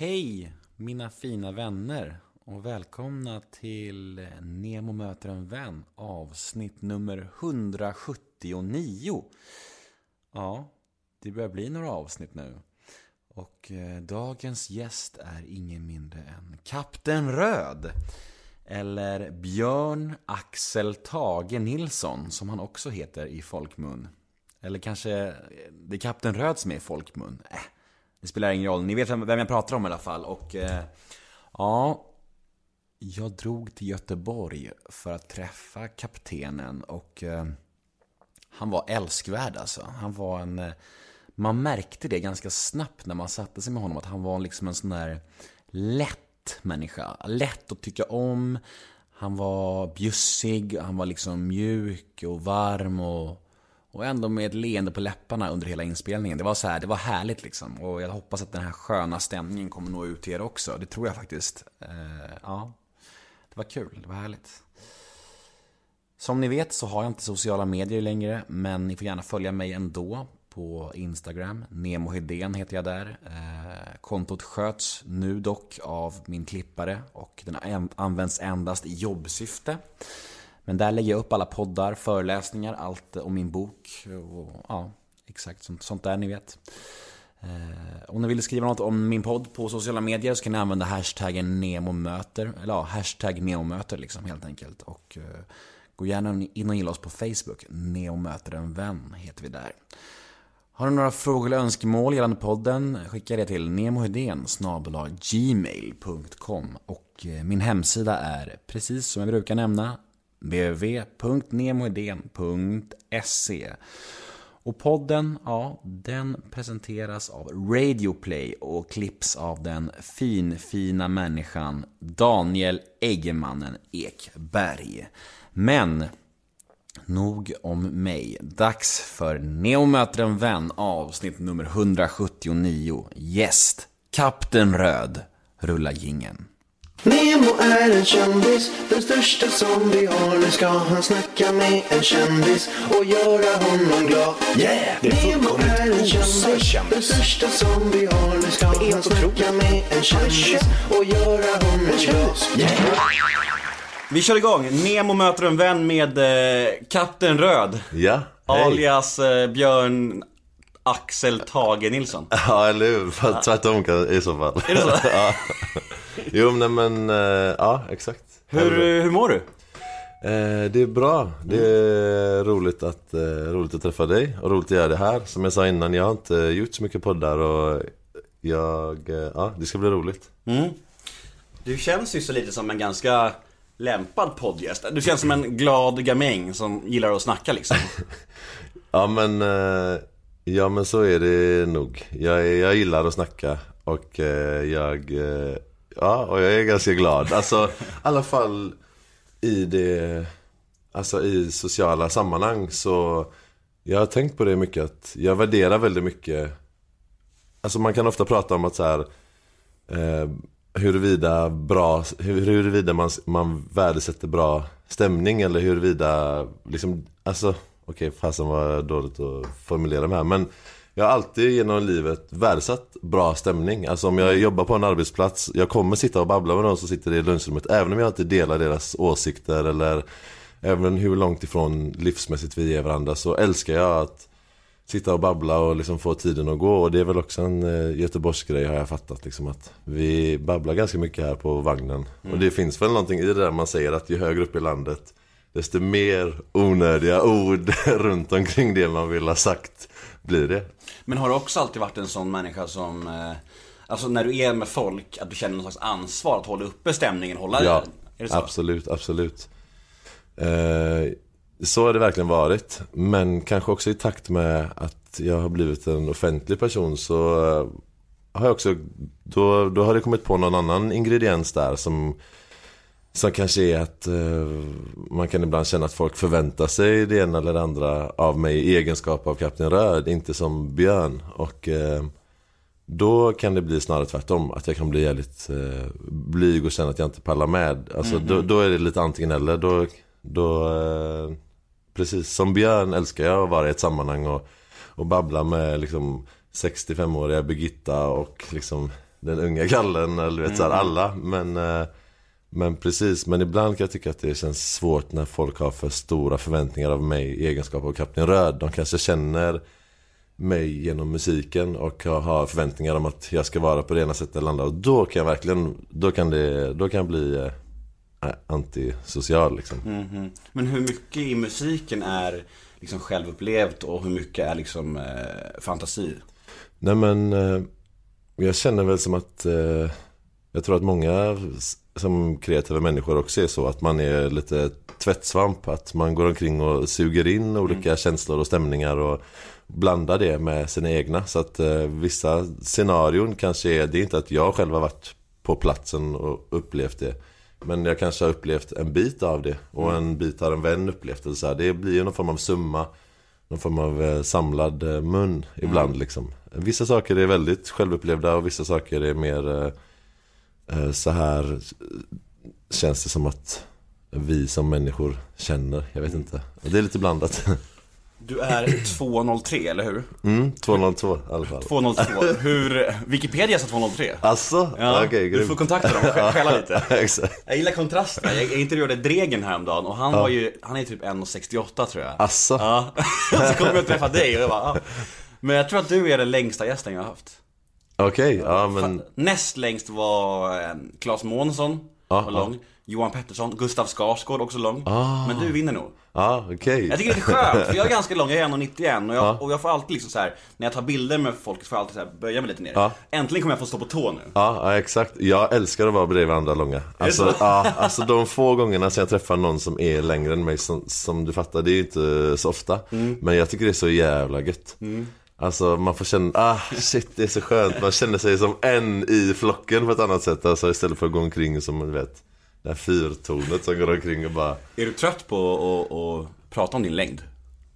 Hej mina fina vänner och välkomna till Nemo möter en vän avsnitt nummer 179. Ja, det börjar bli några avsnitt nu. Och eh, dagens gäst är ingen mindre än Kapten Röd. Eller Björn Axel Tage Nilsson som han också heter i folkmun. Eller kanske eh, det är Kapten Röd som är i folkmun. Äh, det spelar ingen roll, ni vet vem jag pratar om i alla fall. Och eh, ja, jag drog till Göteborg för att träffa kaptenen och eh, han var älskvärd alltså. Han var en... Eh, man märkte det ganska snabbt när man satte sig med honom att han var liksom en sån där lätt människa. Lätt att tycka om. Han var bjussig, han var liksom mjuk och varm och och ändå med ett leende på läpparna under hela inspelningen. Det var så här, det var härligt liksom. Och jag hoppas att den här sköna stämningen kommer nå ut till er också. Det tror jag faktiskt. Eh, ja, det var kul. Det var härligt. Som ni vet så har jag inte sociala medier längre, men ni får gärna följa mig ändå på Instagram. Nemo Hedén heter jag där. Eh, kontot sköts nu dock av min klippare och den används endast i jobbsyfte. Men där lägger jag upp alla poddar, föreläsningar, allt om min bok. Och, ja, exakt sånt, sånt där ni vet. Eh, om ni vill skriva något om min podd på sociala medier så kan ni använda hashtaggen NEMOMÖTER. Eller ja, hashtag NEMOMÖTER liksom helt enkelt. Och eh, gå gärna in och gilla oss på Facebook. NEMOMÖTER en vän heter vi där. Har ni några frågor eller önskemål gällande podden? Skicka det till nemohedén gmail.com Och eh, min hemsida är, precis som jag brukar nämna, www.nemoidén.se Och podden, ja, den presenteras av Radioplay och klipps av den finfina människan Daniel Eggemannen Ekberg. Men Nog om mig. Dags för Neo möter en vän avsnitt nummer 179. Gäst Kapten Röd. Rulla gingen. Nemo är en kändis, den största som vi har. Nu ska han snacka med en kändis och göra honom glad. Yeah! Det är Nemo är en kändis, den största som vi har. Nu ska han snacka med en kändis och göra honom glad. Yeah! Vi kör igång. Nemo möter en vän med eh, Kapten Röd. Ja, hej. Alias eh, Björn Axel Tage Nilsson. Ja, eller hur? Fast tvärtom i så fall. Är det så? ja. Jo, nej men, eh, ja exakt. Hur, hur mår du? Eh, det är bra. Det är roligt att, eh, roligt att träffa dig och roligt att göra det här. Som jag sa innan, jag har inte gjort så mycket poddar och jag, eh, ja det ska bli roligt. Mm. Du känns ju så lite som en ganska lämpad poddgäst. Du känns som en glad gamäng som gillar att snacka liksom. Ja men, eh, ja men så är det nog. Jag, jag gillar att snacka och eh, jag, eh, ja och jag är ganska glad. Alltså i alla fall i det, alltså i sociala sammanhang så jag har tänkt på det mycket att jag värderar väldigt mycket Alltså man kan ofta prata om att så här eh, huruvida, bra, hur, huruvida man, man värdesätter bra stämning eller huruvida, liksom, alltså, okej, okay, fasen var dåligt att formulera det här, men jag har alltid genom livet värdesatt bra stämning. Alltså om jag jobbar på en arbetsplats, jag kommer sitta och babbla med någon som sitter i lunchrummet, även om jag inte delar deras åsikter eller även hur långt ifrån livsmässigt vi är varandra, så älskar jag att sitta och babbla och liksom få tiden att gå. Och det är väl också en eh, Göteborgsgrej har jag fattat. Liksom att vi babblar ganska mycket här på vagnen. Mm. Och det finns väl någonting i det där man säger att ju högre upp i landet desto mer onödiga ord runt omkring det man vill ha sagt blir det. Men har du också alltid varit en sån människa som, eh, alltså när du är med folk, att du känner någon slags ansvar att hålla uppe stämningen, hålla Ja, absolut, absolut. Eh, så har det verkligen varit. Men kanske också i takt med att jag har blivit en offentlig person så eh, har jag också, då, då har det kommit på någon annan ingrediens där som som kanske är att uh, man kan ibland känna att folk förväntar sig det ena eller det andra av mig i egenskap av Kapten Röd, inte som Björn. Och uh, då kan det bli snarare tvärtom, att jag kan bli jävligt uh, blyg och känna att jag inte pallar med. Alltså mm -hmm. då, då, är det lite antingen eller. Då, då precis. Som Björn älskar jag att vara i ett sammanhang och, och babbla med liksom 65-åriga Birgitta och liksom den unga gallen eller du vet så här, alla. Men, men precis, men ibland kan jag tycka att det känns svårt när folk har för stora förväntningar av mig i egenskap av Kapten Röd. De kanske känner mig genom musiken och har- förväntningar om att jag ska vara på det ena sättet eller andra. Och då kan jag verkligen, då kan det, då kan jag bli eh, antisocial liksom. Mhm. Men hur mycket i musiken är liksom självupplevt och hur mycket är liksom eh, fantasi? Nej men eh, jag känner väl som att eh, Jag tror att många som kreativa människor också är så att man är lite tvättsvamp Att man går omkring och suger in olika känslor och stämningar och blandar det med sina egna Så att eh, vissa scenarion kanske är, det är inte att jag själv har varit på platsen och upplevt det men jag kanske har upplevt en bit av det och en bit har en vän upplevt det så här. Det blir ju någon form av summa någon form av eh, samlad eh, mun ibland liksom. Vissa saker är väldigt självupplevda och vissa saker är mer eh, så här eh, känns det som att vi som människor känner. Jag vet inte. Det är lite blandat. Du är 203, eller hur? Mm, 202 i alla fall. 202. Hur, Wikipedia sa 203. Alltså? Ja, Okej, du får kontakta dem, skä- skälla lite. Exakt. Jag gillar kontrasterna. Jag, jag intervjuade Dregen häromdagen och han var ju, han är typ 1,68 tror jag. Alltså? Ja, så kom jag och träffade dig och jag bara, ja. Men jag tror att du är den längsta gästen jag har haft. Okej, ja men... Näst längst var eh, Claes Månsson, Ja, var lång. Johan Pettersson, Gustav Skarsgård också lång. Ah. Men du vinner nog. Ja, okej. Jag tycker det är lite skönt, för jag är ganska lång, jag är 1,91 och jag, och jag får alltid liksom så här när jag tar bilder med folk så får jag alltid så här böja mig lite ner. Ja. Äntligen kommer jag få stå på tå nu. Ja, exakt. Jag älskar att vara bredvid andra långa. Alltså, så? ja, alltså de få gångerna som jag träffar någon som är längre än mig, som, som du fattar, det är ju inte så ofta. Men jag tycker det är så jävla gött. Alltså man får känna, ah shit det är så skönt. Man känner sig som en i flocken på ett annat sätt. Alltså istället för att gå omkring som du vet, det här fyrtornet som går omkring och bara Är du trött på att att prata om din längd?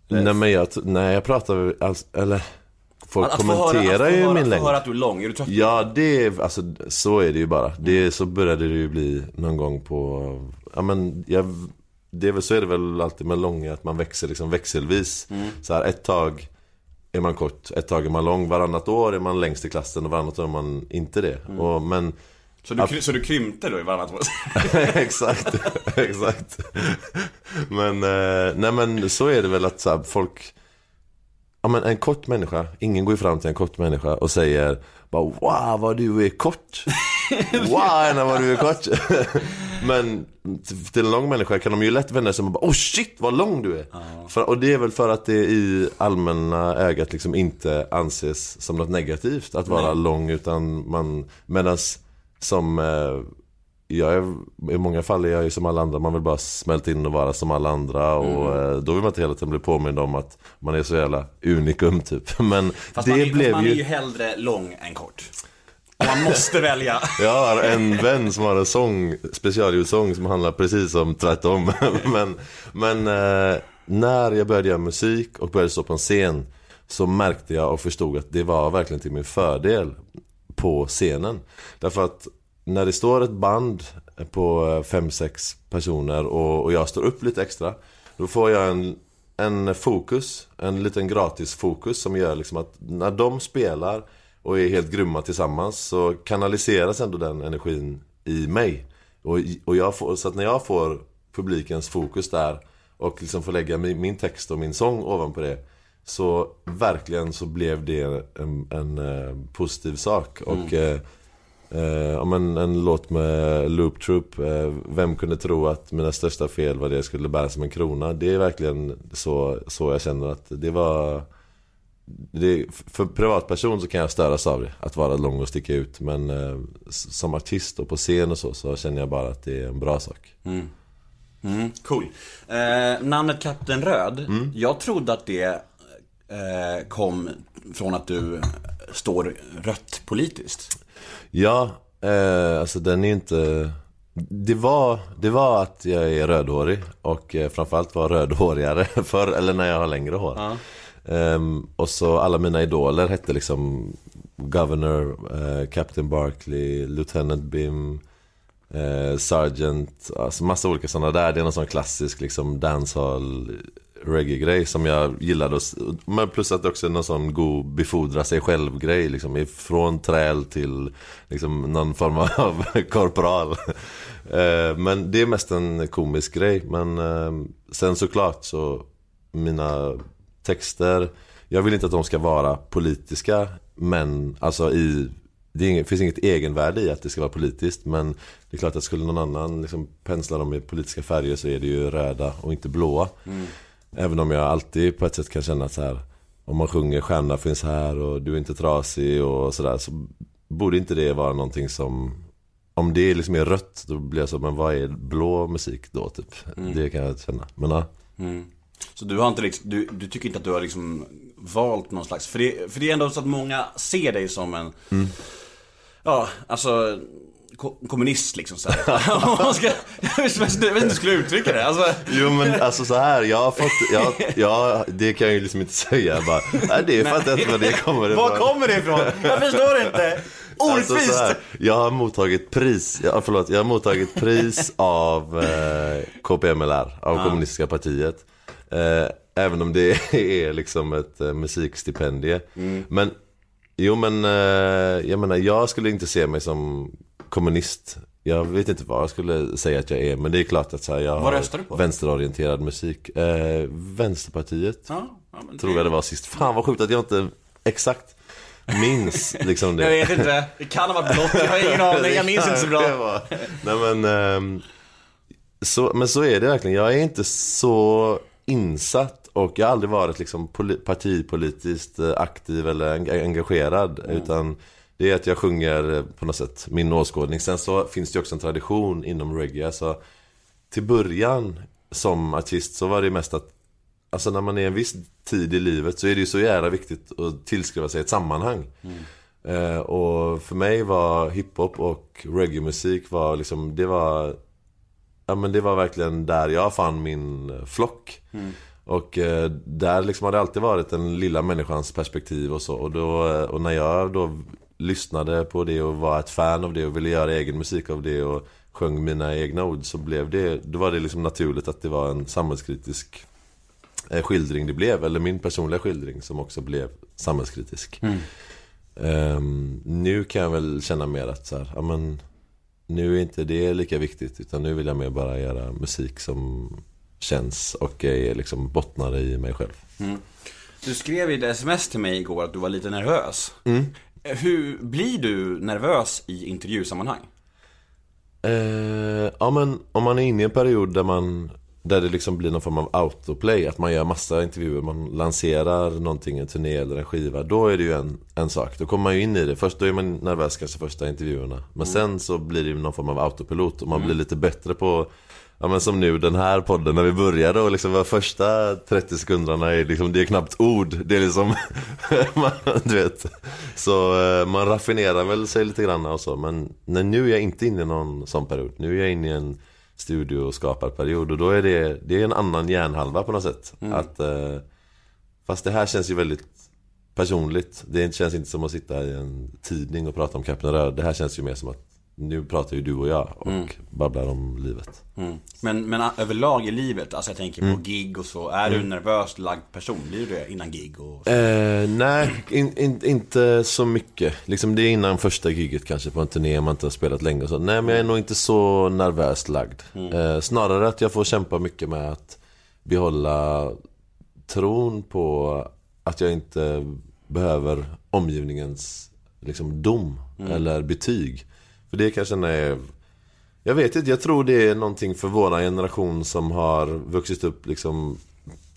Nej men jag, nej jag pratar, alltså, eller Folk Att kommenterar att ju höra, min att längd få höra att du är lång, är du trött? Ja, det är, alltså så är det ju bara. Det, så började det ju bli någon gång på, ja men jag, det är väl, så är det väl alltid med långa, att man växer liksom växelvis. Så här, ett tag är man kort, ett tag är man lång, varannat år är man längst i klassen och varannat år är man inte det. Och, men Så du, kry- så du krympte då i varannat år? exakt, exakt. Men, eh, nej men så är det väl att så här, folk Ja men en kort människa, ingen går ju fram till en kort människa och säger bara Wow vad du är kort! Wow Anna vad du är kort! men till en lång människa kan de ju lätt vända sig om och bara Oh shit vad lång du är! För, och det är väl för att det i allmänna ögat liksom inte anses som något negativt att vara lång utan man Medans som eh, jag är, I många fall är jag ju som alla andra, man vill bara smälta in och vara som alla andra och Mm. eh, då vill man inte hela tiden bli påmind om att man är så jävla unikum typ Men Fast det man, är, fast blev man ju... är ju hellre lång än kort. Man måste välja. Jag har en vän som har en sång, specialgjord sång som handlar precis om tvärtom Men, men eh, när jag började göra musik och började stå på en scen Så märkte jag och förstod att det var verkligen till min fördel på scenen Därför att när det står ett band på fem sex personer och, och jag står upp lite extra Då får jag en, en fokus, en liten gratis fokus som gör liksom att när de spelar och är helt grymma tillsammans så kanaliseras ändå den energin i mig. Och, och jag får, så att när jag får publikens fokus där och liksom får lägga min, min text och min sång ovanpå det så verkligen så blev det en, en eh, positiv sak. Och eh, eh, ja, men en låt med Loop Troop, eh, Vem kunde tro att mina största fel var det jag skulle bära som en krona? Det är verkligen så, så jag känner att det var det, för privatperson så kan jag störas av det, att vara lång och sticka ut. Men eh, som artist och på scen och så, så känner jag bara att det är en bra sak. Mm, cool. Eh, namnet Kapten Röd, Mm. jag trodde att det eh, kom från att du står rött politiskt. Ja, eh, alltså den är inte... Det var, det var att jag är rödhårig och eh, framförallt var rödhårigare förr, eller när jag har längre hår. Ehm, och så alla mina idoler hette liksom Governor, eh, Captain Barkley, Lieutenant Bim, eh, Sergeant, alltså massa olika sådana där. Det är någon sån klassisk liksom dancehall reggae-grej som jag gillade. Men plus att det också är någon sån god befordra sig själv-grej. Liksom, från träl till liksom, någon form av korporal. Eh, men det är mest en komisk grej. Men eh, sen såklart så mina texter, jag vill inte att de ska vara politiska. Men alltså i det finns inget egenvärde i att det ska vara politiskt men det är klart att skulle någon annan liksom pensla dem i politiska färger så är det ju röda och inte blåa. Mm. Även om jag alltid på ett sätt kan känna att så här om man sjunger stjärna finns här och du är inte trasig och sådär så borde inte det vara någonting som om det liksom är rött då blir jag så, men vad är blå musik då typ? Det kan jag känna. Men ja. Så du har inte liksom, du, du tycker inte att du har liksom valt någon slags, för det, för det är ändå så att många ser dig som en, ja, alltså ko- kommunist liksom så här. Ska, jag vet inte hur jag skulle uttrycka det, alltså. Jo men alltså så här, jag har fått, jag, jag, det kan jag ju liksom inte säga bara, nej det fattar jag inte var det kommer ifrån. Var kommer det ifrån? Jag förstår inte. Alltså, Orättvist! så här, jag har mottagit pris, ja, förlåt, jag har mottagit pris av eh, KPMLR, av kommunistiska partiet. Eh, även om det är liksom ett eh, musikstipendie. Men, jo men, eh, jag menar jag skulle inte se mig som kommunist. Jag vet inte vad jag skulle säga att jag är, men det är klart att så här, jag Vad röstar du på? vänsterorienterad musik. Eh, Vänsterpartiet, Ja, ja, men tror jag det var sist. Fan vad sjukt att jag inte exakt minns liksom det. Jag vet inte, det kan ha varit blått, jag har ingen aning, jag minns inte så bra. Det var- Nej men, ehm, så, men så är det verkligen. Jag är inte så insatt och jag har aldrig varit liksom poli- partipolitiskt eh, aktiv eller eng- engagerad. Utan det är att jag sjunger eh, på något sätt min åskådning. Sen så finns det ju också en tradition inom reggae. Så till början som artist så var det mest att Alltså när man är en viss tid i livet så är det ju så jävla viktigt att tillskriva sig ett sammanhang. Eh, och för mig var hiphop och reggae-musik var liksom, det var Ja men det var verkligen där jag fann min eh, flock. Och eh, där liksom har det alltid varit den lilla människans perspektiv och så. Och, då, eh, och när jag då lyssnade på det och var ett fan av det och ville göra egen musik av det och sjöng mina egna ord så blev det, då var det liksom naturligt att det var en samhällskritisk eh, skildring det blev. Eller min personliga skildring som också blev samhällskritisk. Ehm, nu kan jag väl känna mer att så här, ja men nu är inte det lika viktigt utan nu vill jag mer bara göra musik som känns och är liksom bottnar i mig själv. Du skrev i ett sms till mig igår att du var lite nervös. Hur blir du nervös i intervjusammanhang? Eh, ja men om man är inne i en period där man där det liksom blir någon form av autoplay, att man gör massa intervjuer, man lanserar någonting, en turné eller en skiva. Då är det ju en, en sak, då kommer man ju in i det. Först då är man nervös kanske första intervjuerna. Men sen så blir det ju någon form av autopilot och man blir lite bättre på Ja men som nu den här podden när vi började och liksom de första 30 sekunderna är liksom, det är knappt ord. Det är liksom, man, du vet. Så eh, man raffinerar väl sig lite grann och så. Men nej, nu är jag inte inne i någon sån period. Nu är jag inne i en studio och skaparperiod och då är det, det är en annan hjärnhalva på något sätt. Att, eh, fast det här känns ju väldigt personligt. Det känns inte som att sitta i en tidning och prata om Kapten Röd. Det här känns ju mer som att nu pratar ju du och jag och babblar om livet. Men, men överlag i livet, alltså jag tänker på gig och så, är du en nervöst lagd person? Blir du det innan gig? Och... Eh, nej, in, in, inte så mycket. Liksom det är innan första giget kanske på en turné man inte har spelat länge och så. Nej, men jag är nog inte så nervöst lagd. Eh, snarare att jag får kämpa mycket med att behålla tron på att jag inte behöver omgivningens liksom, dom eller betyg. För det kanske är jag vet inte, jag tror det är någonting för våra generation som har vuxit upp liksom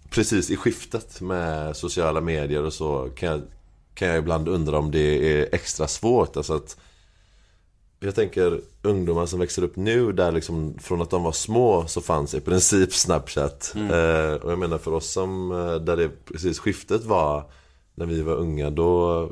precis i skiftet med sociala medier och så kan jag, kan jag ibland undra om det är extra svårt. Alltså att jag tänker ungdomar som växer upp nu där liksom från att de var små så fanns i princip Snapchat. Eh, och jag menar för oss som, eh, där det precis skiftet var när vi var unga då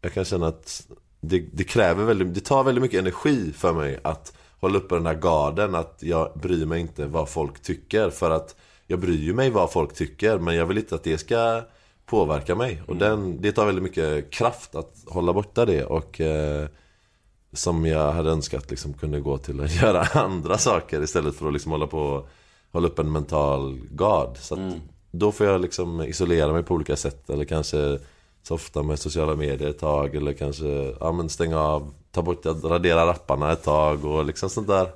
jag kan känna att det, det kräver väldigt, det tar väldigt mycket energi för mig att hålla uppe den här garden att jag bryr mig inte vad folk tycker för att jag bryr mig vad folk tycker men jag vill inte att det ska påverka mig. Och den, det tar väldigt mycket kraft att hålla borta det och eh, som jag hade önskat liksom kunde gå till att göra andra saker istället för att liksom hålla på hålla upp en mental gard. Så att då får jag liksom isolera mig på olika sätt eller kanske softa med sociala medier ett tag eller kanske ja, men stänga av, ta bort, radera rapparna ett tag och liksom sånt där.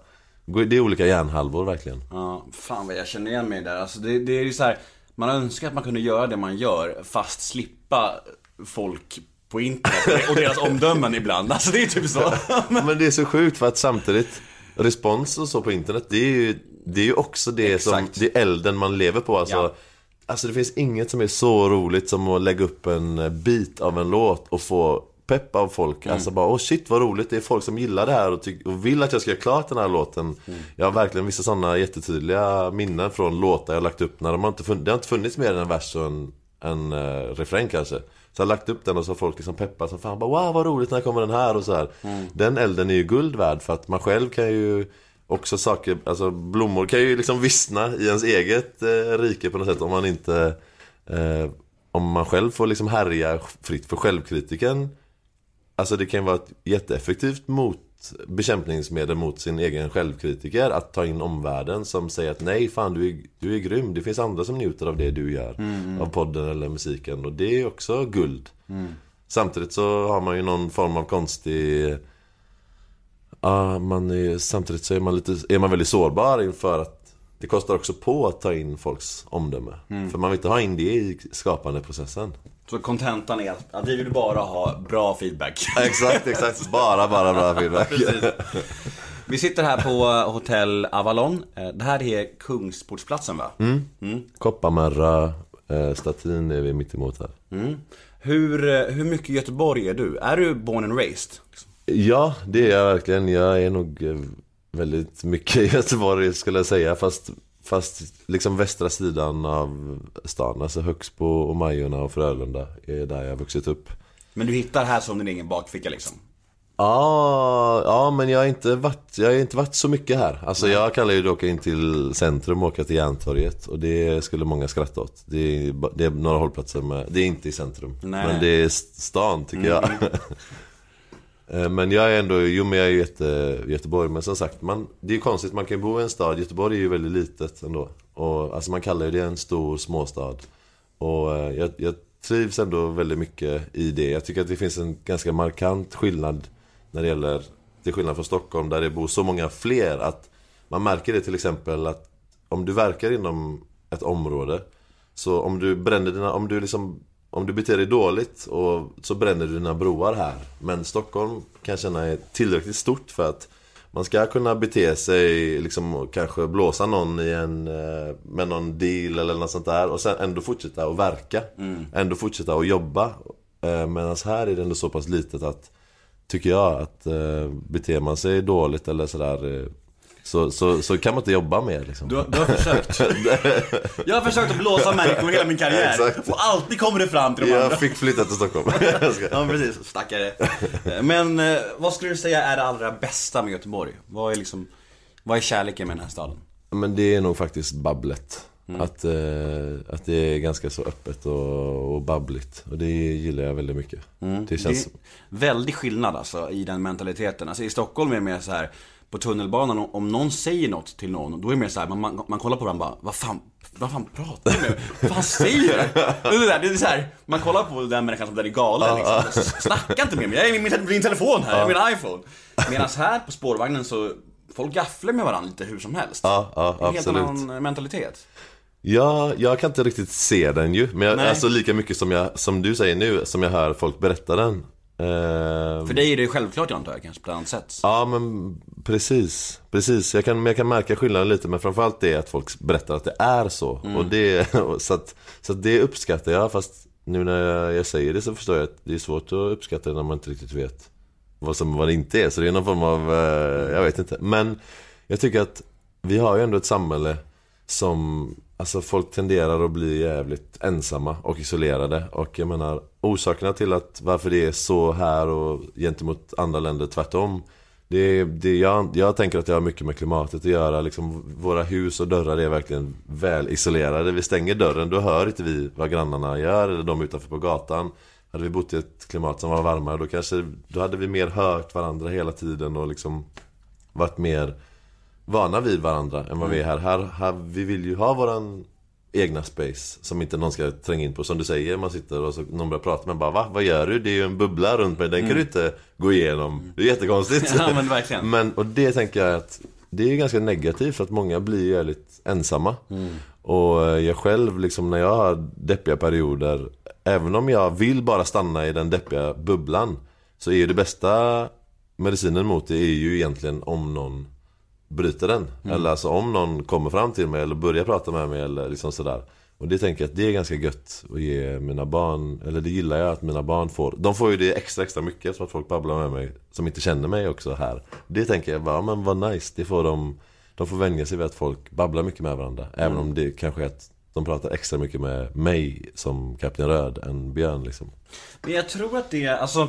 Det är olika hjärnhalvor verkligen. Ja, fan vad jag känner igen mig där. Alltså det, det är ju så här, man önskar att man kunde göra det man gör fast slippa folk på internet och deras omdömen ibland. Alltså det är typ så. Men det är så sjukt för att samtidigt Respons och så på internet det är ju, det är ju också det Exakt. som, det är elden man lever på alltså Ja. Alltså det finns inget som är så roligt som att lägga upp en bit av en låt och få pepp av folk. Alltså bara åh shit vad roligt, det är folk som gillar det här och, och vill att jag ska göra klart den här låten. Jag har verkligen vissa sådana jättetydliga minnen från låtar jag lagt upp när de har inte funnits, det har inte funnits mer än en vers och en, en uh, refräng kanske. Så jag har lagt upp den och så har folk liksom peppat som fan. Bara wow vad roligt när kommer den här? Och så här. Den elden är ju guld värd för att man själv kan ju också saker, alltså blommor kan ju liksom vissna i ens eget eh, rike på något sätt om man inte eh, Om man själv får liksom härja fritt för självkritiken. Alltså det kan ju vara ett jätteeffektivt mot bekämpningsmedel mot sin egen självkritiker Att ta in omvärlden som säger att nej fan du är, du är grym. Det finns andra som njuter av det du gör Av podden eller musiken och det är också guld. Samtidigt så har man ju någon form av konstig Ja, man är, samtidigt så är man, lite, är man väldigt sårbar inför att det kostar också på att ta in folks omdöme. För man vill inte ha in det i skapandeprocessen. Så kontentan är att, att vi vill bara ha bra feedback. Exakt, exakt. Bara, bara bra feedback. Vi sitter här på Hotell Avalon. Eh, Det här är Kungsportsplatsen va? Kopparmärra, eh, statyn är vi mitt emot här. Mm. Hur, eh, hur mycket Göteborg är du? Är du born and raised? Liksom? Ja, det är jag verkligen. Jag är nog eh, väldigt mycket i Göteborg skulle jag säga. Fast, fast liksom västra sidan av stan. Alltså Högsbo och Majorna och Frölunda är där jag har vuxit upp. Men du hittar här som din egen bakficka liksom? Ja, ja men jag har inte varit, jag har inte varit så mycket här. Alltså jag kallar ju det att åka in till centrum och åka till Järntorget. Och det skulle många skratta åt. Det är, det är några hållplatser med, det är inte i centrum. Nej. Men det är st- stan tycker jag. Eh, men jag är ändå, jo men jag är ju jätte, Göteborg Men som sagt, man, det är ju konstigt, man kan ju bo i en stad. Göteborg är ju väldigt litet ändå. Och, Alltså man kallar ju det en stor småstad. Och eh, jag, jag trivs ändå väldigt mycket i det. Jag tycker att det finns en ganska markant skillnad När det gäller, till skillnad från Stockholm där det bor så många fler att Man märker det till exempel att Om du verkar inom ett område Så om du bränner dina, om du liksom om du beter dig dåligt och så bränner du dina broar här. Men Stockholm kan jag känna är tillräckligt stort för att Man ska kunna bete sig liksom och kanske blåsa någon i en eh, Med någon deal eller något sånt där och sen ändå fortsätta att verka. Ändå fortsätta att jobba. Eh, Medan här är det ändå så pass litet att Tycker jag att eh, beter man sig dåligt eller sådär så, så, så kan man inte jobba mer liksom Du, har- du har försökt? jag har försökt att blåsa människor hela min karriär Exakt. och alltid kommer det fram till de andra Jag fick flytta till Stockholm Jag Ja precis, stackare Men eh, vad skulle du säga är det allra bästa med Göteborg? Vad är liksom Vad är kärleken med den här staden? Men det är nog faktiskt babblet. Att, eh, att det är ganska så öppet och, och babbligt. Och det gillar jag väldigt mycket. Det känns... Det är väldig skillnad alltså i den mentaliteten. Alltså i Stockholm är det mer så här på tunnelbanan, om- om någon säger något till någon, då är det mer så här, man, man, man kollar på varandra och bara, vad fan, vad fan pratar du med? Vad fan säger du? Det är, så här, det är så här, man kollar på den människan som där är galen liksom. Snacka inte med mig, jag är i min, min telefon här, jag är min iPhone. Medan här på spårvagnen så, folk gafflar med varandra lite hur som helst. Ja, ja, Det är en helt annan mentalitet. Ja, jag kan inte riktigt se den ju. Men jag, alltså lika mycket som, jag, som du säger nu, som jag hör folk berätta den. Eh, För dig är det självklart jag antar jag, kanske på ett annat sätt. Ja men precis, precis. Jag kan, jag kan märka skillnaden lite men framförallt det att folk berättar att det är så. Och det, så, att, så att det uppskattar jag fast nu när jag, jag säger det så förstår jag att det är svårt att uppskatta det när man inte riktigt vet vad som vad det inte är. Så det är någon form av, eh, jag vet inte. Men jag tycker att vi har ju ändå ett samhälle som Alltså folk tenderar att bli jävligt ensamma och isolerade. Och jag menar orsakerna till att varför det är så här och gentemot andra länder tvärtom det, det, jag, jag tänker att det har mycket med klimatet att göra. Liksom, Våra hus och dörrar är verkligen väl isolerade. Vi stänger dörren, då hör inte vi vad grannarna gör eller de utanför på gatan. Hade vi bott i ett klimat som var varmare då kanske Då hade vi mer hört varandra hela tiden och liksom Varit mer vana vid varandra än vad vi är här. här, här vi vill ju ha våran egna space som inte någon ska tränga in på. Som du säger, man sitter och så någon börjar prata med bara Va? Vad gör du? Det är ju en bubbla runt mig, den kan du inte gå igenom. Det är jättekonstigt. Ja, men verkligen. Men, och det tänker jag att det är ganska negativt för att många blir ju väldigt ensamma. Och eh, jag själv, liksom när jag har deppiga perioder, även om jag vill bara stanna i den deppiga bubblan, så är ju det bästa medicinen mot det är ju egentligen om någon bryter den. Eller alltså om någon kommer fram till mig eller börjar prata med mig eller liksom sådär. Och det tänker jag att det är ganska gött att ge mina barn, eller det gillar jag att mina barn får. De får ju det extra extra mycket som att folk babblar med mig som inte känner mig också här. Det tänker jag bara, ja, men vad nice, det får de, de får vänja sig vid att folk babblar mycket med varandra. Även om det kanske är att de pratar extra mycket med mig som Kapten Röd än Björn liksom. Men jag tror att det är, alltså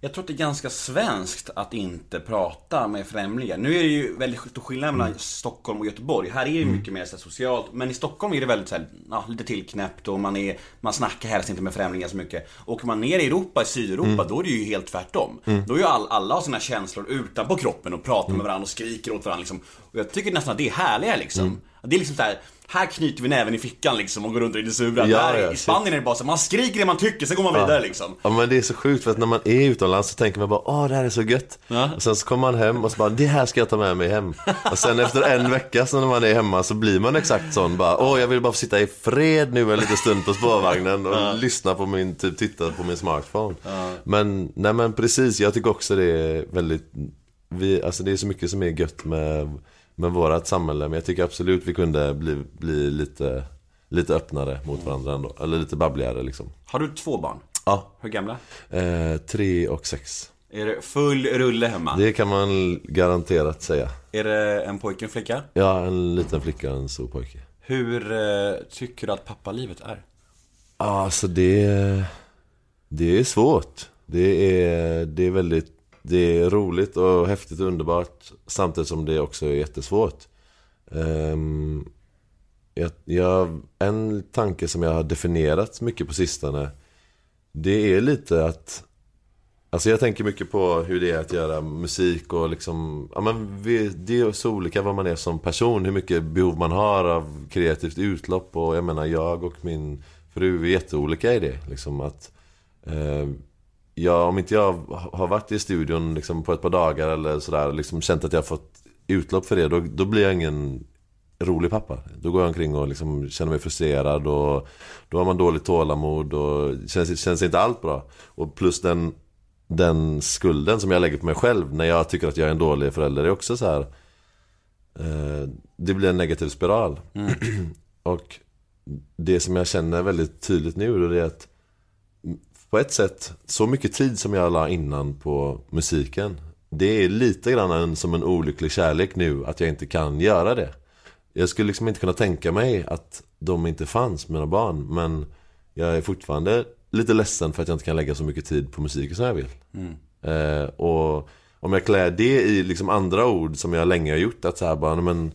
jag tror att det är ganska svenskt att inte prata med främlingar. Nu är det ju väldigt stor skillnad mellan Stockholm och Göteborg. Här är det ju mycket mer så socialt. Men i Stockholm är det väldigt så här, ja, lite tillknäppt och man, är, man snackar helst inte med främlingar så mycket. Åker man ner i Europa, i Sydeuropa, då är det ju helt tvärtom. Då är ju all, alla har sina känslor utanpå kroppen och pratar med varandra och skriker åt varandra liksom. Och jag tycker nästan att det är härligare liksom. Det är liksom så här, här knyter vi näven i fickan liksom och går runt och är lite sura. Ja, Där ja, I Spanien är det bara så, man skriker det man tycker, sen går man vidare liksom. Ja men det är så sjukt för att när man är utomlands så tänker man bara Åh det här är så gött. Ja. Och sen så kommer man hem och så bara Det här ska jag ta med mig hem. Och sen efter en vecka så när man är hemma så blir man exakt sån bara Åh jag vill bara få sitta i fred nu en liten stund på spårvagnen och lyssna på min, typ titta på min smartphone. Men, nej men precis, jag tycker också det är väldigt vi, Alltså det är så mycket som är gött med, med vårat samhälle Men jag tycker absolut vi kunde bli, bli lite, lite öppnare mot varandra ändå Eller lite babbligare liksom Har du två barn? Ja, Hur gamla? Eh, tre och sex. Är det full rulle hemma? Det kan man garanterat säga. Är det en pojke och en flicka? Ja, en liten flicka och en stor pojke. Hur eh, tycker du att pappalivet är? Ja, Alltså det, det är svårt. Det är, det är väldigt det är roligt och häftigt och underbart samtidigt som det också är jättesvårt. Um, jag, jag, en tanke som jag har definierat mycket på sistone Det är lite att Alltså jag tänker mycket på hur det är att göra musik och liksom ja men vi, Det är så olika vad man är som person Hur mycket behov man har av kreativt utlopp och jag menar jag och min fru är jätteolika i det liksom att eh, Ja, om inte jag har varit i studion liksom på ett par dagar eller sådär liksom känt att jag har fått utlopp för det då, då blir jag ingen rolig pappa. Då går jag omkring och liksom känner mig frustrerad och då har man dåligt tålamod och känns, känns inte allt bra. Och plus den, den skulden som jag lägger på mig själv när jag tycker att jag är en dålig förälder är också så här. Eh, det blir en negativ spiral. och det som jag känner väldigt tydligt nu är att på ett sätt, så mycket tid som jag la innan på musiken. Det är lite grann en, som en olycklig kärlek nu att jag inte kan göra det. Jag skulle liksom inte kunna tänka mig att de inte fanns, mina barn Men jag är fortfarande lite ledsen för att jag inte kan lägga så mycket tid på musiken som jag vill. Eh, Och om jag klär det i liksom andra ord som jag länge har gjort att så här bara, men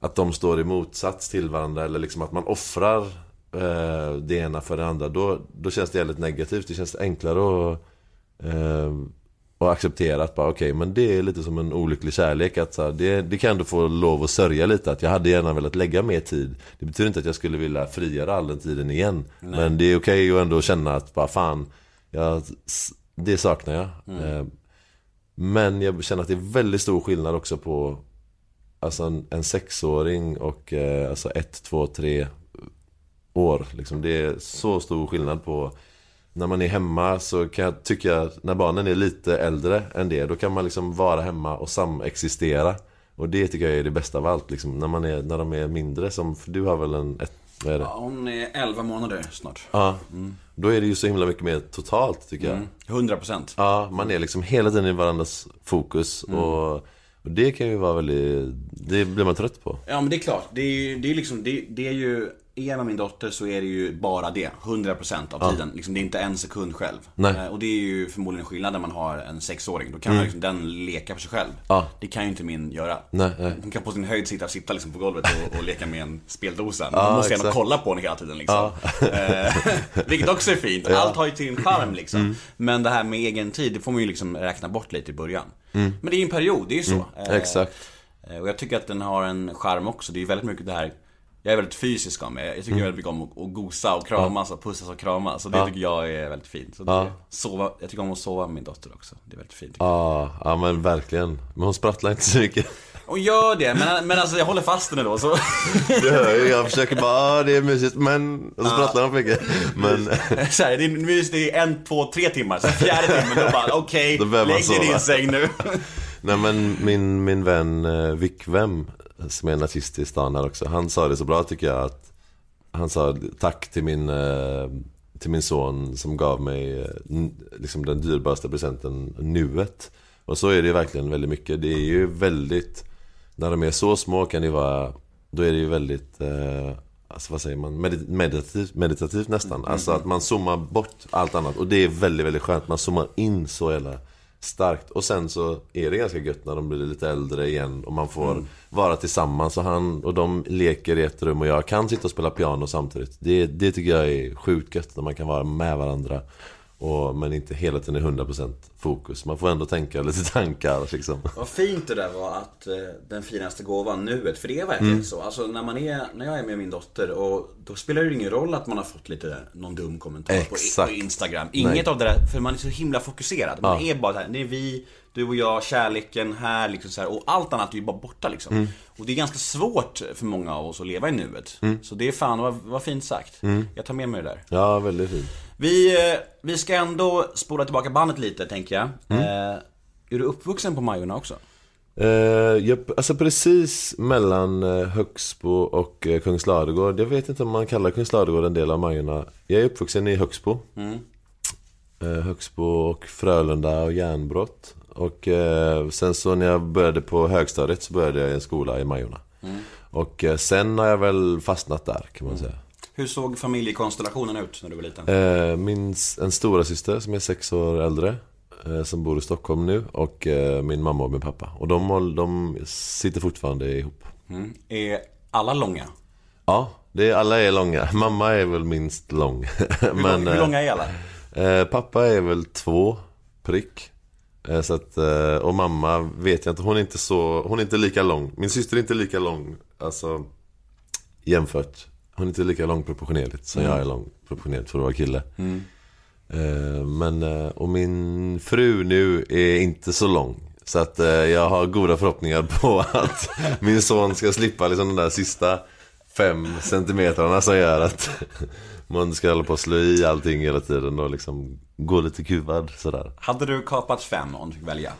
Att de står i motsats till varandra eller liksom att man offrar eh, det ena för det andra då, då känns det jävligt negativt. Det känns enklare att, eh, att acceptera att bara okej, men det är lite som en olycklig kärlek. Att, så här, det, det kan du få lov att sörja lite. Att jag hade gärna velat lägga mer tid. Det betyder inte att jag skulle vilja frigöra all den tiden igen. Men det är okej att ändå känna att bara fan, jag, det saknar jag. Eh, men jag känner att det är väldigt stor skillnad också på Alltså en, en sexåring och eh, alltså ett, två, tre år. Liksom. Det är så stor skillnad på när man är hemma så kan jag tycka när barnen är lite äldre än det då kan man liksom vara hemma och samexistera. Och det tycker jag är det bästa av allt liksom. När, man är, när de är mindre som, du har väl en, ett, vad är det? Ja, hon är 11 månader snart. Ja. Då är det ju så himla mycket mer totalt tycker jag. 100%. Ja, man är liksom hela tiden i varandras fokus och, och det kan ju vara väldigt, det blir man trött på. Ja men det är klart, det är ju, det är liksom, det, det är ju är med min dotter så är det ju bara det, 100% av tiden. Liksom, det är inte en sekund själv. Nej. Eh, Och det är ju förmodligen skillnad när man har en sexåring. Då kan man liksom, den leka för sig själv. Ja. Det kan ju inte min göra. Nej, nej. Hon kan på sin höjd sitta, sitta liksom på golvet och, och leka med en speldosa. Ja, Man måste gärna exakt. kolla på henne hela tiden liksom. Eh, vilket också är fint. Allt har ju sin charm liksom. Mm. Men det här med egen tid, det får man ju liksom räkna bort lite i början. Men det är ju en period, det är ju så. Mm. Exakt. Eh, Och jag tycker att den har en charm också. Det är ju väldigt mycket det här Jag är väldigt fysisk av mig. Jag tycker väldigt mycket om att, att gosa och kramas och pussas och kramas. Så det Ja. tycker jag är väldigt fint. Så Ja. sova, jag tycker om att sova med min dotter också. Det är väldigt fint. Ja, ja men verkligen. Men hon sprattlar inte så mycket. Och gör det, men, men alltså jag håller fast henne då. Så. Du hör ju, jag försöker bara, ah, det är mysigt, men... Och så sprattlar hon för mycket. Men... Så här, det är mys, det är en, två, tre timmar. Sen fjärde timmen, då bara okej, man lägg dig i din säng nu. Nej men min, min vän eh, Vikvem, som är en artist i stan här också, han sa det så bra tycker jag att Han sa tack till min, eh, till min son som gav mig eh, liksom den dyrbaraste presenten, nuet. Och så är det verkligen väldigt mycket. Det är ju väldigt, när de är så små kan det vara, då är det ju väldigt eh, Alltså vad säger man? Medit- Meditativt, meditativt nästan. Alltså att man zoomar bort allt annat. Och det är väldigt, väldigt skönt. Man zoomar in så jävla starkt. Och sen så är det ganska gött när de blir lite äldre igen och man får vara tillsammans. Och, han, och de leker i ett rum och jag kan sitta och spela piano samtidigt. Det, det tycker jag är sjukt gött när man kan vara med varandra. Och, men inte hela tiden är 100% fokus. Man får ändå tänka lite tankar liksom. Vad fint det där var att eh, den finaste gåvan, nuet. För det är verkligen Mm. så. Alltså när man är, när jag är med min dotter och då spelar det ingen roll att man har fått lite, någon dum kommentar på, på Instagram. Inget Nej. av det där, för man är så himla fokuserad. Man Ja. är bara här, det är vi, du och jag, kärleken här liksom så här, Och allt annat är ju bara borta liksom. Mm. Och det är ganska svårt för många av oss att leva i nuet. Så det är fan, vad, vad fint sagt. Mm. Jag tar med mig det där. Ja, väldigt fint. Vi, eh, vi ska ändå spola tillbaka bandet lite tänker jag. Mm. Eh, är du uppvuxen på Majorna också? Eh, jag, alltså precis mellan eh, Högsbo och Kungsladugård. Jag vet inte om man kallar Kungsladugård en del av Majorna. Jag är uppvuxen i Högsbo. Eh, Högsbo och Frölunda och Järnbrott. Och sen så när jag började på högstadiet så började jag i en skola i Majorna. Och eh, sen har jag väl fastnat där kan man säga. Hur såg familjekonstellationen ut när du var liten? Eh, min, en stora syster som är sex år äldre eh, Som bor i Stockholm nu och eh, min mamma och min pappa Och de, de sitter fortfarande ihop Mm. Är alla långa? Ja, det är, alla är långa Mamma är väl minst lång Hur, Men hur långa är alla? eh, pappa är väl två prick eh, så att, eh, Och mamma vet jag inte, hon är inte så Hon är inte lika lång Min syster är inte lika lång Alltså Jämfört Hon är inte lika lång proportionerligt som jag är lång proportionerligt för att vara kille. Eh, Men, eh, och min fru nu är inte så lång. Så att eh, jag har goda förhoppningar på att min son ska slippa liksom de där sista fem centimetrarna som gör att man ska hålla på att slå i allting hela tiden och liksom gå lite kuvad sådär. Hade du kapat fem om du fick välja?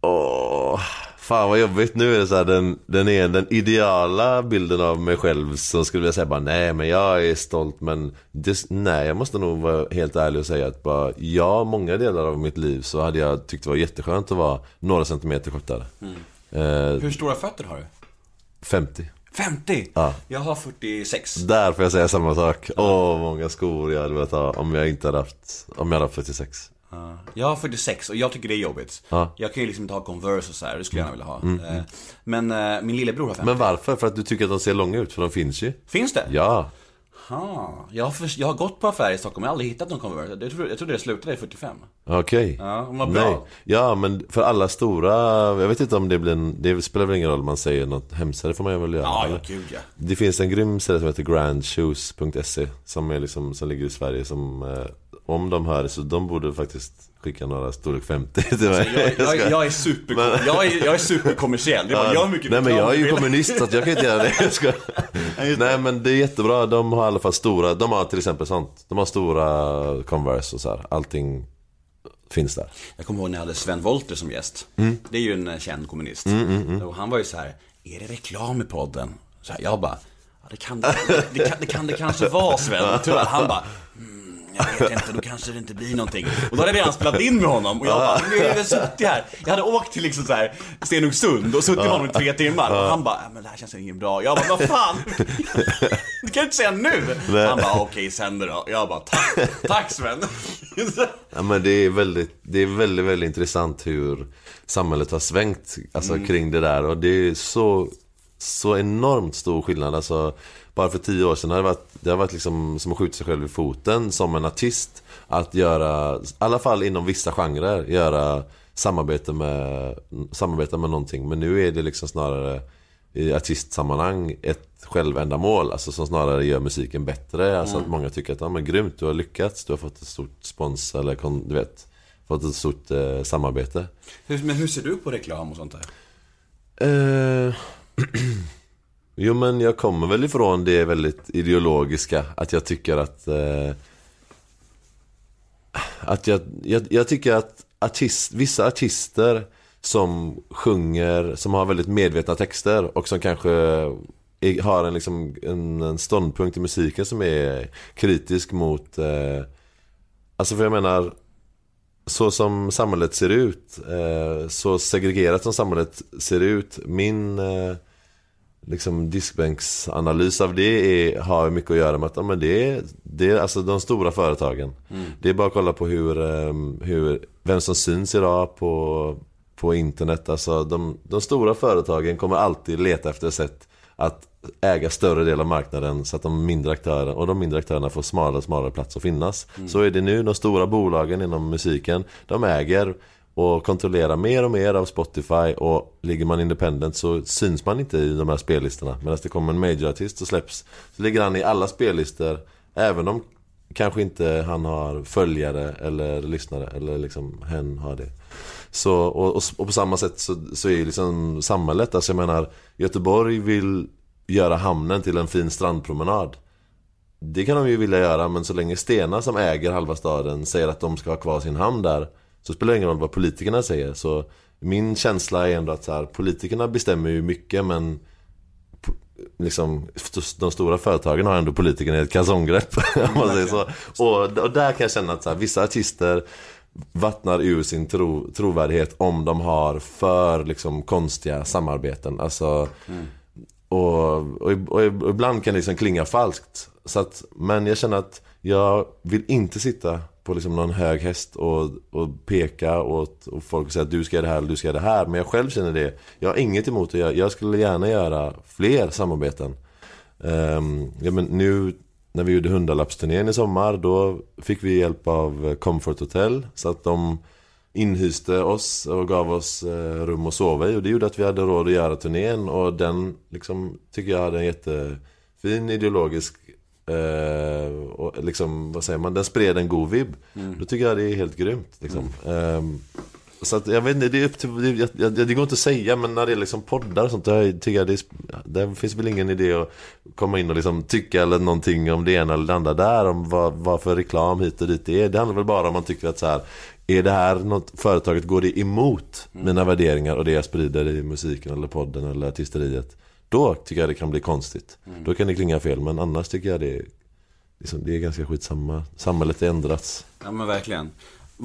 Åh, fan vad jobbigt. Nu är det så här, den, den är den ideala bilden av mig själv som skulle vilja säga bara nej men jag är stolt men det, nej jag måste nog vara helt ärlig och säga att bara ja, många delar av mitt liv så hade jag tyckt det var jätteskönt att vara några centimeter kortare. Eh, Hur stora fötter har du? 50. 50? Ja. Jag har 46. Där får jag säga samma sak. Åh, vad många skor jag hade velat ha om jag inte hade haft, om jag hade haft 46. Ja. Jag har 46 och jag tycker det är jobbigt. Ja. Mm, Jag kan ju liksom inte ha Converse och så här, det skulle jag gärna vilja ha. Eh, Men eh, min lillebror har 50. Men varför? För att du tycker att de ser långa ut? För de finns ju. Finns det? Ja. Ha. Jag, har för, jag har gått på affärer i Stockholm, jag har aldrig hittat någon Converse. Jag trodde, jag trodde det slutade i 45. Okej. Ja, vad bra. Nej. Ja, men för alla stora, jag vet inte om det blir en, det spelar väl ingen roll om man säger något hemskt, det får man ju väl göra. Ja, ja, gud ja. Det finns en grym sida som heter grandshoes.se som, är liksom, som ligger i Sverige som, eh, om de hör det så de borde faktiskt skicka några storlek 50 till mig. Jag, jag, ska- jag är super, jag är, jag är superkommersiell. Jag, bara, jag mycket Nej men jag är ju kommunist så jag kan inte göra det. Jag ska... Nej men det är jättebra, de har i alla fall stora, de har till exempel sånt. De har stora Converse och så här. allting finns där. Jag kommer ihåg när jag hade Sven Wollter som gäst. Mm. Det är ju en eh, känd kommunist. Och han var ju så här, är det reklam i podden? Så här, jag bara, ja, det, kan det, det, kan, det kan det kanske vara Sven. Tyvärr. Han bara, mm, jag vet inte, då kanske det inte blir någonting. Och då hade jag redan spelat in med honom och jag bara, nu har jag suttit här. Jag hade åkt till liksom så här Stenungsund och suttit med honom i tre timmar. Och han bara, ja, men det här känns inget bra. Jag bara, vad fan? Du kan inte säga nu. Han bara, okej sänd det då. Jag bara, tack, tack Sven. Ja, men det är väldigt, det är väldigt, väldigt intressant hur samhället har svängt alltså, kring det där. Och det är så, så enormt stor skillnad. Alltså, bara för tio år sedan har det varit, det har varit liksom som att skjuta sig själv i foten som en artist. Att göra, i alla fall inom vissa genrer, göra samarbete med, samarbeta med någonting. Men nu är det liksom snarare i artistsammanhang ett självändamål, alltså som snarare gör musiken bättre. Alltså att många tycker att, ja men grymt, du har lyckats, du har fått ett stort spons eller du vet, fått ett stort eh, samarbete. Men hur ser du på reklam och sånt där? Eh, jo men jag kommer väl ifrån det väldigt ideologiska, att jag tycker att eh, Att jag, jag, jag tycker att artist, vissa artister som sjunger, som har väldigt medvetna texter och som kanske är, har en, liksom, en, en ståndpunkt i musiken som är kritisk mot eh, Alltså för jag menar så som samhället ser ut, eh, så segregerat som samhället ser ut, min eh, liksom diskbänksanalys av det är, har mycket att göra med att ja, men det, är, det är alltså de stora företagen. Det är bara att kolla på hur, eh, hur, vem som syns idag på, på internet. Alltså de, de stora företagen kommer alltid leta efter sätt att äga större del av marknaden så att de mindre aktörerna och de mindre aktörerna får smalare och smalare plats att finnas. Så är det nu, de stora bolagen inom musiken, de äger och kontrollerar mer och mer av Spotify och ligger man independent så syns man inte i de här spellistorna. Medan det kommer en majorartist och släpps så ligger han i alla spellistor även om kanske inte han har följare eller lyssnare eller liksom hen har det. Så, och, och, och på samma sätt så, så är ju liksom samhället, alltså jag menar Göteborg vill göra hamnen till en fin strandpromenad. Det kan de ju vilja göra men så länge Stena som äger halva staden säger att de ska ha kvar sin hamn där så spelar det ingen roll vad politikerna säger så Min känsla är ändå att så här, politikerna bestämmer ju mycket men Liksom, de stora företagen har ändå politikerna i ett kalsonggrepp om man säger så. Och, och där kan jag känna att så här, vissa artister vattnar ur sin tro, trovärdighet om de har för liksom, konstiga samarbeten. Alltså, och, och, och ibland kan det liksom klinga falskt. Så att, men jag känner att jag vill inte sitta på liksom någon hög häst och, och peka åt och folk säger att du ska göra det här och du ska göra det här. Men jag själv känner det. Jag har inget emot det. Jag, jag skulle gärna göra fler samarbeten. Um, ja, men nu när vi gjorde hundralappsturnén i sommar då fick vi hjälp av Comfort Hotel. Så att de inhyste oss och gav oss eh, rum att sova i och det gjorde att vi hade råd att göra turnén och den liksom tycker jag hade en jättefin ideologisk eh, och liksom, vad säger man, den spred en god vibb. Då tycker jag det är helt grymt liksom. Ehm, så att jag vet inte, det är upp till, det, jag, det går inte att säga men när det är liksom poddar och sånt där tycker jag det, det finns väl ingen idé att komma in och liksom tycka eller någonting om det ena eller det andra där om vad, vad för reklam hit och dit det är. Det handlar väl bara om man tycker att så här är det här något, företaget, går det emot mina värderingar och det jag sprider i musiken eller podden eller artisteriet då tycker jag det kan bli konstigt. Då kan det klinga fel men annars tycker jag det är, liksom, det är ganska skitsamma. Samhället är ändrats. Ja men verkligen.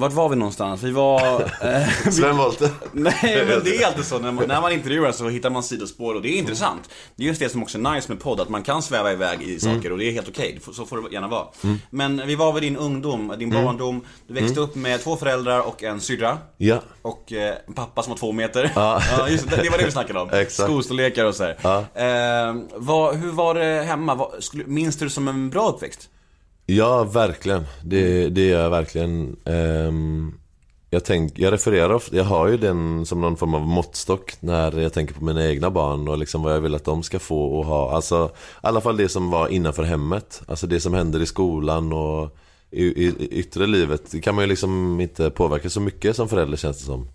Vart var vi någonstans? Vi var... Eh, Sven Wollter Nej men det är alltid så, när man, när man intervjuar så hittar man sidospår och det är intressant. Det är just det som också är nice med podd, att man kan sväva iväg i saker och det är helt okej. Får- Så får det gärna vara. Men vi var vid din ungdom, din barndom. Du växte upp med två föräldrar och en syrra. Ja, Och eh, en pappa som var två meter. Ja. just det, det var det vi snackade om. Exakt. Skostorlekar och så. Ja. Eh, vad, hur var det hemma? Vad, skulle, minns du det som en bra uppväxt? Ja, verkligen. Det, det är jag verkligen. Ehm, jag, tänk, jag refererar ofta, jag har ju den som någon form av måttstock när jag tänker på mina egna barn och liksom vad jag vill att de ska få och ha. Alltså, i alla fall det som var innanför hemmet. Alltså det som händer i skolan och i, i yttre livet. Det kan man ju liksom inte påverka så mycket som förälder känns det som.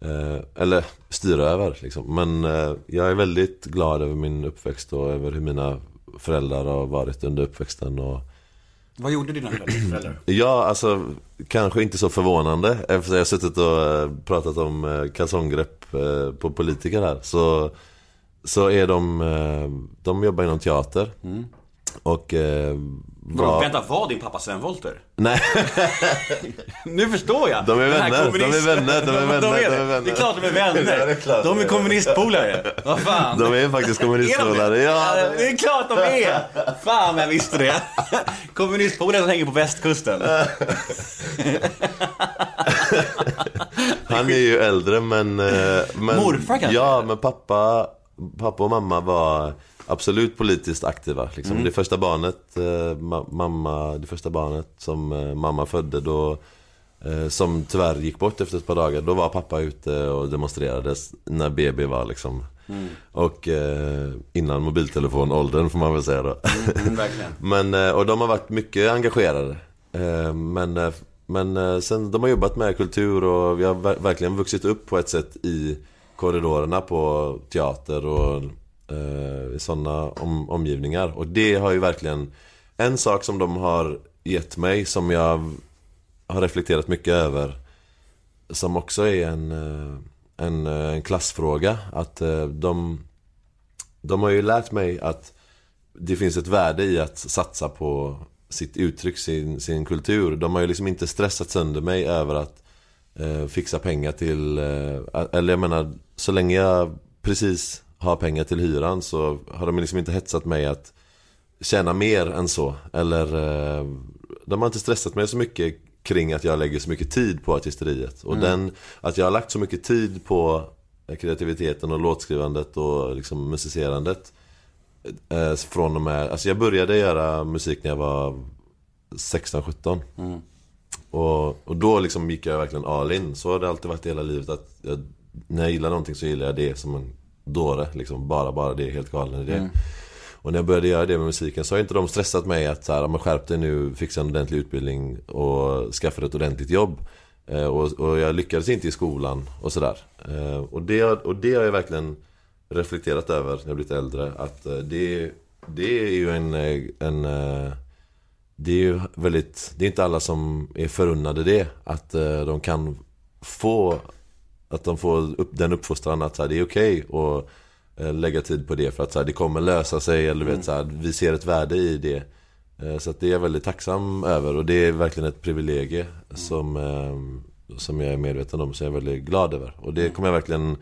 Eh, eller styra över liksom. Men eh, jag är väldigt glad över min uppväxt och över hur mina föräldrar har varit under uppväxten. Och, Vad gjorde dina föräldrar? Ja, alltså kanske inte så förvånande eftersom jag har suttit och eh, pratat om eh, kalsonggrepp eh, på politiker här. Så, så är de, de jobbar inom teater. Och eh, Vadå, var... Vänta, var din pappa Sven Wollter? Nej, Nu förstår jag! De är vänner, kommunist- de är vänner, de är vänner, de är, de är vänner. Det är klart de är vänner! Ja, det är klart de är är. kommunistpolare! Vad fan! de är faktiskt kommunistpolare. Ja, det är klart de är! Fan jag visste det! Kommunistpolare som hänger på västkusten. Han är ju äldre men... eh, men Morfar kanske? Ja, men pappa, pappa och mamma var absolut politiskt aktiva. Liksom. Mm. Det första barnet, eh, ma- mamma, det första barnet som eh, mamma födde då eh, som tyvärr gick bort efter ett par dagar. Då var pappa ute och demonstrerade när BB var liksom Och eh, innan mobiltelefonåldern får man väl säga då. Mm, verkligen. Men, eh, och de har varit mycket engagerade. Eh, Men, men sen de har jobbat med kultur och vi har ver- verkligen vuxit upp på ett sätt i korridorerna på teater och eh, sådana om, omgivningar. Och det har ju verkligen en sak som de har gett mig som jag har reflekterat mycket över. Som också är en, eh, en, eh, en klassfråga. Att eh, de, de har ju lärt mig att det finns ett värde i att satsa på sitt uttryck, sin, sin kultur. De har ju liksom inte stressat sönder mig över att eh, fixa pengar till... Eh, eller jag menar, så länge jag precis har pengar till hyran så har de liksom inte hetsat mig att tjäna mer än så. Eller eh, de har inte stressat mig så mycket kring att jag lägger så mycket tid på artisteriet. Och den, att jag har lagt så mycket tid på kreativiteten och låtskrivandet och liksom musicerandet. Eh, från och med, alltså jag började göra musik när jag var 16-17. Och, och då liksom gick jag verkligen all in. Så har det alltid varit hela livet att jag, när jag gillar någonting så gillar jag det som en dåre. Liksom bara, bara det, helt galen i det. Och när jag började göra det med musiken så har inte de stressat mig att så här, men skärp dig nu, fixa en ordentlig utbildning och skaffa ett ordentligt jobb. Eh, och, och jag lyckades inte i skolan och sådär. Eh, och, det, har- och det har jag verkligen reflekterat över när jag blivit äldre. Att eh, det, det är ju en, eh, en eh, det är ju väldigt, det är inte alla som är förunnade det. Att de kan få, att de får upp den uppfostran att så här, det är okej att eh, lägga tid på det för att så här, det kommer lösa sig. Eller vet, så här, vi ser ett värde i det. Eh, så att det är jag väldigt tacksam över och det är verkligen ett privilegie som, eh, som jag är medveten om. Så jag är väldigt glad över. Och det kommer jag verkligen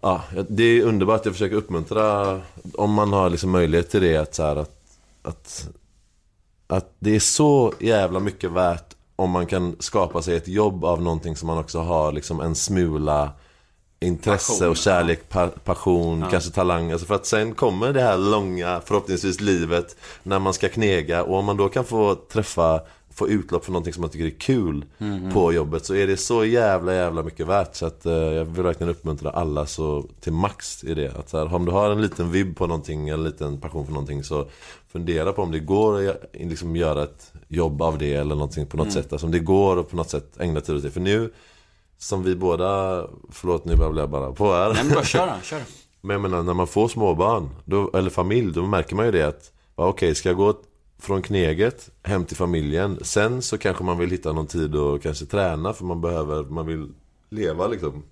Ja, det är underbart. Jag försöker uppmuntra om man har liksom möjlighet till det att, så här, att, att att det är så jävla mycket värt om man kan skapa sig ett jobb av någonting som man också har liksom en smula intresse Passion, och kärlek, pa passion, kanske talang. Alltså för att sen kommer det här långa, förhoppningsvis livet, när man ska knega. Och om man då kan få träffa, få utlopp för någonting som man tycker är kul på jobbet så är det så jävla, jävla mycket värt. Så att eh, jag vill verkligen uppmuntra alla så till max i det. Att så här, om du har en liten vibb på någonting, en liten passion för någonting så fundera på om det går att liksom göra ett jobb av det eller någonting på något sätt. Alltså om det går att på något sätt ägna tid åt det. För nu, som vi båda, förlåt nu babblar jag bara på här. Nej men bara kör kör. Men jag menar, när man får småbarn, då, eller familj, då märker man ju det att Okej, ska jag gå från kneget hem till familjen Sen så kanske man vill hitta någon tid och kanske träna för man behöver, man vill leva liksom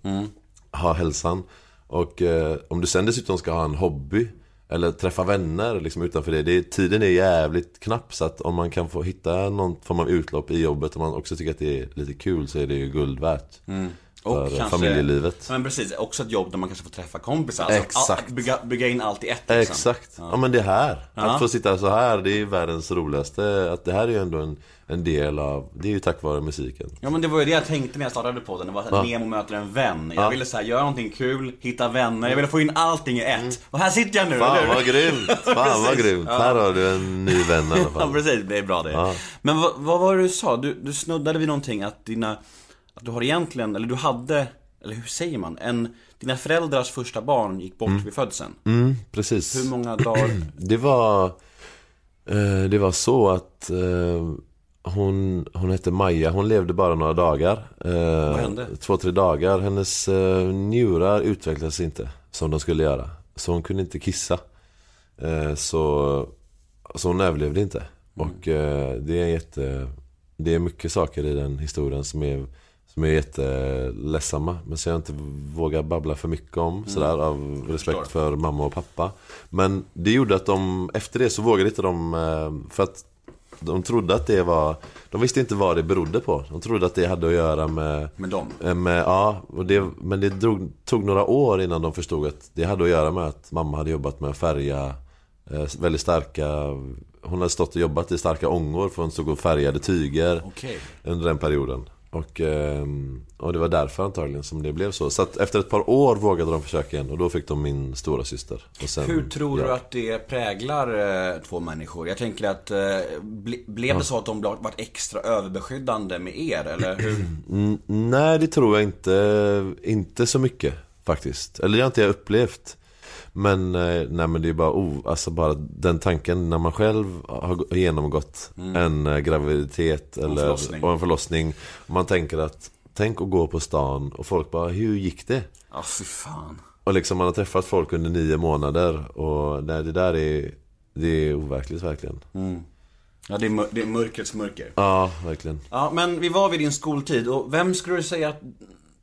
Ha hälsan Och eh, om du sen dessutom ska ha en hobby eller träffa vänner liksom utanför det, det Tiden är jävligt knapp så att om man kan få hitta någon form av utlopp i jobbet och man också tycker att det är lite kul så är det ju guld värt. Mm. Och För familjelivet Ja, Men precis, också ett jobb där man kanske får träffa kompisar. Alltså, Exakt. All, bygga, bygga in allt i ett liksom. Exakt. Ja. men det här. Ja. Att få sitta så här, det är världens roligaste. Att det här är ju ändå en, en del av, det är ju tack vare musiken. Ja men det var ju det jag tänkte när jag startade podden, det var att Nemo möter en vän. Jag Ja. ville så här, göra någonting kul, hitta vänner, jag ville få in allting i ett. Och här sitter jag nu, Mm. Fan eller vad grymt! Fan vad grymt! Här har du en ny vän i alla Ja fall. precis, det är bra det. Ja. Men vad, vad var det du sa? Du, du snuddade vid någonting att dina, att du har egentligen, eller du hade, eller hur säger man? En, dina föräldrars första barn gick bort vid födseln. Mm, precis. Hur många dagar? Det var, eh, det var så att eh, hon, hon hette Maja, hon levde bara några dagar. Eh, Vad hände? Två, tre dagar. Hennes eh, njurar utvecklades inte som de skulle göra. Så hon kunde inte kissa. Så, så hon överlevde inte. Och eh, det är jätte, det är mycket saker i den historien som är som är jätteledsamma men som jag inte vågar babbla för mycket om sådär av respekt för mamma och pappa Men det gjorde att de, efter det så vågade inte de eh, För att de trodde att det var De visste inte vad det berodde på De trodde att det hade att göra med Med dem? Eh, Med, ja, och det, men det drog, tog några år innan de förstod att det hade att göra med att mamma hade jobbat med att färga eh, väldigt starka Hon hade stått och jobbat i starka ångor för hon stod och färgade tyger Okej. under den perioden. Och, ehm, och det var därför antagligen som det blev så. Så att efter ett par år vågade de försöka igen och då fick de min stora syster. Hur tror jag. du att det präglar eh, två människor? Jag tänker att, eh, ble, blev det så att de varit extra överbeskyddande med er, eller hur? Mm, nej, det tror jag inte, inte så mycket. faktiskt. Eller det har inte jag upplevt. Men, eh, nej men det är bara, oh, alltså bara den tanken när man själv har genomgått en eh, graviditet eller, förlossning. och en förlossning. Man tänker att, tänk att gå på stan och folk bara, hur gick det? Ja, fy fan. Och liksom man har träffat folk under nio månader och nej, det där är, det är overkligt verkligen. Ja, det är, mör- det är mörkrets mörker. Ja, verkligen. Ja, men vi var vid din skoltid och vem skulle du säga att...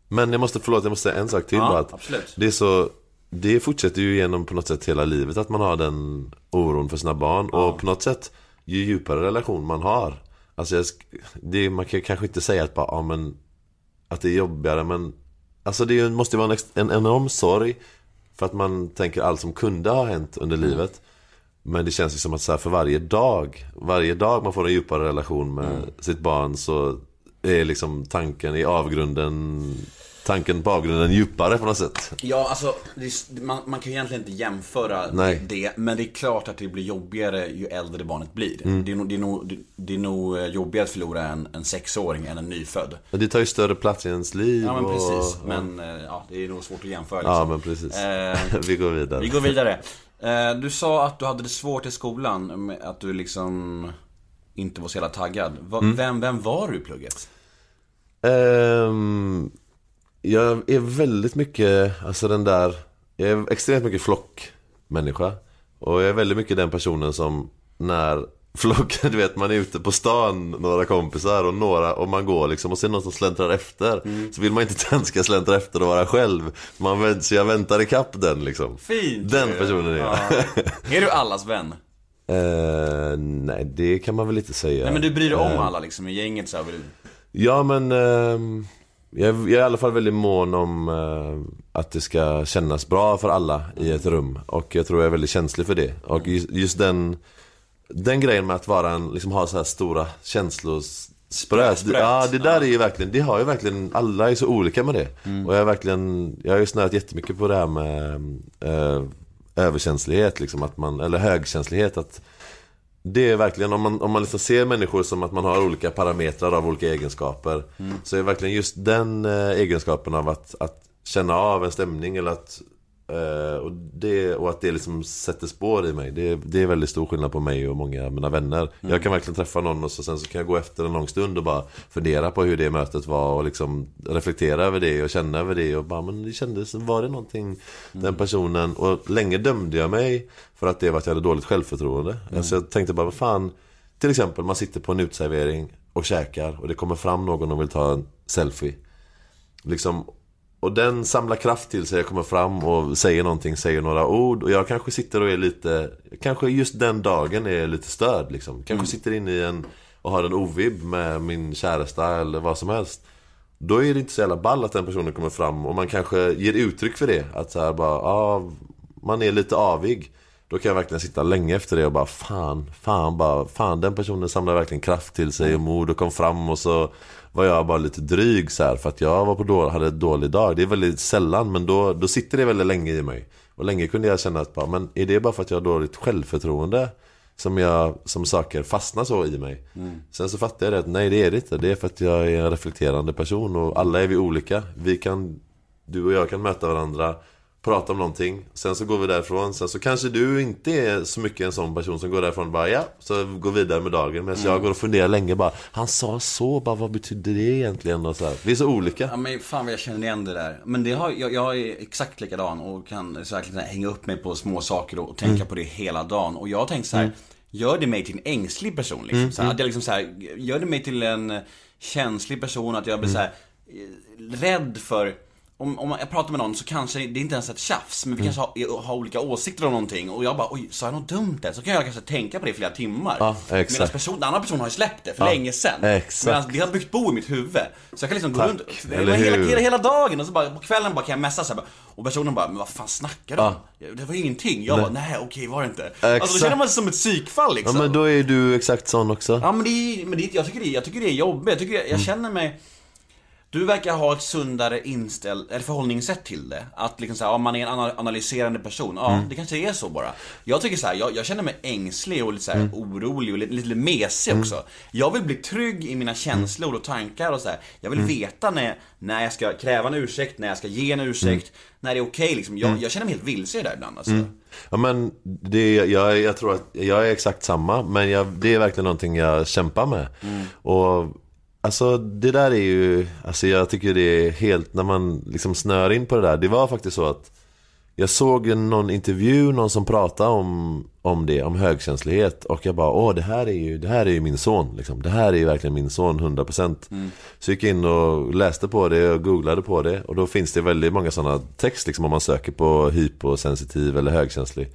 Men jag måste, förlåt, jag måste säga en sak till Ja, bara. Att absolut. Det är så, det fortsätter ju genom på något sätt hela livet att man har den oron för sina barn. Och på något sätt, ju djupare relation man har. Alltså jag, det, man kan kanske inte säga att bara, ja men, att det är jobbigare men Alltså det måste ju vara en, enorm sorg För att man tänker allt som kunde ha hänt under livet Men det känns ju som att så för varje dag Varje dag man får en djupare relation med sitt barn så Är liksom tanken i avgrunden Tanken på avgrunden djupare på något sätt Ja, alltså, är, man, man kan ju egentligen inte jämföra Nej. det. Men det är klart att det blir jobbigare ju äldre barnet blir. Mm. Det, är nog, det, är nog, det är nog eh, jobbigare att förlora en, en sexåring än en nyfödd. Men det tar ju större plats i ens liv Ja, men och, precis. Men eh, ja, det är nog svårt att jämföra liksom. Ja men precis Eh, Vi går vidare Vi går vidare. Eh, Du sa att du hade det svårt i skolan, att du liksom inte var så jävla taggad. Va, Mm. vem, vem var du i plugget? Ehm, jag är väldigt mycket, alltså den där, jag är extremt mycket flockmänniska. Och jag är väldigt mycket den personen som när flocken, du vet man är ute på stan, några kompisar och några, och man går liksom och ser någon som släntrar efter. Så vill man inte att den ska släntra efter och vara själv. Man, så jag väntar ikapp den liksom. Fint! Den personen är jag. Ja. Är du allas vän? Eh, nej, det kan man väl inte säga. Nej men du bryr dig om alla liksom i gänget så här, vill- Ja men ehm, jag, jag är i alla fall väldigt mån om eh, att det ska kännas bra för alla i ett rum. Och jag tror jag är väldigt känslig för det. Och just, just den, den grejen med att vara en, liksom ha så här stora känslospröt. Spröt, Ja det där är ju verkligen, det har ju verkligen, alla är så olika med det. Och jag är verkligen, jag har ju snöat jättemycket på det här med eh, överkänslighet liksom. Att man, eller högkänslighet. Att det är verkligen, om man, om man liksom ser människor som att man har olika parametrar av olika egenskaper Så är verkligen just den eh, egenskapen av att, att känna av en stämning eller att eh, och, det, och att det liksom sätter spår i mig det, det är väldigt stor skillnad på mig och många av mina vänner. Jag kan verkligen träffa någon och så, sen så kan jag gå efter en lång stund och bara fundera på hur det mötet var och liksom reflektera över det och känna över det och bara men det kändes, var det någonting Den personen, och länge dömde jag mig för att det var att jag hade dåligt självförtroende. Alltså jag tänkte bara vad fan? Till exempel man sitter på en utservering och käkar och det kommer fram någon och vill ta en selfie. Liksom och den samlar kraft till sig, jag kommer fram och säger någonting, säger några ord. Och jag kanske sitter och är lite, kanske just den dagen är lite störd liksom. Kanske sitter inne i en, och har en ovibb med min käresta eller vad som helst. Då är det inte så jävla ball att den personen kommer fram och man kanske ger uttryck för det. Att så här bara, ja, man är lite avig. Då kan jag verkligen sitta länge efter det och bara fan, fan, bara, fan den personen samlar verkligen kraft till sig och mod och kom fram och så var jag bara lite dryg så här för att jag var på då, hade en dålig dag. Det är väldigt sällan men då, då sitter det väldigt länge i mig. Och länge kunde jag känna att bara, men är det bara för att jag har dåligt självförtroende? Som, jag, som saker fastnar så i mig. Sen så fattar jag det att nej det är det inte. Det är för att jag är en reflekterande person och alla är vi olika. Vi kan, du och jag kan möta varandra, prata om någonting. Sen så går vi därifrån. Sen så kanske du inte är så mycket en sån person som går därifrån och bara ja, så går vidare med dagen. Medan jag går och funderar länge bara, han sa så, bara vad betyder det egentligen? Och så här. Vi är så olika. Ja men fan vad jag känner igen det där. Men det har, jag, jag är exakt likadan och kan så verkligen hänga upp mig på små saker och tänka Mm. på det hela dagen. Och jag har tänkt så här. Gör det mig till en ängslig person liksom? Mm, Så här, att jag liksom så här, gör det mig till en känslig person, att jag blir så här eh, rädd för om, om jag pratar med någon så kanske det är inte ens ett tjafs, men vi kanske har, har olika åsikter om någonting och jag bara oj, sa jag något dumt där? Så kan jag kanske tänka på det i flera timmar. Ja, exakt. Medan person, den andra personen har ju släppt det för Ja, länge sedan. exakt. Medan det har byggt bo i mitt huvud. Så jag kan liksom gå Tack, runt eller hela, hela, hela dagen och så bara på kvällen bara kan jag messa så här, bara, och personen bara, men vad fan snackar du om? Det var ju ingenting. Jag bara, nej okej var det inte. Alltså då Exakt. känner man sig som ett psykfall Ja liksom. men då är du exakt sån också. Ja men det är, men det, är- jag tycker det, jag tycker det är jobbigt. Jag, tycker, jag Mm. känner mig Du verkar ha ett sundare inställ, eller förhållningssätt till det. Att liksom såhär, om man är en ana- analyserande person, ja Mm. det kanske är så bara. Jag tycker såhär, jag, jag känner mig ängslig och lite såhär Mm. orolig och lite, lite mesig också. Jag vill bli trygg i mina känslor och tankar och sådär. Jag Mm. vill veta när, när jag ska kräva en ursäkt, när jag ska ge en ursäkt, Mm. när det är okej liksom. Jag, jag känner mig helt vilse i det där ibland alltså. Ja men det, jag, jag tror att jag är exakt samma Men jag, det är verkligen någonting jag kämpar med Och Alltså det där är ju Alltså jag tycker det är helt När man liksom snör in på det där Det var faktiskt så att Jag såg någon intervju Någon som pratade om Om det, om högkänslighet Och jag bara åh det här är ju Det här är ju min son liksom. Det här är ju verkligen min son 100% Så jag gick in och läste på det och googlade på det Och då finns det väldigt många sådana text liksom Om man söker på hyposensitiv eller högkänslig.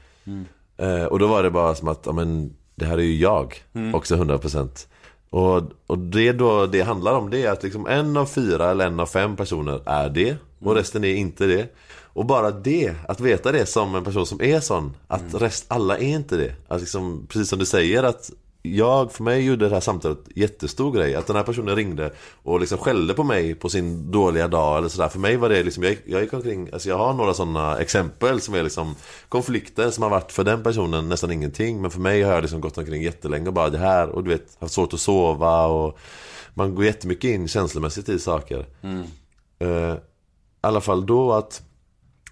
Eh, och då var det bara som att, ja men det här är ju jag också 100% och, och det då det handlar om det är att liksom en av fyra eller en av fem personer är det och resten är inte det. Och bara det, att veta det som en person som är sån, att rest, alla är inte det. Att liksom, precis som du säger att jag, för mig gjorde det här samtalet jättestor grej. Att den här personen ringde och liksom skällde på mig på sin dåliga dag eller sådär. För mig var det liksom, jag, jag gick omkring, alltså jag har några sådana exempel som är liksom konflikter som har varit för den personen nästan ingenting. Men för mig har jag liksom gått omkring jättelänge och bara det här och du vet, haft svårt att sova och man går jättemycket in känslomässigt i saker. Eh, I alla fall då att,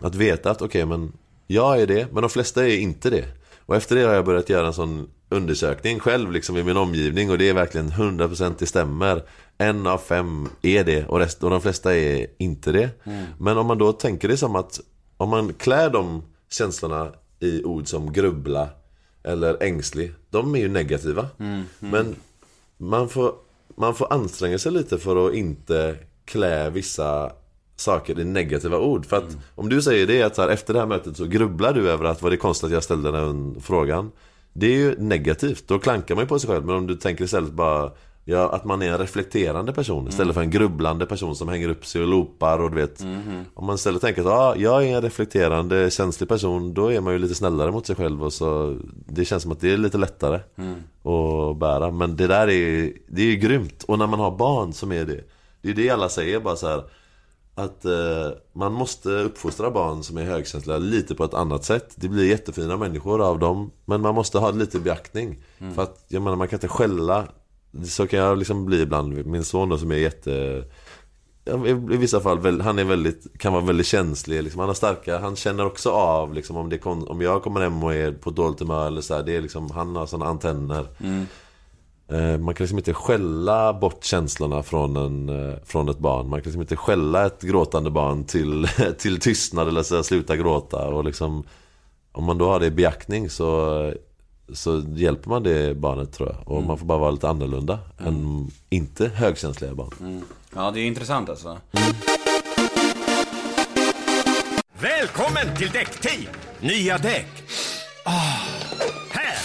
att veta att okej men jag är det, men de flesta är inte det. Och efter det har jag börjat göra en sån undersökning själv liksom i min omgivning och det är verkligen 100% det stämmer. En av fem är det och, rest, och de flesta är inte det. Men om man då tänker det som att om man klär de känslorna i ord som grubbla eller ängslig, de är ju negativa. Men man får, man får anstränga sig lite för att inte klä vissa saker i negativa ord. För att om du säger det att här, efter det här mötet så grubblar du över att var det konstigt att jag ställde den frågan. Det är ju negativt, då klankar man ju på sig själv. Men om du tänker istället bara ja, att man är en reflekterande person istället för en grubblande person som hänger upp sig och loopar och du vet. Om man istället tänker att ah, jag är en reflekterande, känslig person, då är man ju lite snällare mot sig själv och så Det känns som att det är lite lättare att bära. Men det där är ju, det är ju grymt. Och när man har barn som är det. Det är det alla säger bara så här att eh, man måste uppfostra barn som är högkänsliga lite på ett annat sätt. Det blir jättefina människor av dem. Men man måste ha lite beaktning. För att, jag menar, man kan inte skälla. Så kan jag liksom bli ibland. Min son då som är jätte... I vissa fall, han är väldigt, kan vara väldigt känslig. Liksom. Han har starka, han känner också av liksom, om, det om jag kommer hem och är på dåligt humör eller så här, det är liksom, Han har sådana antenner. Eh, Man kan liksom inte skälla bort känslorna från, en, eh, från ett barn. Man kan liksom inte skälla ett gråtande barn till, till tystnad eller så här, sluta gråta. Och liksom, om man då har det i beaktning så, så hjälper man det barnet tror jag. Och man får bara vara lite annorlunda än inte högkänsliga barn. Ja, det är intressant alltså. Välkommen till Däckteam! Nya däck. Ah, här!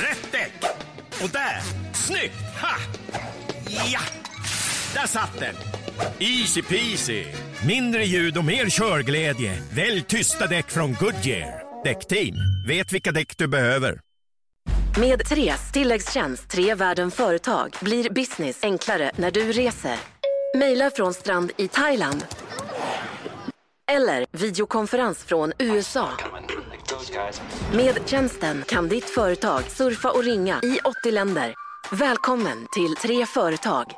Rätt däck! Och där! Snyggt! Ha! Ja! Där satt den! Easy peasy! Mindre ljud och mer körglädje. Välj tysta däck från Goodyear. Däckteam, vet vilka däck du behöver. Med Tres tilläggstjänst Tre världen företag blir business enklare när du reser. Mejla från strand i Thailand. Eller videokonferens från USA. Med tjänsten kan ditt företag surfa och ringa i 80 länder. Välkommen till Tre företag.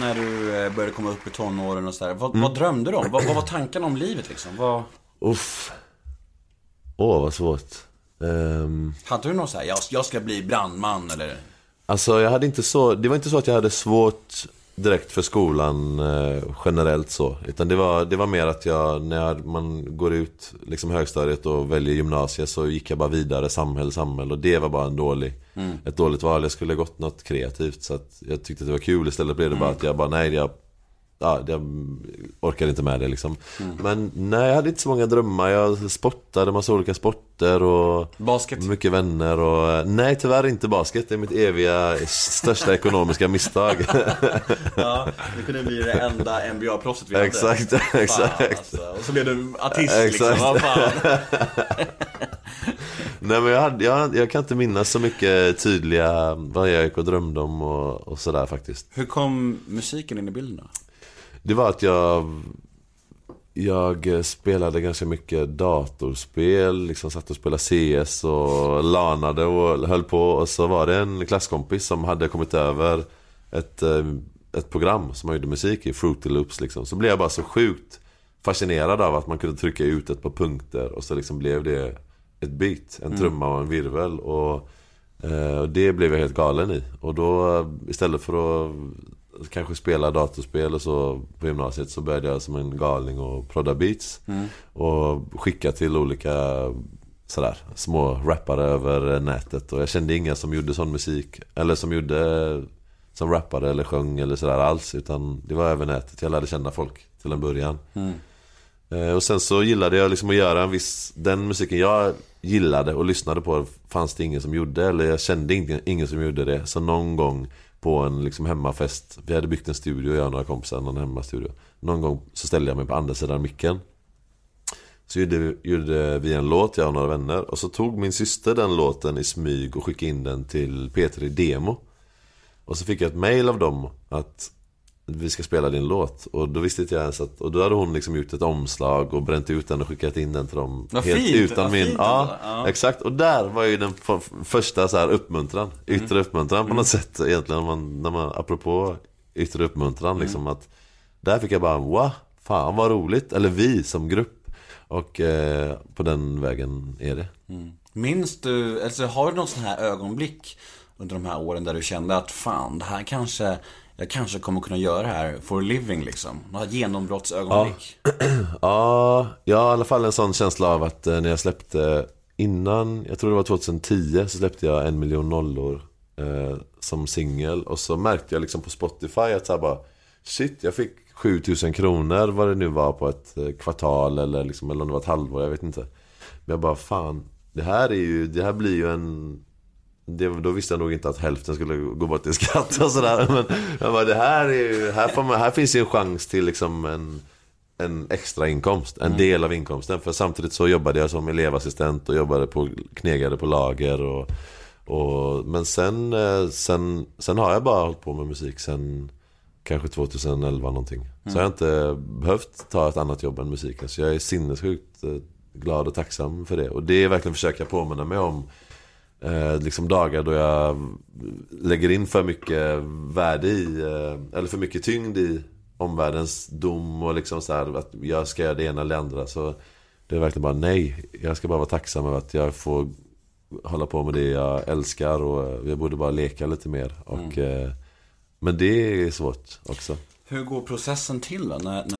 När du eh, började komma upp i tonåren och sådär. Vad, vad drömde du om? Vad, vad var tanken om livet liksom? Vad, Uff. Åh, vad svårt. Ehm, hade du någon såhär, jag, jag ska bli brandman eller? Alltså jag hade inte så, det var inte så att jag hade svårt direkt för skolan eh, generellt så. Utan det var, det var mer att jag, när man går ut liksom högstadiet och väljer gymnasiet så gick jag bara vidare samhälle, samhälle. Och det var bara en dålig, ett dåligt val. Jag skulle ha gått något kreativt. Så att jag tyckte att det var kul. Istället blev det bara att jag bara, nej jag Ja, jag orkade inte med det liksom. Men nej, jag hade inte så många drömmar. Jag sportade massa olika sporter och Basket? mycket vänner och Nej tyvärr inte basket, det är mitt eviga största ekonomiska misstag Ja, det kunde bli det enda NBA-proffset vi hade. Exakt, Fan, exakt. alltså. Och så blev du artist Exakt. liksom, vad fan. Nej men jag, hade, jag, jag kan inte minnas så mycket tydliga vad jag gick och drömde om och, och sådär faktiskt. Hur kom musiken in i bilden då? Det var att jag Jag spelade ganska mycket datorspel, liksom satt och spelade CS och lanade och höll på och så var det en klasskompis som hade kommit över ett, eh, ett program som man gjorde musik i, Fruity Loops liksom. Så blev jag bara så sjukt fascinerad av att man kunde trycka ut ett par punkter och så liksom blev det ett beat, en trumma och en virvel. Och, eh, och det blev jag helt galen i. Och då istället för att kanske spela datorspel och så på gymnasiet så började jag som en galning och prodda beats. Och skicka till olika sådär, små rappare över nätet. Och jag kände inga som gjorde sån musik. Eller som gjorde som rappade eller sjöng eller sådär alls. Utan det var över nätet. Jag lärde känna folk till en början. Eh, Och sen så gillade jag liksom att göra en viss Den musiken jag gillade och lyssnade på Fanns det ingen som gjorde Eller jag kände ingen, ingen som gjorde det Så någon gång på en liksom hemmafest. Vi hade byggt en studio, jag och några kompisar Någon hemmastudio. Någon gång så ställde jag mig på andra sidan micken. Så gjorde, gjorde vi en låt, jag och några vänner. Och så tog min syster den låten i smyg och skickade in den till P3 Demo. Och så fick jag ett mail av dem att vi ska spela din låt. Och då visste inte jag ens att Och då hade hon liksom gjort ett omslag och bränt ut den och skickat in den till dem Vad Helt fint, utan vad min fint ja. Ja. exakt. Och där var ju den första så här uppmuntran Yttre Mm. uppmuntran på något sätt egentligen. Man, när man, Apropå yttre uppmuntran Mm. liksom att Där fick jag bara wow, fan vad roligt. Eller vi som grupp. Och eh, på den vägen är det. Minns du, alltså har du någon sån här ögonblick under de här åren där du kände att fan, det här kanske, jag kanske kommer kunna göra det här for a living liksom? Några genombrottsögonblick? Ja, jag har i alla fall en sån känsla av att eh, när jag släppte innan, jag tror det var 2010, så släppte jag en miljon nollor eh, som singel. Och så märkte jag liksom på Spotify att så här bara, shit, jag fick 7000 kronor vad det nu var på ett eh, kvartal eller, liksom, eller om det var ett halvår, jag vet inte. Men jag bara, fan, det här är ju, det här blir ju en det, då visste jag nog inte att hälften skulle gå bort i skatt och sådär. Men jag bara, det här är här, man, här finns ju en chans till liksom en, en extra inkomst. En del av inkomsten. För samtidigt så jobbade jag som elevassistent och jobbade på, knegade på lager. Och, och, men sen, eh, sen, sen har jag bara hållit på med musik sen kanske 2011 någonting. Så jag har inte behövt ta ett annat jobb än musiken. Så jag är sinnessjukt eh, glad och tacksam för det. Och det är verkligen försöka påminna mig om eh, liksom dagar då jag lägger in för mycket värde i, eh, eller för mycket tyngd i omvärldens dom och liksom så här att jag ska göra det ena eller andra. Så det är verkligen bara nej. Jag ska bara vara tacksam över att jag får hålla på med det jag älskar och eh, jag borde bara leka lite mer. Och, eh, men det är svårt också. Hur går processen till då? När...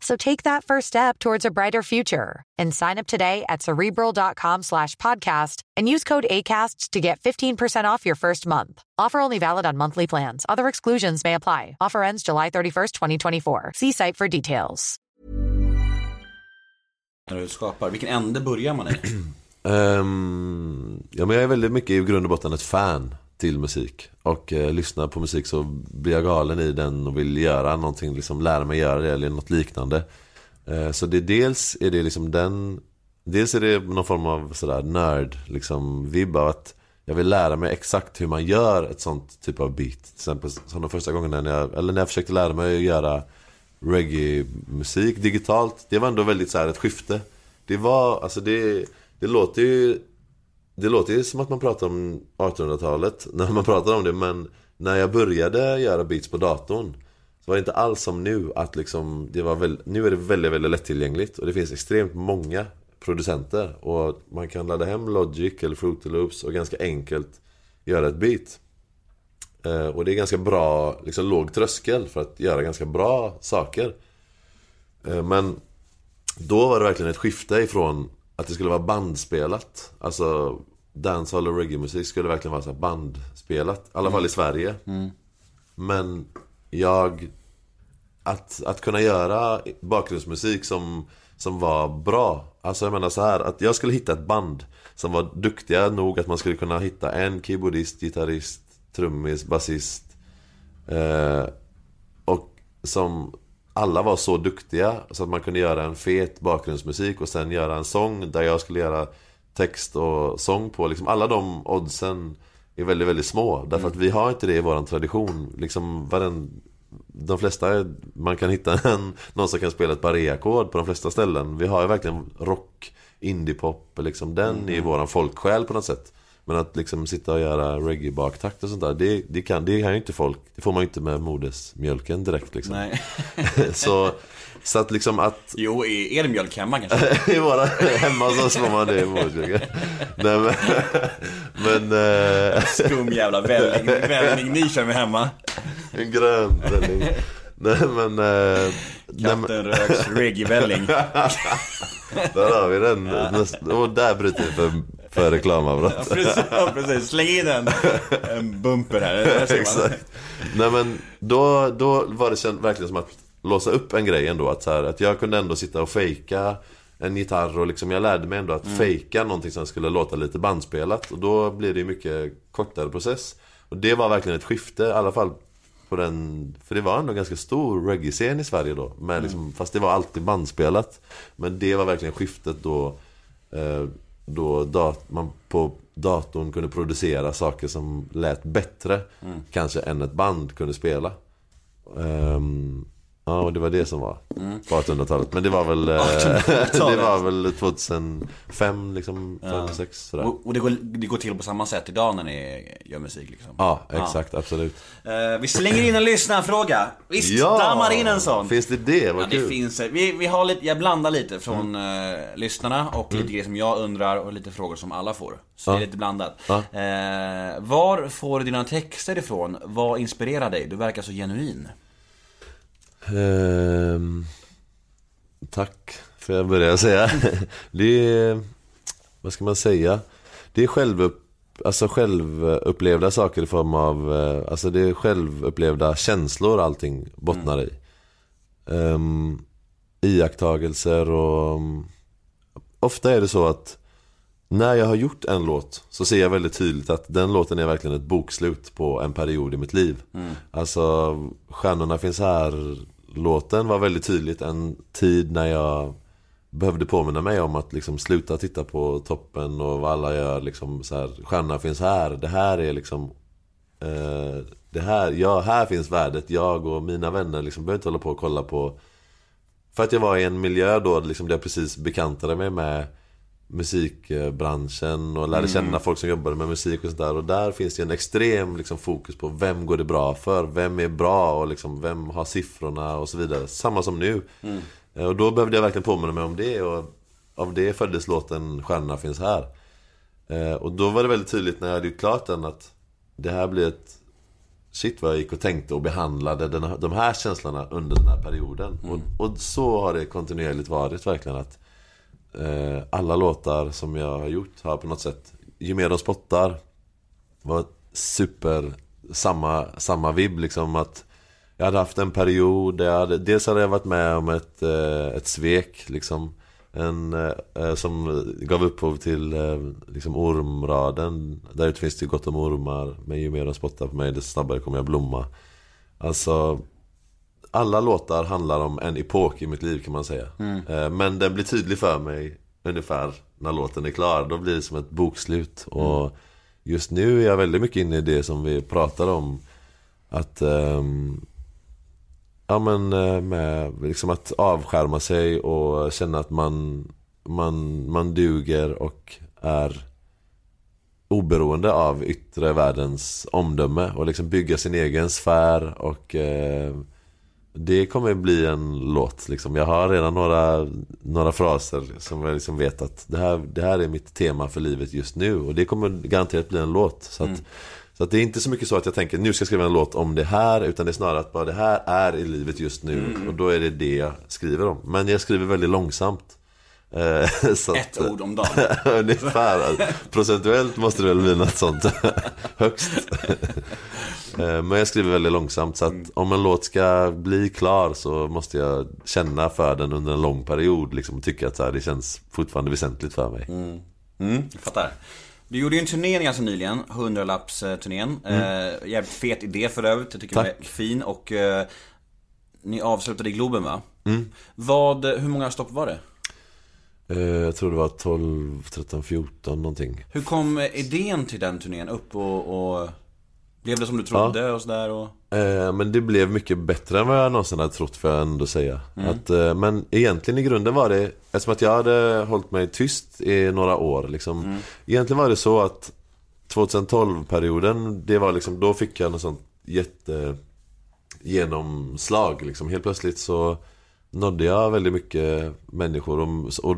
So take that first step towards a brighter future and sign up today at cerebral.com slash podcast and use code ACAST to get 15% off your first month. Offer only valid on monthly plans. Other exclusions may apply. Offer ends July 31st, 2024. See site for details. när du skapar? Vilken ände börjar man i? Ehm, ja, men jag är väldigt mycket i grund och botten ett fan till musik. Och eh, lyssnar på musik så blir jag galen i den och vill göra någonting, liksom lära mig göra det eller något liknande. Eh, så det dels är det liksom den, dels är det någon form av sådär nörd, liksom vibb av att jag vill lära mig exakt hur man gör ett sånt typ av beat. Till exempel som de första gångerna när jag, eller när jag försökte lära mig att göra reggae-musik digitalt. Det var ändå väldigt så här ett skifte. Det var, alltså det, det låter ju det låter ju som att man pratar om 1800-talet när man pratar om det men när jag började göra beats på datorn så var det inte alls som nu att liksom det var väl, Nu är det väldigt, väldigt lättillgängligt och det finns extremt många producenter och man kan ladda hem Logic eller Fruity Loops och ganska enkelt göra ett beat. Eh, och det är ganska bra, liksom låg tröskel för att göra ganska bra saker. Eh, men då var det verkligen ett skifte ifrån att det skulle vara bandspelat. Alltså dancehall och reggae-musik skulle verkligen vara så bandspelat. I alla fall i Sverige. Men jag... Att, att kunna göra bakgrundsmusik som, som var bra. Alltså jag menar så här att jag skulle hitta ett band som var duktiga nog att man skulle kunna hitta en keyboardist, gitarrist, trummis, basist. Eh, och som alla var så duktiga så att man kunde göra en fet bakgrundsmusik och sen göra en sång där jag skulle göra text och sång på. Liksom alla de oddsen är väldigt, väldigt små. Därför att vi har inte det i våran tradition. Liksom varen, de flesta, man kan hitta en, någon som kan spela ett barré-ackord på de flesta ställen. Vi har ju verkligen rock, indiepop, liksom den är i våran folksjäl på något sätt. Men att liksom sitta och göra reggae-baktakt och sånt där, det, det, kan, det kan ju inte folk. Det får man ju inte med modersmjölken direkt liksom. Nej. så, så att liksom att Jo, i er mjölk hemma kanske? i våra hemma så slår man det i modersmjölken. Nej men, men eh, Skum jävla välling, välling ni kör med hemma. en grön välling. Nej men, men Katten röks, reggae-välling. där har vi den. Och där bryter vi för, för reklamavbrott. Precis, ja, precis. Släng in en, en bumper här. Man. Exakt. Nej men då, då var det känd, verkligen som att låsa upp en grej ändå. Att, så här, att jag kunde ändå sitta och fejka en gitarr och liksom jag lärde mig ändå att fejka någonting som skulle låta lite bandspelat. Och då blir det ju mycket kortare process. Och det var verkligen ett skifte, i alla fall på den, för det var ändå en ganska stor reggae-scen i Sverige då. Med liksom, Fast det var alltid bandspelat. Men det var verkligen skiftet då, eh, då dat- man på datorn kunde producera saker som lät bättre. Kanske än ett band kunde spela. Ehm, ja, och det var det som var på 1800-talet. Men det var väl, eh, det var väl 2005, liksom, 5, 6 sådär. Och, och det, går, det går till på samma sätt idag när ni gör musik liksom? Ja, exakt, absolut. Eh, vi slänger in en lyssnarfråga. Visst, dammar in en sån. Finns det det? Vad Ja, det kul. finns eh, vi, vi har lite, jag blandar lite från eh, lyssnarna och lite grejer som jag undrar och lite frågor som alla får. Så det är lite blandat. Ja. Eh, var får du dina texter ifrån? Vad inspirerar dig? Du verkar så genuin. Ehm, tack, får jag börja säga. det är, vad ska man säga? Det är självupp, alltså självupplevda saker i form av, eh, alltså det är självupplevda känslor allting bottnar i. Um, iakttagelser och mm, ofta är det så att när jag har gjort en låt så ser jag väldigt tydligt att den låten är verkligen ett bokslut på en period i mitt liv. Alltså Stjärnorna finns Låten var väldigt tydligt en tid när jag behövde påminna mig om att liksom sluta titta på toppen och vad alla gör. Liksom så här, Stjärnorna finns här, det här är liksom eh, det här, ja, här finns värdet. Jag och mina vänner liksom behöver inte hålla på och kolla på för att jag var i en miljö då liksom, där jag precis bekantade mig med musikbranschen och lärde känna folk som jobbade med musik och sådär. Och där finns det en extrem liksom, fokus på vem går det bra för? Vem är bra och liksom, vem har siffrorna och så vidare. Samma som nu. Eh, Och då behövde jag verkligen påminna mig om det och av det föddes låten Stjärnorna finns här. Eh, Och då var det väldigt tydligt när jag hade gjort klart den att det här blir ett Shit vad jag gick och tänkte och behandlade den, de här känslorna under den här perioden. Och, och så har det kontinuerligt varit verkligen att eh, Alla låtar som jag har gjort har på något sätt Ju mer de spottar Var super Samma, samma vibb liksom att Jag hade haft en period där jag hade, Dels hade jag varit med om ett, eh, ett svek liksom en, eh, eh som gav upphov till eh, liksom ormraden. Där ute finns det gott om ormar Men ju mer de spottar på mig desto snabbare kommer jag blomma. Alltså alla låtar handlar om en epok i mitt liv kan man säga. Eh, Men den blir tydlig för mig Ungefär när låten är klar. Då blir det som ett bokslut. Och just nu är jag väldigt mycket inne i det som vi pratar om. Att ehm, Ja men eh, med liksom att avskärma sig och känna att man, man, man duger och är oberoende av yttre världens omdöme och liksom bygga sin egen sfär och eh, det kommer bli en låt liksom. Jag har redan några, några fraser som jag liksom vet att det här, det här är mitt tema för livet just nu och det kommer garanterat bli en låt. Så att, så att det är inte så mycket så att jag tänker nu ska jag skriva en låt om det här utan det är snarare att bara det här är i livet just nu och då är det det jag skriver om. Men jag skriver väldigt långsamt. Eh, att- Ett ord om dagen. Ungefär. Procentuellt måste det väl bli något sånt högst. Eh, Men jag skriver väldigt långsamt så att om en låt ska bli klar så måste jag känna för den under en lång period. Liksom, tycka att så här, det känns fortfarande väsentligt för mig. Mm, jag fattar. Du gjorde ju en turné ganska nyligen, 100-lappsturnén. Eh, jävligt fet idé för övrigt, jag tycker den Tack. är fin och eh, ni avslutade i Globen va? Vad, hur många stopp var det? Eh, Jag tror det var 12, 13, 14 någonting. Hur kom idén till den turnén upp och, och blev det som du trodde och sådär? Och... Eh, Men det blev mycket bättre än vad jag någonsin hade trott får jag ändå säga. Att, eh, men egentligen i grunden var det, eftersom att jag hade hållit mig tyst i några år liksom. Egentligen var det så att 2012-perioden, det var liksom, då fick jag något sånt jätte genomslag liksom. Helt plötsligt så nådde jag väldigt mycket människor och, och,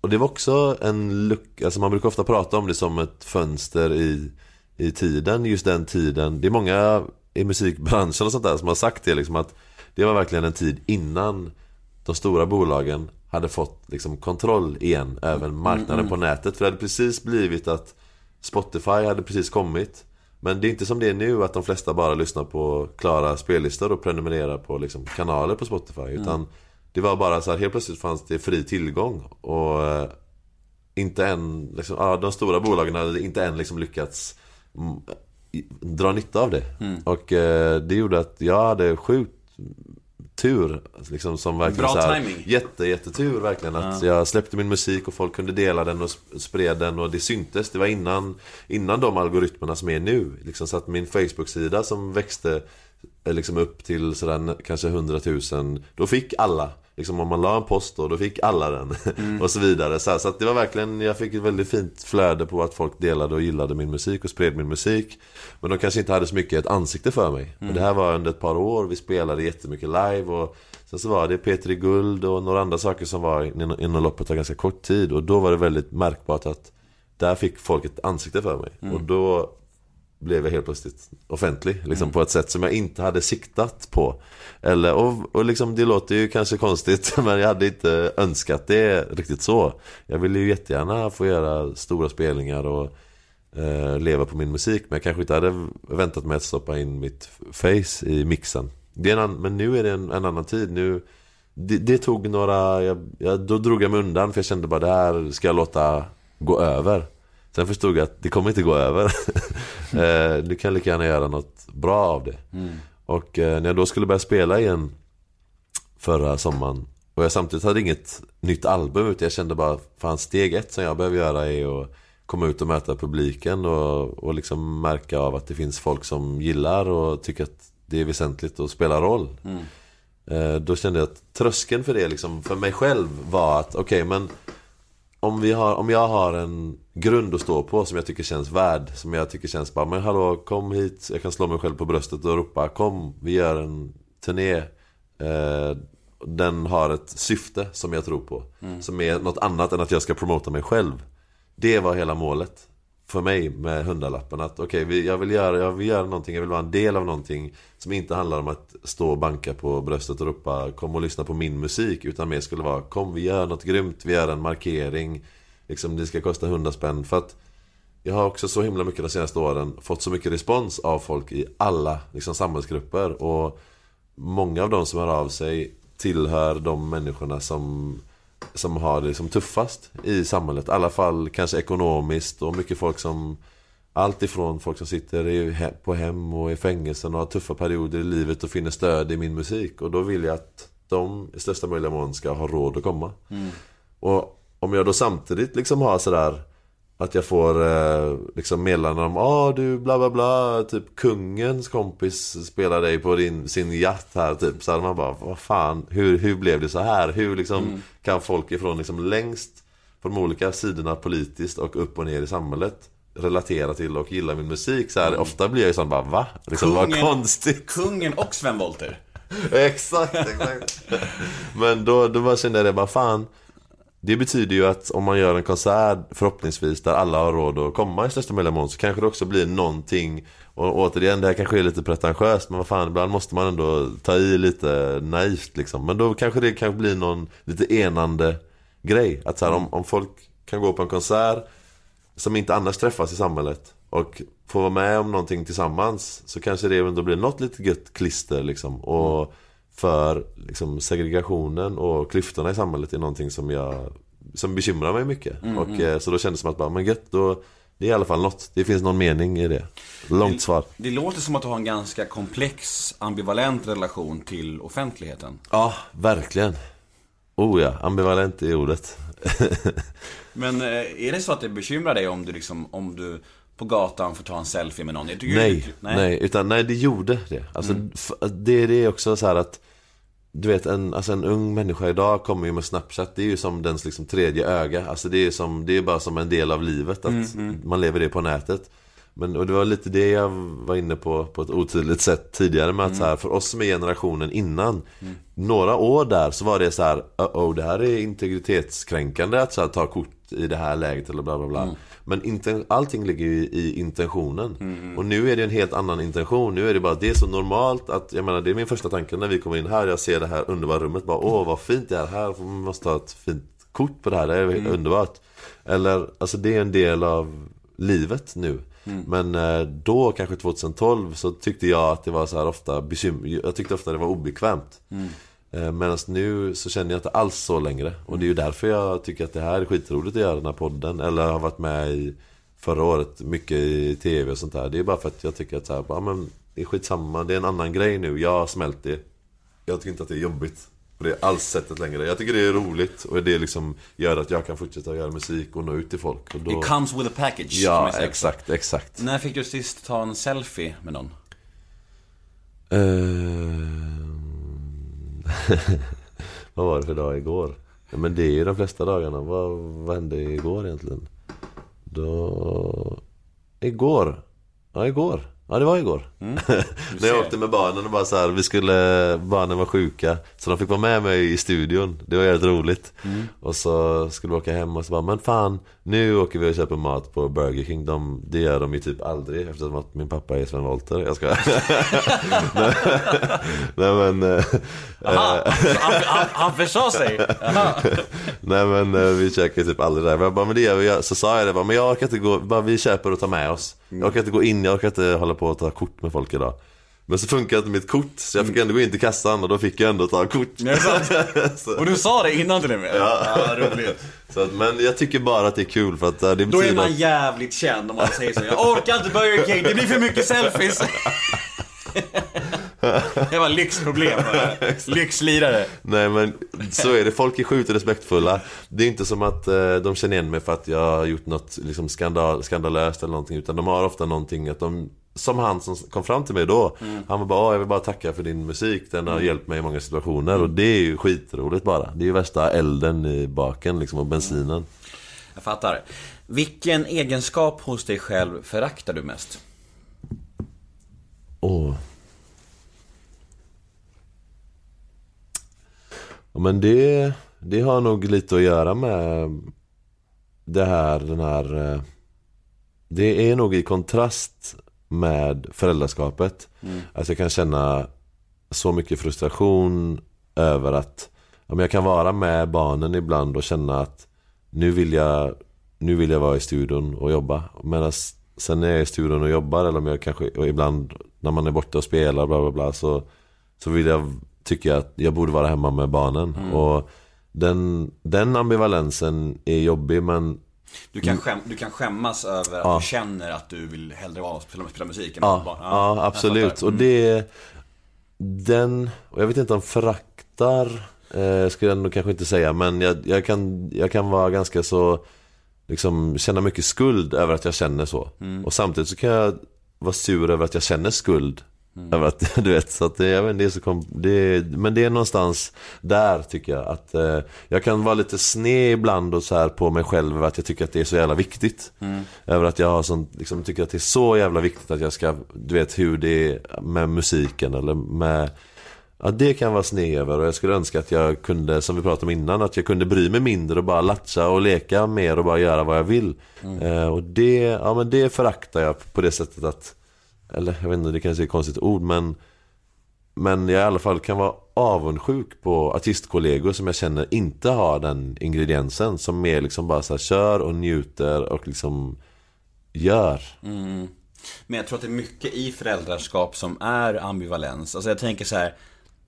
och det var också en lucka, alltså man brukar ofta prata om det som ett fönster i, i tiden, just den tiden. Det är många i musikbranschen och sånt där som har sagt det liksom att det var verkligen en tid innan de stora bolagen hade fått liksom kontroll igen över marknaden på nätet. För det hade precis blivit att Spotify hade precis kommit. Men det är inte som det är nu att de flesta bara lyssnar på klara spellistor och prenumererar på liksom kanaler på Spotify. Utan det var bara så här, helt plötsligt fanns det fri tillgång. Och eh, inte än, liksom, ja, de stora bolagen hade inte än liksom lyckats mm, dra nytta av det. Och eh, det gjorde att jag hade sjukt tur. Liksom, som verkligen Bra så här, timing. Jätte, jättetur verkligen. Att jag släppte min musik och folk kunde dela den och sp- spred den och det syntes. Det var innan, innan de algoritmerna som är nu. Liksom, så att min Facebook-sida som växte eh, liksom upp till sådär kanske 100 000. Då fick alla. Liksom om man la en post då, då fick alla den. och så vidare. Så, här, så det var verkligen, jag fick ett väldigt fint flöde på att folk delade och gillade min musik och spred min musik. Men de kanske inte hade så mycket ett ansikte för mig. Och det här var under ett par år, vi spelade jättemycket live och Sen så var det Petri Guld och några andra saker som var inom, loppet av ganska kort tid. Och då var det väldigt märkbart att där fick folk ett ansikte för mig. Och då blev jag helt plötsligt offentlig. Liksom, På ett sätt som jag inte hade siktat på. Eller, och, och liksom, det låter ju kanske konstigt men jag hade inte önskat det riktigt så. Jag ville ju jättegärna få göra stora spelningar och eh, leva på min musik. Men jag kanske inte hade väntat mig att stoppa in mitt face i mixen. Det är en men nu är det en, en annan tid. Nu, det, det tog några, jag, jag, då drog jag mig undan för jag kände bara det här ska jag låta gå över. Sen förstod jag att det kommer inte gå över. eh, du kan lika gärna göra något bra av det. Och eh, när jag då skulle börja spela igen förra sommaren och jag samtidigt hade inget nytt album utan jag kände bara fan steg ett som jag behöver göra är att komma ut och möta publiken och, och liksom märka av att det finns folk som gillar och tycker att det är väsentligt att spela roll. Eh, Då kände jag att tröskeln för det liksom, för mig själv var att okej men om, vi har, om jag har en grund att stå på som jag tycker känns värd Som jag tycker känns bara, men hallå kom hit Jag kan slå mig själv på bröstet och ropa Kom, vi gör en turné eh, Den har ett syfte som jag tror på Som är något annat än att jag ska promota mig själv. Det var hela målet för mig med hundralappen att okej, okay, jag, vill göra, jag vill göra någonting Jag vill vara en del av någonting Som inte handlar om att stå och banka på bröstet och ropa Kom och lyssna på min musik Utan mer skulle vara Kom vi gör något grymt, vi gör en markering. Liksom det ska kosta 100 spänn. För att Jag har också så himla mycket de senaste åren Fått så mycket respons av folk i alla liksom, samhällsgrupper. Och Många av de som hör av sig Tillhör de människorna som som har det som tuffast i samhället I alla fall kanske ekonomiskt och mycket folk som allt ifrån folk som sitter på hem och i fängelsen och har tuffa perioder i livet och finner stöd i min musik. Och då vill jag att de i största möjliga mån ska ha råd att komma. Och om jag då samtidigt liksom har sådär att jag får eh, liksom meddelanden om ah du bla bla bla. Typ kungens kompis spelar dig på din, sin yacht här typ. Så hade man bara vad fan hur, hur blev det så här? Hur liksom kan folk ifrån liksom längst Från de olika sidorna politiskt och upp och ner i samhället relaterar till och gillar min musik? Så här, Ofta blir jag ju sån bara va? Liksom, vad Kungen- konstigt. Kungen och Sven Wollter. Exakt, exakt. Men då, då bara kände jag det, bara fan det betyder ju att om man gör en konsert förhoppningsvis där alla har råd att komma i största möjliga mån så kanske det också blir någonting. Och återigen, det här kanske är lite pretentiöst men vad fan, ibland måste man ändå ta i lite naivt liksom. Men då kanske det kan bli någon lite enande grej. Att så här, om, om folk kan gå på en konsert som inte annars träffas i samhället och få vara med om någonting tillsammans så kanske det ändå blir något lite gött klister liksom. Och för liksom, segregationen och klyftorna i samhället är någonting som jag som bekymrar mig mycket. Och, eh, så då kändes det som att bara, men gött, då, det är i alla fall något. Det finns någon mening i det. Långt svar. Det låter som att du har en ganska komplex, ambivalent relation till offentligheten. Ja, verkligen. Oh ja, ambivalent är ordet. Men eh, är det så att det bekymrar dig om du liksom, om du på gatan får ta en selfie med någon? Jag tycker Nej, det- nej, utan nej det gjorde det. Alltså, f- det, det är också så här att Du vet en, alltså en ung människa idag kommer ju med Snapchat. Det är ju som dens liksom tredje öga. Alltså det är, som, det är bara som en del av livet att man lever det på nätet. Men, och det var lite det jag var inne på på ett otydligt sätt tidigare med att så här, för oss som är generationen innan Några år där så var det så här, oh det här är integritetskränkande att så här, ta kort i det här läget eller bla bla bla Men inte, allting ligger ju i intentionen. Och nu är det en helt annan intention. Nu är det bara, det är så normalt att, jag menar det är min första tanke när vi kommer in här. Jag ser det här underbara rummet, bara åh vad fint det är här. Man måste ha ett fint kort på det här, det är helt underbart. Eller, alltså det är en del av livet nu. Men eh, då, kanske 2012, så tyckte jag att det var så här ofta bekym- Jag tyckte ofta det var obekvämt. Eh, Medan nu så känner jag inte alls så längre. Och det är ju därför jag tycker att det här är skitroligt att göra den här podden. Eller har varit med i förra året mycket i tv och sånt där. Det är bara för att jag tycker att så här, ja, men det är skitsamma, det är en annan grej nu. Jag har smält det. Jag tycker inte att det är jobbigt på det alls sättet längre. Jag tycker det är roligt och det liksom gör att jag kan fortsätta göra musik och nå ut till folk. Och då... It comes with a package. Ja, exakt, exakt. När fick du sist ta en selfie med någon? Ehm. vad var det för dag igår? Ja, men det är ju de flesta dagarna. Vad, vad hände igår egentligen? Då... Igår? Ja, igår. Ja, det var igår. När jag åkte med barnen och bara så här, vi skulle, barnen var sjuka. Så de fick vara med mig i studion. Det var jävligt roligt. Och så skulle vi åka hem och så bara, men fan, nu åker vi och köper mat på Burger King. De, det gör de ju typ aldrig eftersom att min pappa är Sven Wollter. Jag ska. Nej, Nej men... eh, Aha, han, han, han försade sig. Nej men eh, vi käkar typ aldrig där. Jag bara, men det gör vi. Så sa jag det bara, men jag orkar inte gå, bara vi köper och tar med oss. Jag orkar inte gå in, jag orkar inte hålla på och ta kort med folk idag. Men så funkar inte mitt kort, så jag fick ändå gå in till kassan och då fick jag ändå ta kort. Så, Och du sa det innan till och med? Ja, roligt. så att, men jag tycker bara att det är kul för att eh, det Då är man jävligt känd om man säger så. Jag orkar inte Burger King, det blir för mycket selfies. Det var lyxproblem. Lyxlirare. Nej men så är det, folk är sjukt respektfulla. Det är inte som att eh, de känner igen mig för att jag har gjort något liksom, skandal, skandalöst eller någonting Utan de har ofta någonting att de Som han som kom fram till mig då Han var bara "Åh, jag vill bara tacka för din musik. Den har hjälpt mig i många situationer. Och det är ju skitroligt bara. Det är ju värsta elden i baken liksom och bensinen. Jag fattar. Vilken egenskap hos dig själv föraktar du mest? Åh Ja men det, det har nog lite att göra med det här, den här eh, Det är nog i kontrast med föräldraskapet. Att jag kan känna så mycket frustration över att ja, men Jag kan vara med barnen ibland och känna att nu vill jag, nu vill jag vara i studion och jobba. Medan sen när jag är i studion och jobbar eller om jag kanske, ibland när man är borta och spelar bla bla bla så Så vill jag, tycker jag att jag borde vara hemma med barnen och den, den ambivalensen är jobbig men Du kan, skäm, du kan skämmas över att Mm. Ja. du känner att du vill hellre vara spela, spela musik än Ja, barn. ja, jag absolut. fattar. Och det Den, och jag vet inte om föraktar eh, Skulle jag nog kanske inte säga Men jag, jag, kan, jag kan vara ganska så Liksom känna mycket skuld över att jag känner så Och samtidigt så kan jag vara sur över att jag känner skuld Över att, du vet, så att det, jag vet, det är så kom, det, är- Men det är någonstans där tycker jag att eh, Jag kan vara lite sned ibland och så här på mig själv över att jag tycker att det är så jävla viktigt. Över att jag har sånt, liksom, tycker att det är så jävla viktigt att jag ska, du vet hur det är med musiken eller med Ja det kan vara sned över. Och jag skulle önska att jag kunde, som vi pratade om innan, att jag kunde bry mig mindre och bara latcha och leka mer och bara göra vad jag vill. Eh, och det, ja men det föraktar jag på det sättet att, eller jag vet inte, det kanske är ett konstigt ord men Men jag i alla fall kan vara avundsjuk på artistkollegor som jag känner inte har den ingrediensen Som mer liksom bara så här, kör och njuter och liksom gör mm. Men jag tror att det är mycket i föräldraskap som är ambivalens. Alltså jag tänker så här.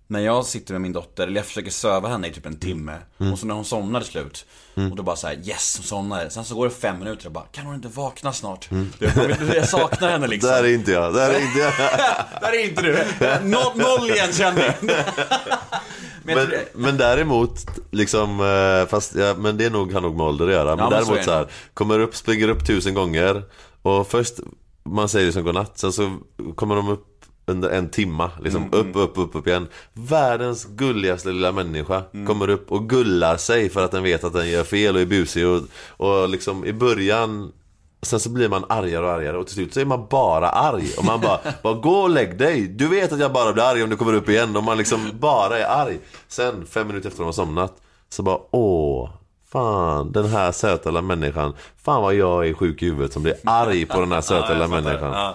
När jag sitter med min dotter, eller jag försöker söva henne i typ en timme. Och så när hon somnar till slut. Och då bara så här: yes hon somnade Sen så går det fem minuter och bara, kan hon inte vakna snart? Jag, bara, jag saknar henne liksom. Där är inte jag, där är inte jag. Där är inte du! Noll, noll igenkänning! Men jag Men, däremot, liksom, eh, fast, ja, men det nog, har nog med ålder att göra. Men men så är däremot det så här, kommer upp, springer upp tusen gånger. Och först, man säger liksom godnatt, sen så kommer de upp under en timma, liksom Mm, upp, upp, upp, upp igen. Världens gulligaste lilla människa Mm. kommer upp och gullar sig för att den vet att den gör fel och är busig och, och liksom i början Sen så blir man argare och argare och till slut så är man bara arg och man bara, bara gå och lägg dig. Du vet att jag bara blir arg om du kommer upp igen och man liksom bara är arg. Sen, fem minuter efter de har somnat, så bara åh, fan den här söta lilla människan. Fan vad jag är sjuk i huvudet som blir arg på den här söta lilla människan.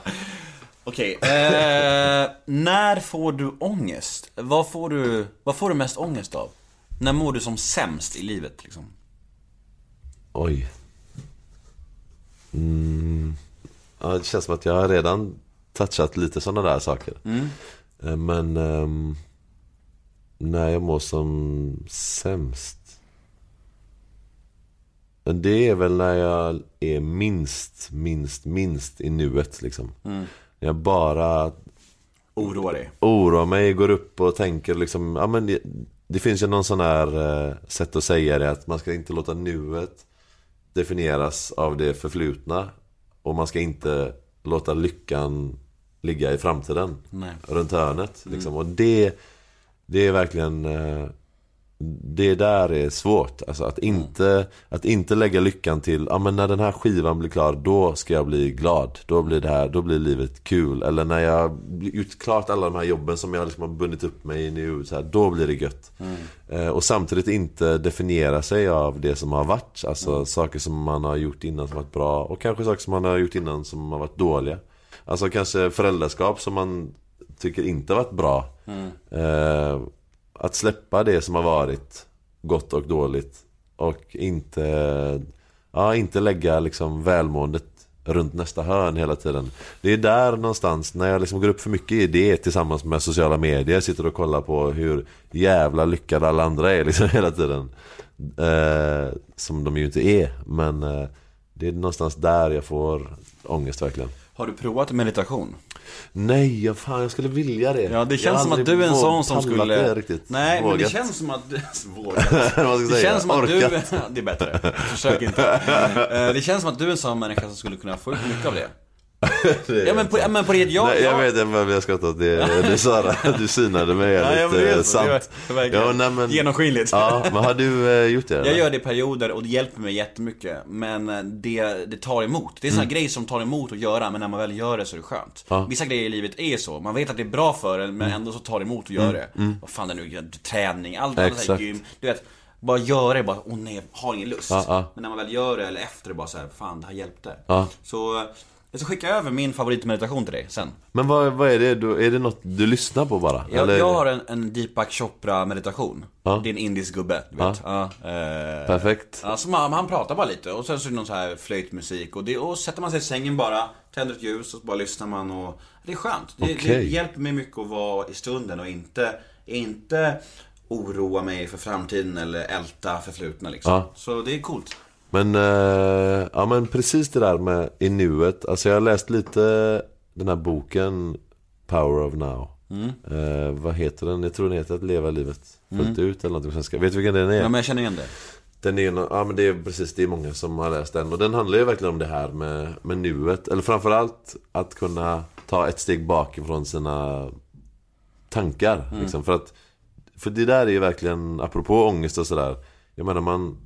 Okej, eh, när får du ångest? Vad får du, vad får du mest ångest av? När mår du som sämst i livet liksom? Oj. Mm. Ja, det känns som att jag har redan touchat lite sådana där saker. Eh, Men ehm, när jag mår som sämst. Det är väl när jag är minst, minst, minst i nuet liksom. När jag bara Oroa dig? oroar mig, går upp och tänker liksom, ja men det, det finns ju någon sån här eh, sätt att säga det att man ska inte låta nuet definieras av det förflutna och man ska inte låta lyckan ligga i framtiden, Nej. runt hörnet liksom. Och det, det är verkligen eh, det där är svårt, alltså att inte, att inte lägga lyckan till, ja men när den här skivan blir klar, då ska jag bli glad. Då blir det här, då blir livet kul. Eller när jag gjort klart alla de här jobben som jag liksom har bundit upp mig i nu, så här, då blir det gött. Eh, och samtidigt inte definiera sig av det som har varit. Alltså saker som man har gjort innan som varit bra och kanske saker som man har gjort innan som har varit dåliga. Alltså kanske föräldraskap som man tycker inte har varit bra. Eh, att släppa det som har varit gott och dåligt och inte, ja, inte lägga liksom välmåendet runt nästa hörn hela tiden. Det är där någonstans, när jag liksom går upp för mycket i det tillsammans med sociala medier, sitter och kollar på hur jävla lyckade alla andra är liksom hela tiden. Eh, som de ju inte är, men eh, det är någonstans där jag får ångest verkligen. Har du provat meditation? Nej, jag, fan jag skulle vilja det. Ja, det känns som att du är en sån som skulle... Det riktigt. Nej, men det Vågat. känns som att du... Vågat. Det säga? känns som att du... Orkat. Det är bättre. Försök inte. Eh, Det känns som att du är en sån människa som skulle kunna få ut mycket av det. Ja men på, ja, men på det, jag... Nej, jag jag- vet inte vad jag skrattar åt. Det, det Sara, du synade mig Ja, ja, men det. Det sant. det verkligen Ja, nej, men, Genomskinligt. ja, men har du eh, gjort det? eller? Jag gör det i perioder och det hjälper mig jättemycket. Men eh, det, det tar emot. Det är sån här grej som tar emot att göra, men när man väl gör det så är det skönt. Ja. Vissa grejer i livet är så. Man vet att det är bra för en, men ändå så tar det emot att göra det. Vad fan det nu träning, allt, här Exakt. gym. Du vet, bara göra det, bara åh nej, jag har ingen lust. Ja, ja. Men när man väl gör det, eller efter det, bara så här, fan det här hjälpte. Så jag ska skicka över min favoritmeditation till dig sen. Men vad, vad är det? Du, är det något du lyssnar på bara? Jag, Eller- jag har en, en Deepak Chopra meditation. Ja. Det är en indisk gubbe, du vet. Ja. eh, Perfekt. Alltså man, han pratar bara lite och sen så är det någon så här flöjtmusik och, det, och sätter man sig i sängen bara, tänder ett ljus och så bara lyssnar man och Det är skönt. Det, det Okej. hjälper mig mycket att vara i stunden och inte, inte oroa mig för framtiden eller älta förflutna liksom. Ja. Så det är coolt. Men, eh, ja men precis det där med i nuet. Alltså jag har läst lite den här boken Power of Now. Mm. Eh, vad heter den? Jag tror den heter Att leva livet fullt ut eller något på svenska. Vet du vilken den är? Ja, men jag känner igen det. Den är, ja men det är precis, det är många som har läst den. Och den handlar ju verkligen om det här med, med nuet. Eller framförallt att kunna ta ett steg bakifrån sina tankar. Liksom, för att För det där är ju verkligen, apropå ångest och sådär. Jag menar man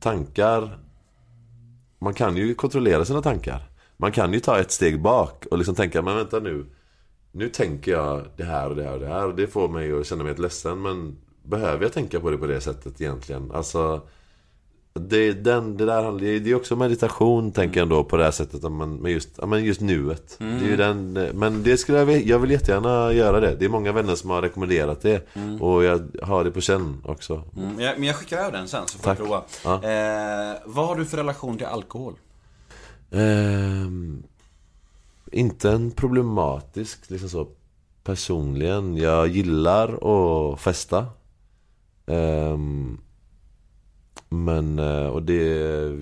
tankar man kan ju kontrollera sina tankar. Man kan ju ta ett steg bak och liksom tänka, men vänta nu. Nu tänker jag det här och det här och det här och det får mig att känna mig ett ledsen. Men behöver jag tänka på det på det sättet egentligen? Alltså det, den, det där det är också meditation tänker jag ändå på det här sättet. Men just, men just nuet. Det är den, men det skulle jag, jag vill jättegärna göra det. Det är många vänner som har rekommenderat det. Och jag har det på känn också. Mm, jag, men jag skickar över den sen så får Tack. du prova. Ja. Eh, vad har du för relation till alkohol? Ehm, inte en problematisk liksom så personligen. Jag gillar att festa. Ehm, men, eh, och det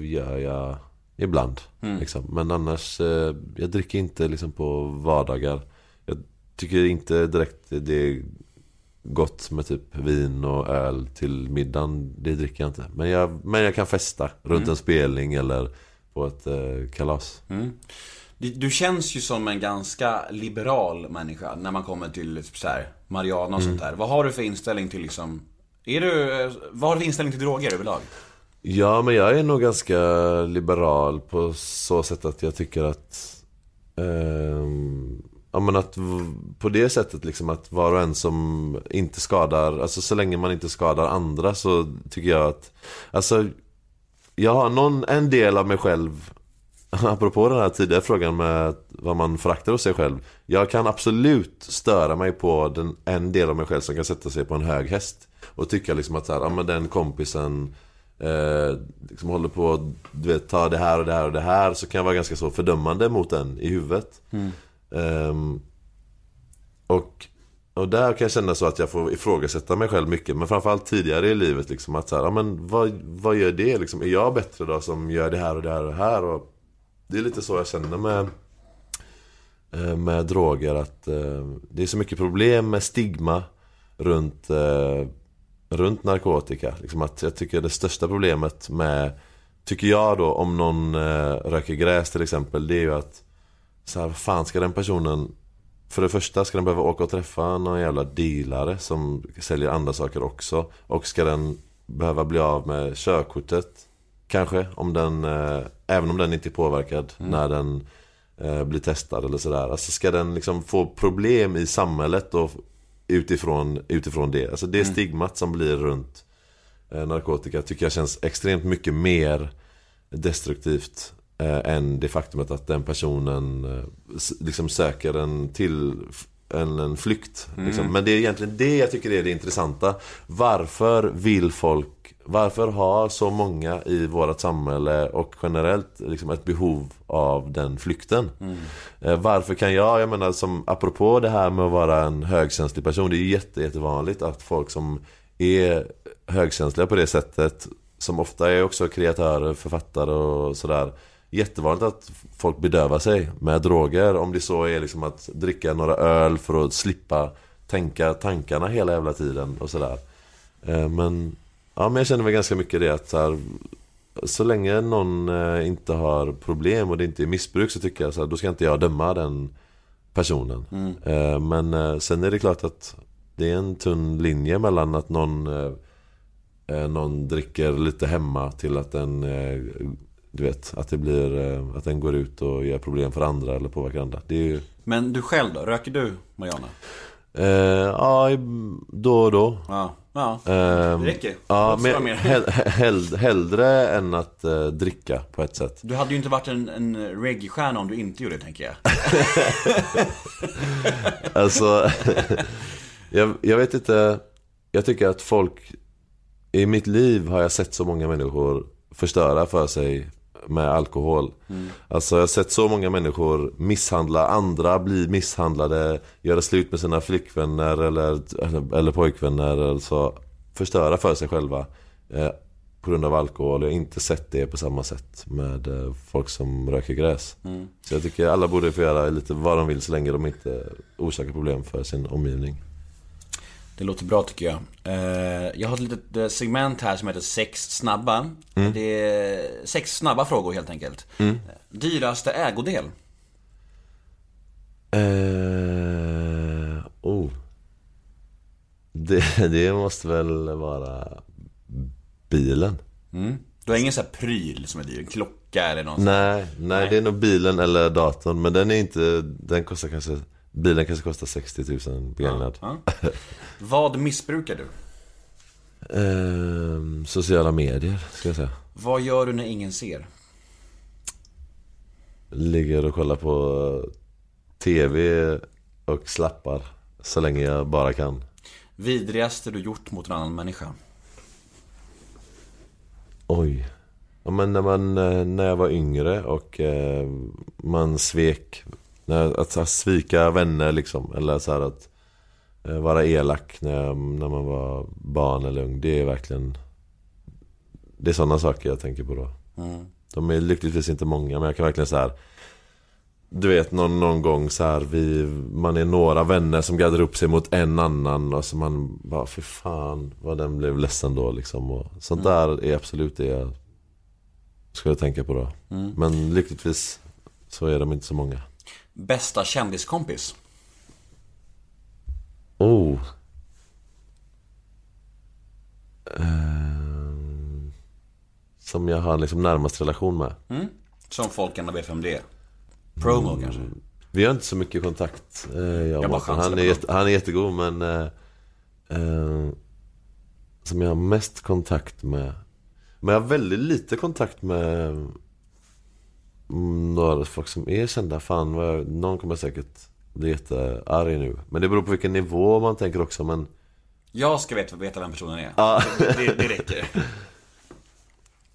gör jag ibland. Liksom. Men annars, eh, jag dricker inte liksom på vardagar. Jag tycker inte direkt det är gott med typ vin och öl till middagen. Det dricker jag inte. Men jag, men jag kan festa runt en spelning eller på ett eh, kalas. Du, du känns ju som en ganska liberal människa när man kommer till typ så här, Mariana och sånt där. Vad har du för inställning till liksom... Är du, vad har du för inställning till droger överlag? Ja, men jag är nog ganska liberal på så sätt att jag tycker att... Eh, ja, men att på det sättet liksom att var och en som inte skadar, alltså så länge man inte skadar andra så tycker jag att... Alltså, jag har någon, en del av mig själv Apropå den här tidigare frågan med vad man föraktar hos sig själv Jag kan absolut störa mig på den, en del av mig själv som kan sätta sig på en hög häst och tycka liksom att så här, ja men den kompisen eh, liksom håller på att du vet, ta det här och det här och det här Så kan jag vara ganska så fördömande mot den i huvudet Ehm, och, och där kan jag känna så att jag får ifrågasätta mig själv mycket Men framförallt tidigare i livet liksom att så här, ja men vad, vad gör det liksom? Är jag bättre då som gör det här och det här och det här? Och det är lite så jag känner med eh, med droger att eh, det är så mycket problem med stigma runt, eh, runt narkotika. Liksom att jag tycker det största problemet med, tycker jag då, om någon eh, röker gräs till exempel, det är ju att så här, vad fan ska den personen för det första ska den behöva åka och träffa någon jävla dealare som säljer andra saker också. Och ska den behöva bli av med körkortet Kanske, om den, eh, även om den inte är påverkad när den eh, blir testad eller sådär. Alltså ska den liksom få problem i samhället och utifrån, utifrån det. Alltså det stigmat som blir runt eh, narkotika tycker jag känns extremt mycket mer destruktivt eh, än det faktumet att den personen eh, liksom söker en till en, en flykt. Liksom. Men det är egentligen det jag tycker är det intressanta. Varför vill folk varför har så många i vårt samhälle och generellt liksom ett behov av den flykten? Eh, Varför kan jag, jag menar som apropå det här med att vara en högkänslig person Det är ju jätte, jättevanligt att folk som är högkänsliga på det sättet Som ofta är också kreatörer, författare och sådär Jättevanligt att folk bedövar sig med droger. Om det så är liksom att dricka några öl för att slippa tänka tankarna hela jävla tiden och sådär. Eh, Men, ja men jag känner väl ganska mycket det att så, här, så länge någon eh, inte har problem och det inte är missbruk så tycker jag så här, då ska inte jag döma den personen. Eh, Men eh, sen är det klart att det är en tunn linje mellan att någon, någon dricker lite hemma till att den du vet, att det blir, att den går ut och gör problem för andra eller påverkar andra. Det är ju, Men du själv då? Röker du Mariana? ja, då och då. Ja. Ja. Ehm, Det räcker. Ja, men hell, hell, hellre än att eh, dricka på ett sätt. Du hade ju inte varit en, en reggae-stjärna om du inte gjorde det, tänker jag. Alltså, jag, jag vet inte. Jag tycker att folk... I mitt liv har jag sett så många människor förstöra för sig med alkohol. Alltså jag har sett så många människor misshandla andra, bli misshandlade, göra slut med sina flickvänner eller, eller, eller pojkvänner. Alltså förstöra för sig själva. Eh, på grund av alkohol. Jag har inte sett det på samma sätt med eh, folk som röker gräs. Så jag tycker alla borde få göra lite vad de vill så länge de inte orsakar problem för sin omgivning. Det låter bra tycker jag. Eh, Jag har ett litet eh, segment här som heter Sex snabba. Det är sex snabba frågor helt enkelt. Eh, Dyraste ägodel? Eh, oh. Det, det måste väl vara bilen. Mm. Du har ingen sån här pryl som är dyr? En klocka eller något? Nej, nej, det är nog bilen eller datorn. Men den är inte, den kostar kanske, bilen kanske kostar 60 000 begagnad. Ja. Vad missbrukar du? Eh, sociala medier, ska jag säga. Vad gör du när ingen ser? Ligger och kollar på TV och slappar så länge jag bara kan. Vidrigaste du gjort mot en annan människa? Oj. Ja, men när, man, eh, när jag var yngre och eh, man svek. Att, att svika vänner liksom. Eller så här att eh, vara elak när, när man var barn eller ung. Det är verkligen... Det är sådana saker jag tänker på då. Mm. De är lyckligtvis inte många men jag kan verkligen så här. Du vet någon, någon gång så här, vi, man är några vänner som gaddar upp sig mot en annan och så man bara för fan vad den blev ledsen då liksom. Och sånt där är absolut det jag skulle tänka på då. Men lyckligtvis så är de inte så många. Bästa kändiskompis? Oh. Ehm, som jag har liksom närmast relation med. Mm. Som folk gärna vet vem det är. Promo kanske? Vi har inte så mycket kontakt, eh, jag och bara han, är jätte, han är jättegod men eh, Som jag har mest kontakt med Men jag har väldigt lite kontakt med mm, Några folk som är kända. Fan, vad jag, någon kommer säkert bli jättearg nu Men det beror på vilken nivå man tänker också men Jag ska veta, veta vem personen är. Ja. Det, det, det räcker.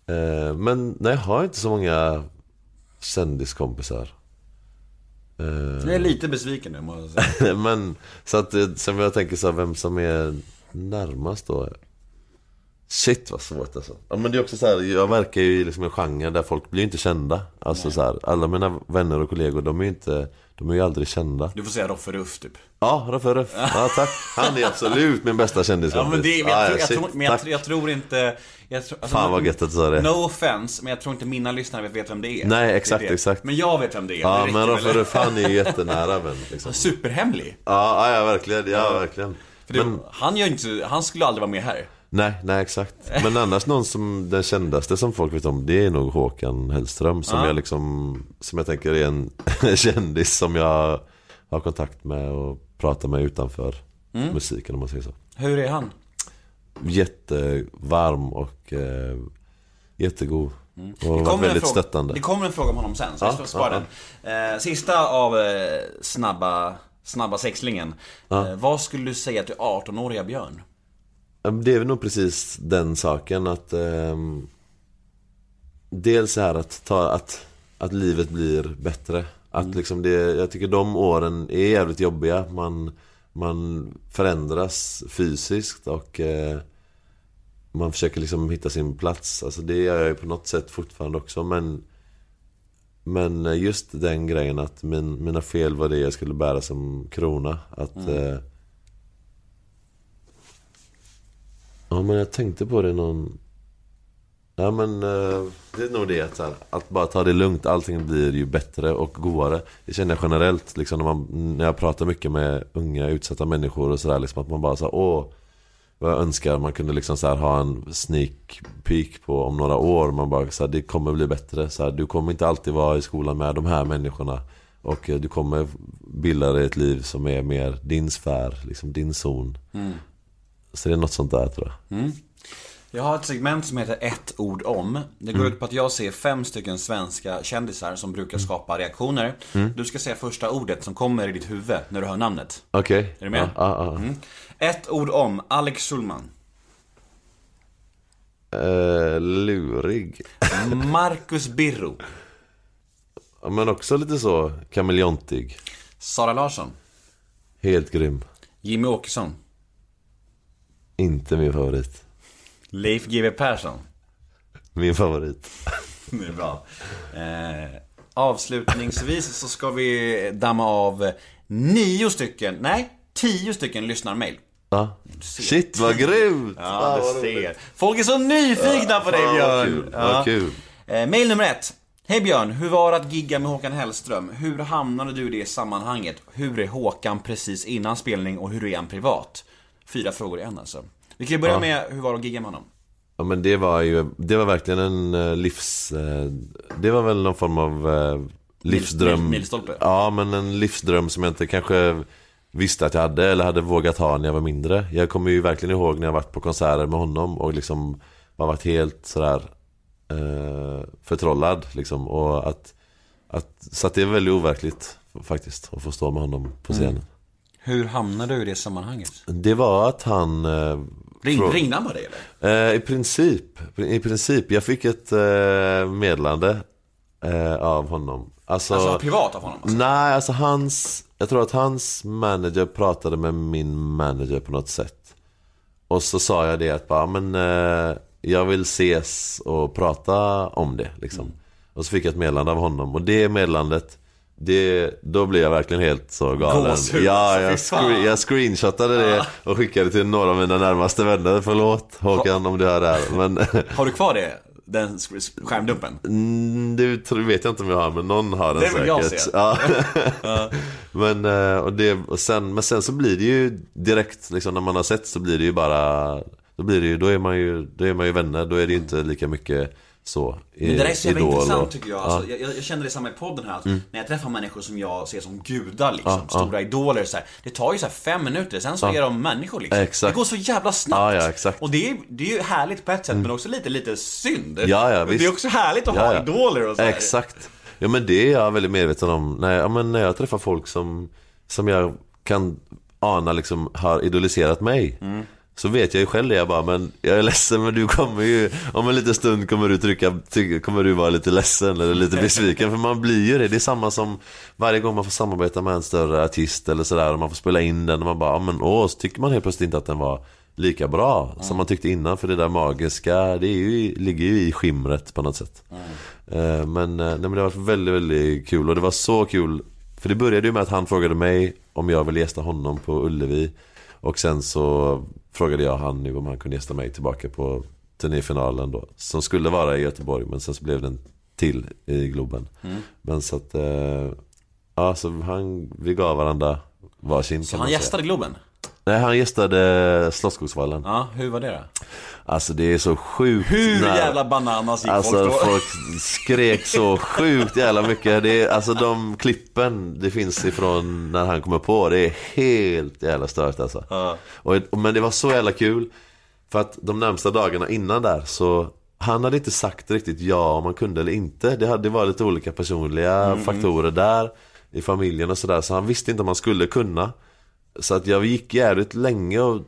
eh, Men nej, jag har inte så många kändiskompisar eh, Jag är lite besviken nu måste jag säga. Men så att eh, som jag tänker så här, vem som är närmast då Shit vad svårt alltså. Ja men det är också så här, jag verkar ju i liksom en genre där folk blir inte kända. Alltså så här, alla mina vänner och kollegor de är ju inte, de är ju aldrig kända. Du får säga Roffe Ruff typ. Ja, Roffe Ruff. Ja tack. Han är absolut min bästa kändiskompis. Ja men det, men jag, ja, tror, jag, shit, tror, men jag, tack. tror- jag tror inte jag tror, alltså, Fan vad gött att du sa det. No offense, men jag tror inte mina lyssnare vet, vem det är Nej, Det exakt, det. exakt. Men jag vet vem det är, Ja det men Roffe? Ruff han är ju jättenära vän liksom. Superhemlig. Ja, ja verkligen, ja verkligen. Det, Men, han, gör inte, han skulle aldrig vara med här. Nej, nej exakt. Men annars någon som, den kändaste som folk vet om, det är nog Håkan Hellström. Som Ja. jag liksom, som jag tänker är en kändis som jag har kontakt med och pratar med utanför Mm. musiken om man säger så. Hur är han? Jättevarm och eh, jättegod. Och väldigt fråga, stöttande. det kommer en fråga om honom sen, så Ja, jag ska spara ja, den. Eh, sista av eh, snabba, snabba sexlingen. Eh, vad skulle du säga till 18-åriga Björn? Det är väl nog precis den saken att ehm, Dels här att, ta, att, att livet blir bättre. Att liksom det, jag tycker de åren är jävligt jobbiga. Man, man förändras fysiskt och eh, Man försöker liksom hitta sin plats. Alltså det gör jag ju på något sätt fortfarande också men Men just den grejen att min, mina fel var det jag skulle bära som krona. Att eh, Ja men jag tänkte på det någon Ja men eh, det är nog det att, så här, att bara ta det lugnt, allting blir ju bättre och godare. Det känner jag generellt liksom när, man, när jag pratar mycket med unga utsatta människor och sådär liksom att man bara såhär åh Vad jag önskar. Man kunde liksom så här, ha en sneak peek på om några år. Man bara så här, det kommer bli bättre. Så här, Du kommer inte alltid vara i skolan med de här människorna. Och eh, du kommer bilda dig ett liv som är mer din sfär, liksom din zon. Mm. Så det är något sånt där tror jag Jag har ett segment som heter ett ord om. Det går ut på att jag ser fem stycken svenska kändisar som brukar skapa reaktioner. Du ska säga första ordet som kommer i ditt huvud när du hör namnet. Okej Är du med? Ja, ja, ja. Mm. Ett ord om Alex Schulman. Eh, lurig. Marcus Birro. Men också lite så kameleontig. Sara Larsson. Helt grym. Jimmy Åkesson. Inte min favorit. Leif GW Persson. Min favorit. Det är bra. Eh, avslutningsvis så ska vi damma av nio stycken, nej, tio stycken lyssnarmail. Ja. Shit vad grymt! Ja, Ah, du ser. Folk är så nyfikna på dig Fan, vad Björn. kul, Ja. Eh, mail nummer ett. Hej Björn, hur var det att gigga med Håkan Hellström? Hur hamnade du i det sammanhanget? Hur är Håkan precis innan spelning och hur är han privat? Fyra frågor i en alltså. Vi kan ju börja Ja. med, hur var det att gigga med honom? Ja men det var ju, det var verkligen en eh, livs... eh, Det var väl någon form av eh, livsdröm. mil- milstolpe. Ja men en livsdröm som jag inte kanske visste att jag hade eller hade vågat ha när jag var mindre. Jag kommer ju verkligen ihåg när jag varit på konserter med honom och liksom har varit helt sådär eh, förtrollad liksom. Och att, att, så att det är väldigt overkligt faktiskt att få stå med honom på scenen. Hur hamnade du i det sammanhanget? Det var att han eh, Ring, ringde han på dig eller? Eh, I princip, i princip. Jag fick ett eh, meddelande eh, av honom. Alltså, Alltså privat av honom? Alltså. Nej, alltså hans, jag tror att hans manager pratade med min manager på något sätt. Och så sa jag det att bara, men eh, jag vill ses och prata om det liksom. Och så fick jag ett meddelande av honom och det meddelandet det, då blev jag verkligen helt så galen. Gåshud, Ja, alltså, jag, fy fan. scre- jag screenshotade det och skickade till några av mina närmaste vänner. Förlåt Håkan om du hör det här. Men Har du kvar det? Den sk- skärmdumpen? Mm, det vet jag inte om jag har, men någon har den Det vill jag säkert. se. Ja. men, eh, och det, och sen, men sen så blir det ju direkt, liksom, när man har sett så blir det ju bara Då blir det ju, då är man ju, då är man ju vänner, då är det ju inte lika mycket så Men det där är så jävla intressant och- tycker jag. ja. Alltså, jag. Jag känner det samma i podden här. Att Mm. När jag träffar människor som jag ser som gudar liksom, Ja, ja. stora idoler så här, Det tar ju så fem minuter, sen så Ja. är de människor liksom. Exakt. Det går så jävla snabbt. Ja, ja. Och det är, det är ju härligt på ett sätt, men också lite, lite synd. Ja, ja, visst. Det är också härligt att Ja, ha ja. idoler och så här. Exakt. Ja men det är jag väldigt medveten om. När jag, ja, men när jag träffar folk som, som jag kan ana liksom har idoliserat mig. Mm. Så vet jag ju själv det, jag bara, men jag är ledsen men du kommer ju, om en liten stund kommer du trycka, ty, kommer du vara lite ledsen eller lite besviken. För man blir ju det, det är samma som varje gång man får samarbeta med en större artist eller sådär och man får spela in den och man bara, ja, men åh, så tycker man helt plötsligt inte att den var lika bra som man tyckte innan. För det där magiska, det är ju, ligger ju i skimret på något sätt. Mm. Men, eh, nej, men det har varit väldigt, väldigt kul och det var så kul För det började ju med att han frågade mig om jag ville gästa honom på Ullevi Och sen så frågade jag han nu om han kunde gästa mig tillbaka på turnéfinalen då Som skulle vara i Göteborg men sen så blev den till i Globen Mm. Men så att, eh, ja så han, vi gav varandra varsin Så han gästade Globen? Nej han gästade Slottsskogsvallen Ja, hur var det då? Alltså det är så sjukt Hur när- jävla bananas gick Alltså folk då? folk skrek så sjukt jävla mycket. Det är, alltså de klippen det finns ifrån när han kommer på, det är helt jävla stört alltså. Och, och- men det var så jävla kul. För att de närmsta dagarna innan där så han hade inte sagt riktigt ja om han kunde eller inte. Det hade varit lite olika personliga Mm. faktorer där i familjen och sådär. Så han visste inte om han skulle kunna. Så att jag gick jävligt länge och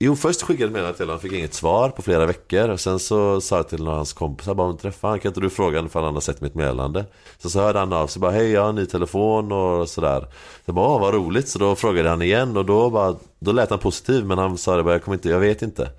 Jo, först skickade jag ett meddelande till honom, fick inget svar på flera veckor. Och sen så sa jag till några av hans kompisar, bara om du han, kan inte du fråga ifall han har sett mitt meddelande? Så så hörde han av sig, bara hej jag har en ny telefon och sådär. Jag bara, åh vad roligt, så då frågade han igen och då bara, då lät han positiv men han sa det bara, jag kommer inte, jag vet inte.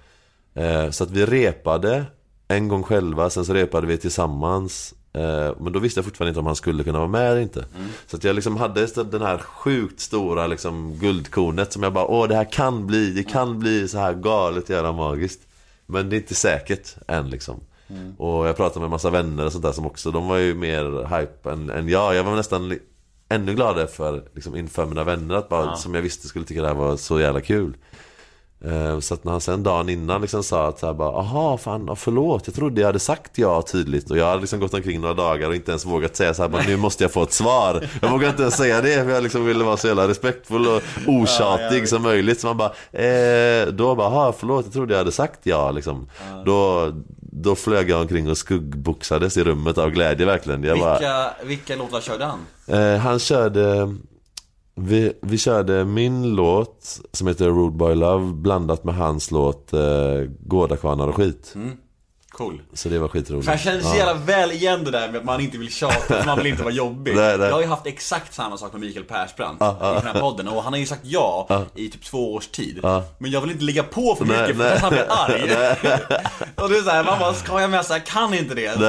Eh, så att vi repade en gång själva, sen så repade vi tillsammans. Eh, men då visste jag fortfarande inte om han skulle kunna vara med eller inte. Så att jag liksom hade den här sjukt stora liksom guldkornet som jag bara, åh det här kan bli, det kan bli så här galet jävla magiskt. Men det är inte säkert än liksom. Och jag pratade med en massa vänner och sånt där som också, de var ju mer hype än, än jag. Jag var nästan ännu gladare för, liksom, inför mina vänner att bara, Ja. som jag visste skulle tycka det här var så jävla kul. Eh, Så att när han sen dagen innan liksom sa att så här bara Aha, fan, ja, förlåt, jag trodde jag hade sagt ja tydligt. Och jag hade liksom gått omkring några dagar och inte ens vågat säga så här bara, Nu måste jag få ett svar. Jag vågar inte ens säga det för jag liksom ville vara så jävla respektfull och otjatig som möjligt. Så man bara, eh, då bara, aha, förlåt, jag trodde jag hade sagt ja liksom. Då, då flög jag omkring och skuggboxades i rummet av glädje verkligen. Jag bara, Vilka, vilka låtar körde han? Eh, han körde vi, vi körde min låt som heter Rude Boy Love blandat med hans låt eh, Gårdakvarnar och skit. Mm. Cool. Så det var skitroligt. För jag känner så jävla väl igen det där med att man inte vill tjata, för man vill inte vara jobbig. Nej, nej. Jag har ju haft exakt samma sak med Mikael Persbrandt Ja, ja. i den här podden och han har ju sagt ja Ja. i typ två års tid. Ja. Men jag vill inte ligga på för Nej, mycket för nej. att han blir arg. och det är såhär, man bara, ska jag med? Så här, kan inte det. Så,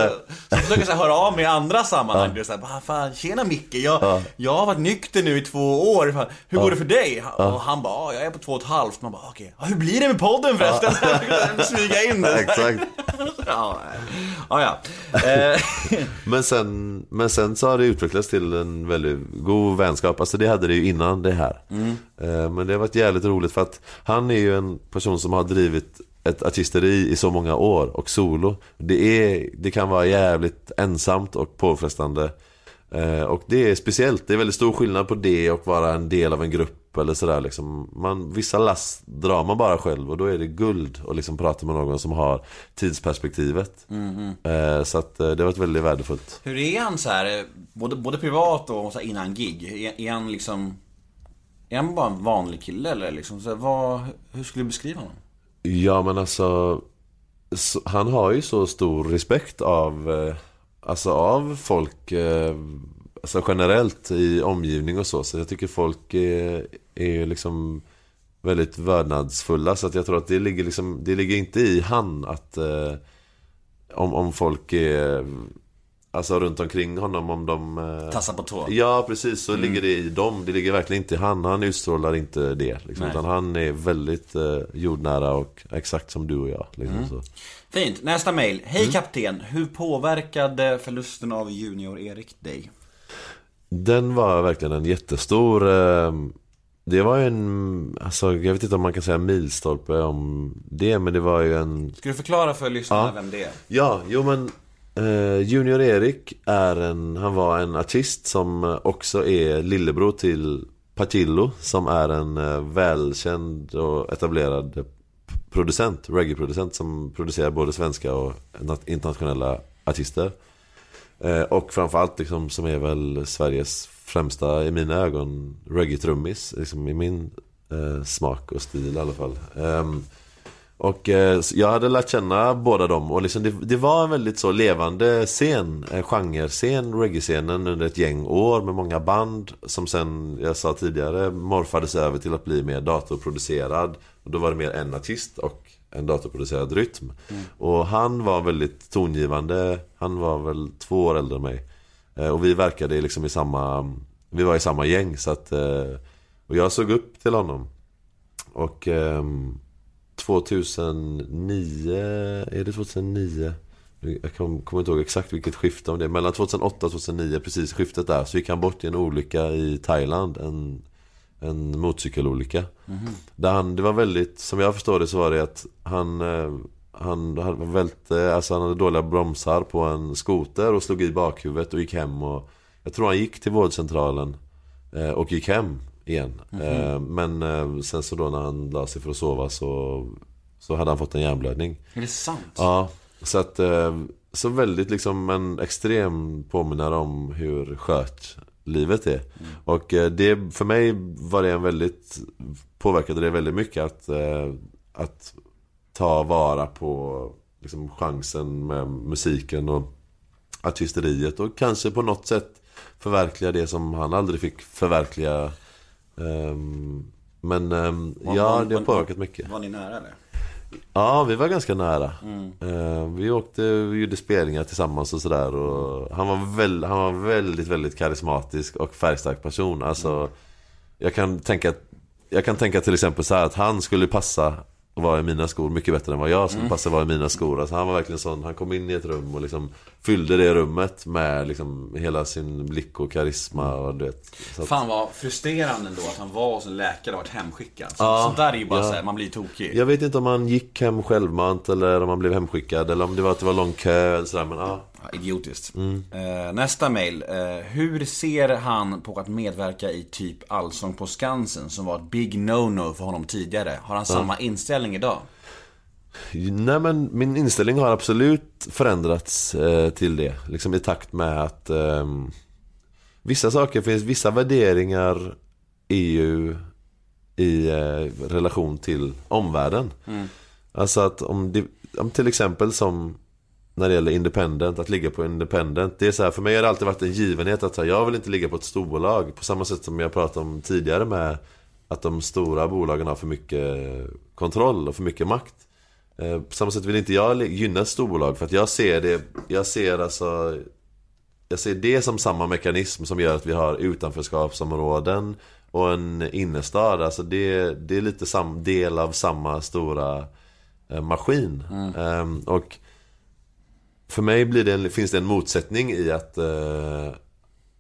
så försöker jag så här, höra av mig i andra sammanhang. Ja. Det är så här, bara, fan, tjena Micke, jag, Ja. jag har varit nykter nu i två år. Fan, hur Ja. går det för dig? Ja. Och han bara, "Ja, jag är på två och ett halvt. Man bara, okej, ja, hur blir det med podden förresten? Så jag försöker Smyga in det. Exakt. ja, ja. ja. Eh, Men sen, men sen så har det utvecklats till en väldigt god vänskap. Alltså det hade det ju innan det här. Eh, Men det har varit jävligt roligt för att han är ju en person som har drivit ett artisteri i så många år och solo. Det, är, det kan vara jävligt ensamt och påfrestande. Eh, Och det är speciellt, det är väldigt stor skillnad på det och vara en del av en grupp eller sådär liksom. man, Vissa lass drar man bara själv och då är det guld att liksom prata med någon som har tidsperspektivet. Eh, Så att eh, det har varit väldigt värdefullt. hur är han så här, eh, både, både privat och så innan gig? Är, är han liksom... Är han bara en vanlig kille eller liksom? Så här, vad, hur skulle du beskriva honom? Ja men alltså så, Han har ju så stor respekt av eh, Alltså av folk Alltså generellt i omgivning och så Så jag tycker folk är, är liksom Väldigt vördnadsfulla Så att jag tror att det ligger liksom Det ligger inte i han att eh, om, om folk är Alltså runt omkring honom om de eh, Tassa på tå? Ja precis, så ligger det i dem. Det ligger verkligen inte i han. Han utstrålar inte det. Liksom, utan han är väldigt eh, jordnära och exakt som du och jag. Liksom, så. Fint, nästa mail. Hej kapten, hur påverkade förlusten av Junior Erik dig? Den var verkligen en jättestor eh, Det var en, alltså jag vet inte om man kan säga milstolpe om det Men det var ju en Ska du förklara för lyssnarna Ja. vem det är? Ja, jo men eh, Junior Erik är en, han var en artist som eh, också är lillebror till Patillo Som är en eh, välkänd och etablerad producent, reggae-producent Som producerar både svenska och nat- internationella artister Eh, och framförallt liksom som är väl Sveriges främsta, i mina ögon, reggae-trummis liksom I min eh, smak och stil i alla fall Um, och eh, jag hade lärt känna båda dem och liksom det, det var en väldigt så levande scen, eh, genrescen, reggae-scenen under ett gäng år med många band som sen, jag sa tidigare, morfades över till att bli mer datorproducerad. Och då var det mer en artist och en datorproducerad rytm. Och han var väldigt tongivande, han var väl två år äldre än mig. Eh, och vi verkade liksom i samma, vi var i samma gäng så att, eh, och jag såg upp till honom. Och ehm, 2009, är det 2009? Jag kom- kommer inte ihåg exakt vilket skifte om det. Mellan 2008 och 2009, precis skiftet där, så gick han bort i en olycka i Thailand. En, en motorcykelolycka. Där han, det var väldigt, som jag förstår det så var det att han eh, han, han välte, alltså han hade dåliga bromsar på en skoter och slog i bakhuvudet och gick hem och Jag tror han gick till vårdcentralen eh, och gick hem igen. Eh, Men sen så då när han la sig för att sova så, så hade han fått en hjärnblödning. Är det sant? Ja, så att Så väldigt liksom en extrem påminnare om hur skört livet är. Och eh, det, för mig var det en väldigt Påverkade det väldigt mycket att eh, Att ta vara på liksom chansen med musiken och artisteriet och kanske på något sätt förverkliga det som han aldrig fick förverkliga. Ehm, men ehm, ja, det har påverkat mycket. Var ni nära eller? Ja, vi var ganska nära. Mm. vi åkte, vi gjorde spelningar tillsammans och sådär. Han, var väl, han var väldigt, väldigt karismatisk och färgstark person. Alltså, jag, kan tänka, jag kan tänka till exempel så här att han skulle passa vara i mina skor mycket bättre än vad jag skulle passa att vara i mina skor. Alltså, han var verkligen sån, han kom in i ett rum och liksom fyllde det rummet med liksom hela sin blick och karisma. Och, du vet, så att, Fan vad frustrerande ändå att han var hos en läkare och varit hemskickad. Så, Ja, Sånt där är ju bara ja. så här, man blir tokig. Jag vet inte om han gick hem självmant eller om han blev hemskickad eller om det var att det var lång kö eller sådär men ja. Ja, idiotiskt. Mm. Nästa mail. Eh, hur ser han på att medverka i typ Allsång på Skansen som var ett big no-no för honom tidigare? Har han samma inställning idag? Nej men min inställning har absolut förändrats eh, till det. Liksom i takt med att ehm, Vissa saker finns, vissa värderingar är ju i relation till omvärlden. Alltså att om, det, om till exempel som när det gäller independent, att ligga på independent. Det är så här, för mig har det alltid varit en givenhet att här, jag vill inte ligga på ett storbolag. På samma sätt som jag pratade om tidigare med att de stora bolagen har för mycket kontroll och för mycket makt. Eh, På samma sätt vill inte jag gynna storbolag för att jag ser det, jag ser alltså jag ser det som samma mekanism som gör att vi har utanförskapsområden och en innerstad. Alltså det, det är lite sam, del av samma stora eh, maskin. Ehm, och för mig blir det en, finns det en motsättning i att eh,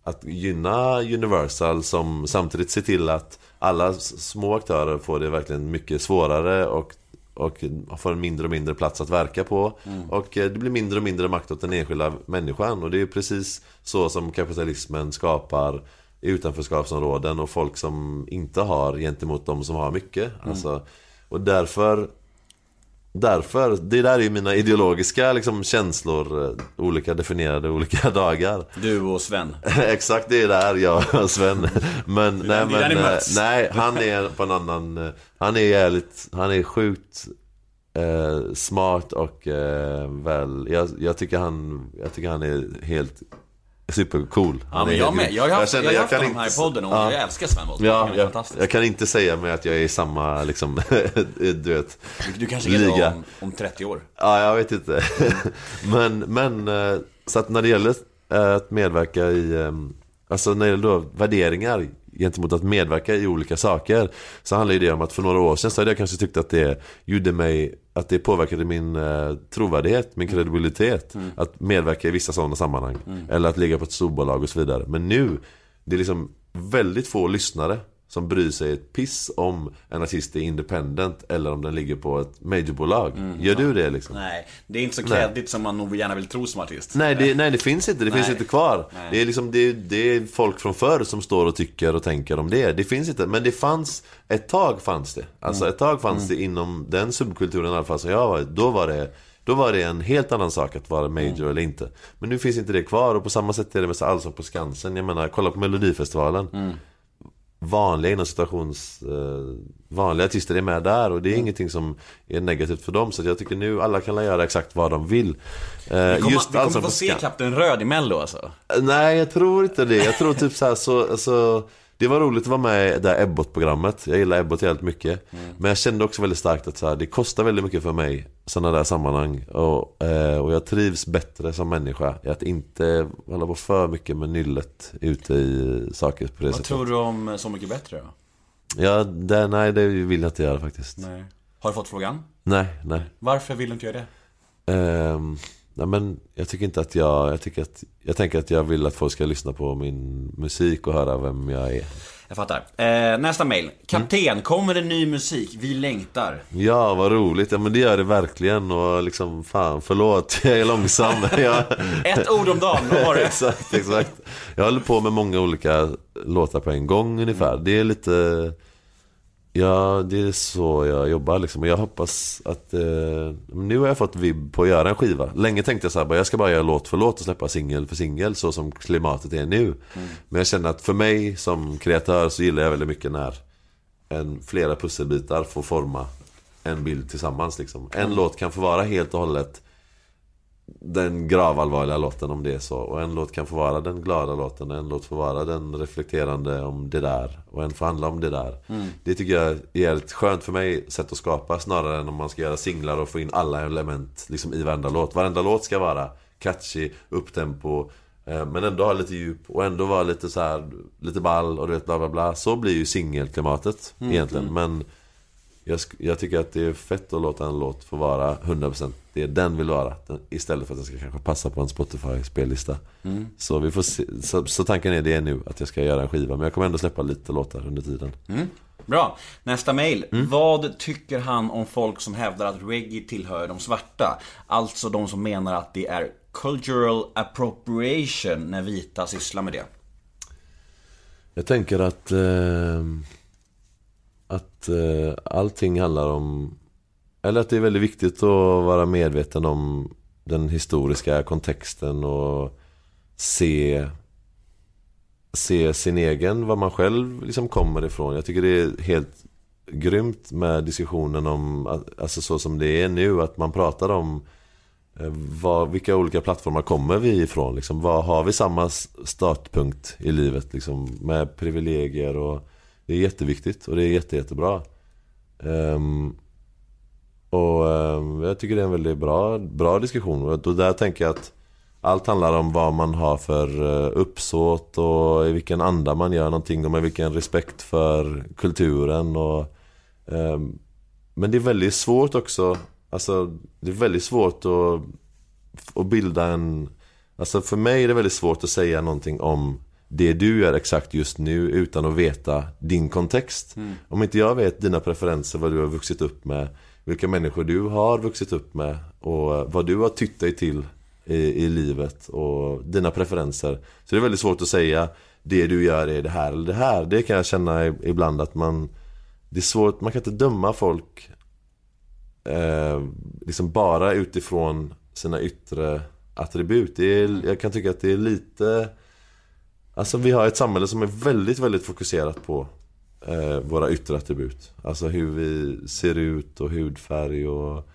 Att gynna Universal som samtidigt ser till att alla små aktörer får det verkligen mycket svårare och och får en mindre och mindre plats att verka på. Och eh, det blir mindre och mindre makt åt den enskilda människan. Och det är precis så som kapitalismen skapar utanförskapsområden och folk som inte har gentemot de som har mycket. Alltså, Och därför Därför, det där är ju mina ideologiska liksom, känslor eh, Olika definierade olika dagar. Du och Sven. Exakt, det är där jag och Sven. Men, nej, men, eh, nej, han är på en annan eh, Han är jävligt, han är sjukt eh, smart och eh, väl jag, jag, tycker han, jag tycker han är helt supercool Ja men jag med. Jag har haft, känner- jag haft honom här i podden och ja. jag älskar Sven Wollter. Ja, jag, fantastisk. jag kan inte säga mig att jag är i samma liksom, du vet Du, du kanske är det liga. om, om 30 år. Ja, jag vet inte. men, men eh, så att när det gäller eh, att medverka i, eh, alltså när det gäller då värderingar gentemot att medverka i olika saker så handlar det om att för några år sedan så hade jag kanske tyckt att det gjorde mig att det påverkade min eh, trovärdighet, min kredibilitet att medverka i vissa sådana sammanhang eller att ligga på ett storbolag och så vidare. Men nu det är liksom väldigt få lyssnare som bryr sig ett piss om en artist är independent eller om den ligger på ett majorbolag. Gör du det liksom? Nej, det är inte så kreddigt som man nog gärna vill tro som artist. Nej det, nej, det finns inte. Det finns Nej. inte kvar. Nej. Det är, liksom, det, det är folk från förr som står och tycker och tänker om det. Det finns inte. Men det fanns, ett tag fanns det. Alltså ett tag fanns det inom den subkulturen i alla fall som jag var. Då var det då var det en helt annan sak att vara major eller inte. Men nu finns inte det kvar och på samma sätt är det med så Allsång på Skansen. Jag menar, kolla på Melodifestivalen. Vanliga inom situations... Eh, vanliga artister är med där och det är ingenting som är negativt för dem. Så jag tycker nu alla kan göra exakt vad de vill. Eh, Vi kommer, just vi kommer Allsång få se Kapten Röd i Mello alltså. Nej, jag tror inte det. Jag tror typ så här så, alltså, Det var roligt att vara med i det här Ebbot-programmet. Jag gillar Ebbot helt mycket. Men jag kände också väldigt starkt att så här, det kostar väldigt mycket för mig. Sådana där sammanhang. Och, eh, och jag trivs bättre som människa. i Att inte hålla på för mycket med nyllet ute i saker på det Vad sättet. tror du om Så Mycket Bättre då? Ja, det, nej det vill jag inte göra faktiskt. Nej. Har du fått frågan? nej. nej. Varför vill du inte göra det? Ehm, nej men jag tycker inte att jag, jag tycker att, jag tänker att jag vill att folk ska lyssna på min musik och höra vem jag är. Jag fattar. Eh, nästa mail. Kapten, kommer det ny musik? Vi längtar. Ja, vad roligt. Ja men det gör det verkligen och liksom fan förlåt, jag är långsam. jag, Ett ord om dagen, vad var det? exakt, exakt. Jag håller på med många olika låtar på en gång ungefär. Det är lite Ja, det är så jag jobbar liksom. Och jag hoppas att... Eh, nu har jag fått vibb på att göra en skiva. Länge tänkte jag så här, bara, jag ska bara göra låt för låt och släppa singel för singel. Så som klimatet är nu. Men jag känner att för mig som kreatör så gillar jag väldigt mycket när en, flera pusselbitar får forma en bild tillsammans. Liksom. En låt kan få vara helt och hållet den gravallvarliga låten om det är så. Och en låt kan få vara den glada låten. Och en låt får vara den reflekterande om det där. Och en får handla om det där. Det tycker jag är ett skönt för mig sätt att skapa. Snarare än om man ska göra singlar och få in alla element liksom, i varenda låt. Varenda låt ska vara catchy, upptempo. eh, Men ändå ha lite djup och ändå vara lite så här, lite ball och du vet bla bla bla. Så blir ju singelklimatet egentligen. Men jag, jag tycker att det är fett att låta en låt få vara 100% det den vill vara. Istället för att den ska kanske passa på en Spotify-spellista. Så, vi får se, så, så tanken är det nu, att jag ska göra en skiva. Men jag kommer ändå släppa lite låtar under tiden. Bra. Nästa mail. Vad tycker han om folk som hävdar att reggae tillhör de svarta? Alltså de som menar att det är cultural appropriation när vita sysslar med det. Jag tänker att eh, Att eh, allting handlar om eller att det är väldigt viktigt att vara medveten om Den historiska kontexten och Se Se sin egen, var man själv liksom kommer ifrån Jag tycker det är helt grymt med diskussionen om Alltså så som det är nu, att man pratar om eh, var, vilka olika plattformar kommer vi ifrån? Liksom, var, har vi samma startpunkt i livet liksom, med privilegier? Och det är jätteviktigt och det är jätte, jättebra. Um, och ehm, jag tycker det är en väldigt bra, bra diskussion. Och där tänker jag att allt handlar om vad man har för eh, uppsåt och i vilken anda man gör någonting och med vilken respekt för kulturen. Och, ehm, men det är väldigt svårt också Alltså det är väldigt svårt att och bilda en Alltså för mig är det väldigt svårt att säga någonting om det du gör exakt just nu utan att veta din kontext. Om inte jag vet dina preferenser, vad du har vuxit upp med, vilka människor du har vuxit upp med och vad du har tytt dig till i, i livet och dina preferenser. Så det är väldigt svårt att säga det du gör är det här eller det här. Det kan jag känna ibland att man Det är svårt, man kan inte döma folk eh, liksom bara utifrån sina yttre attribut. Det är, jag kan tycka att det är lite Alltså vi har ett samhälle som är väldigt, väldigt fokuserat på eh, våra yttre attribut. Alltså hur vi ser ut och hudfärg och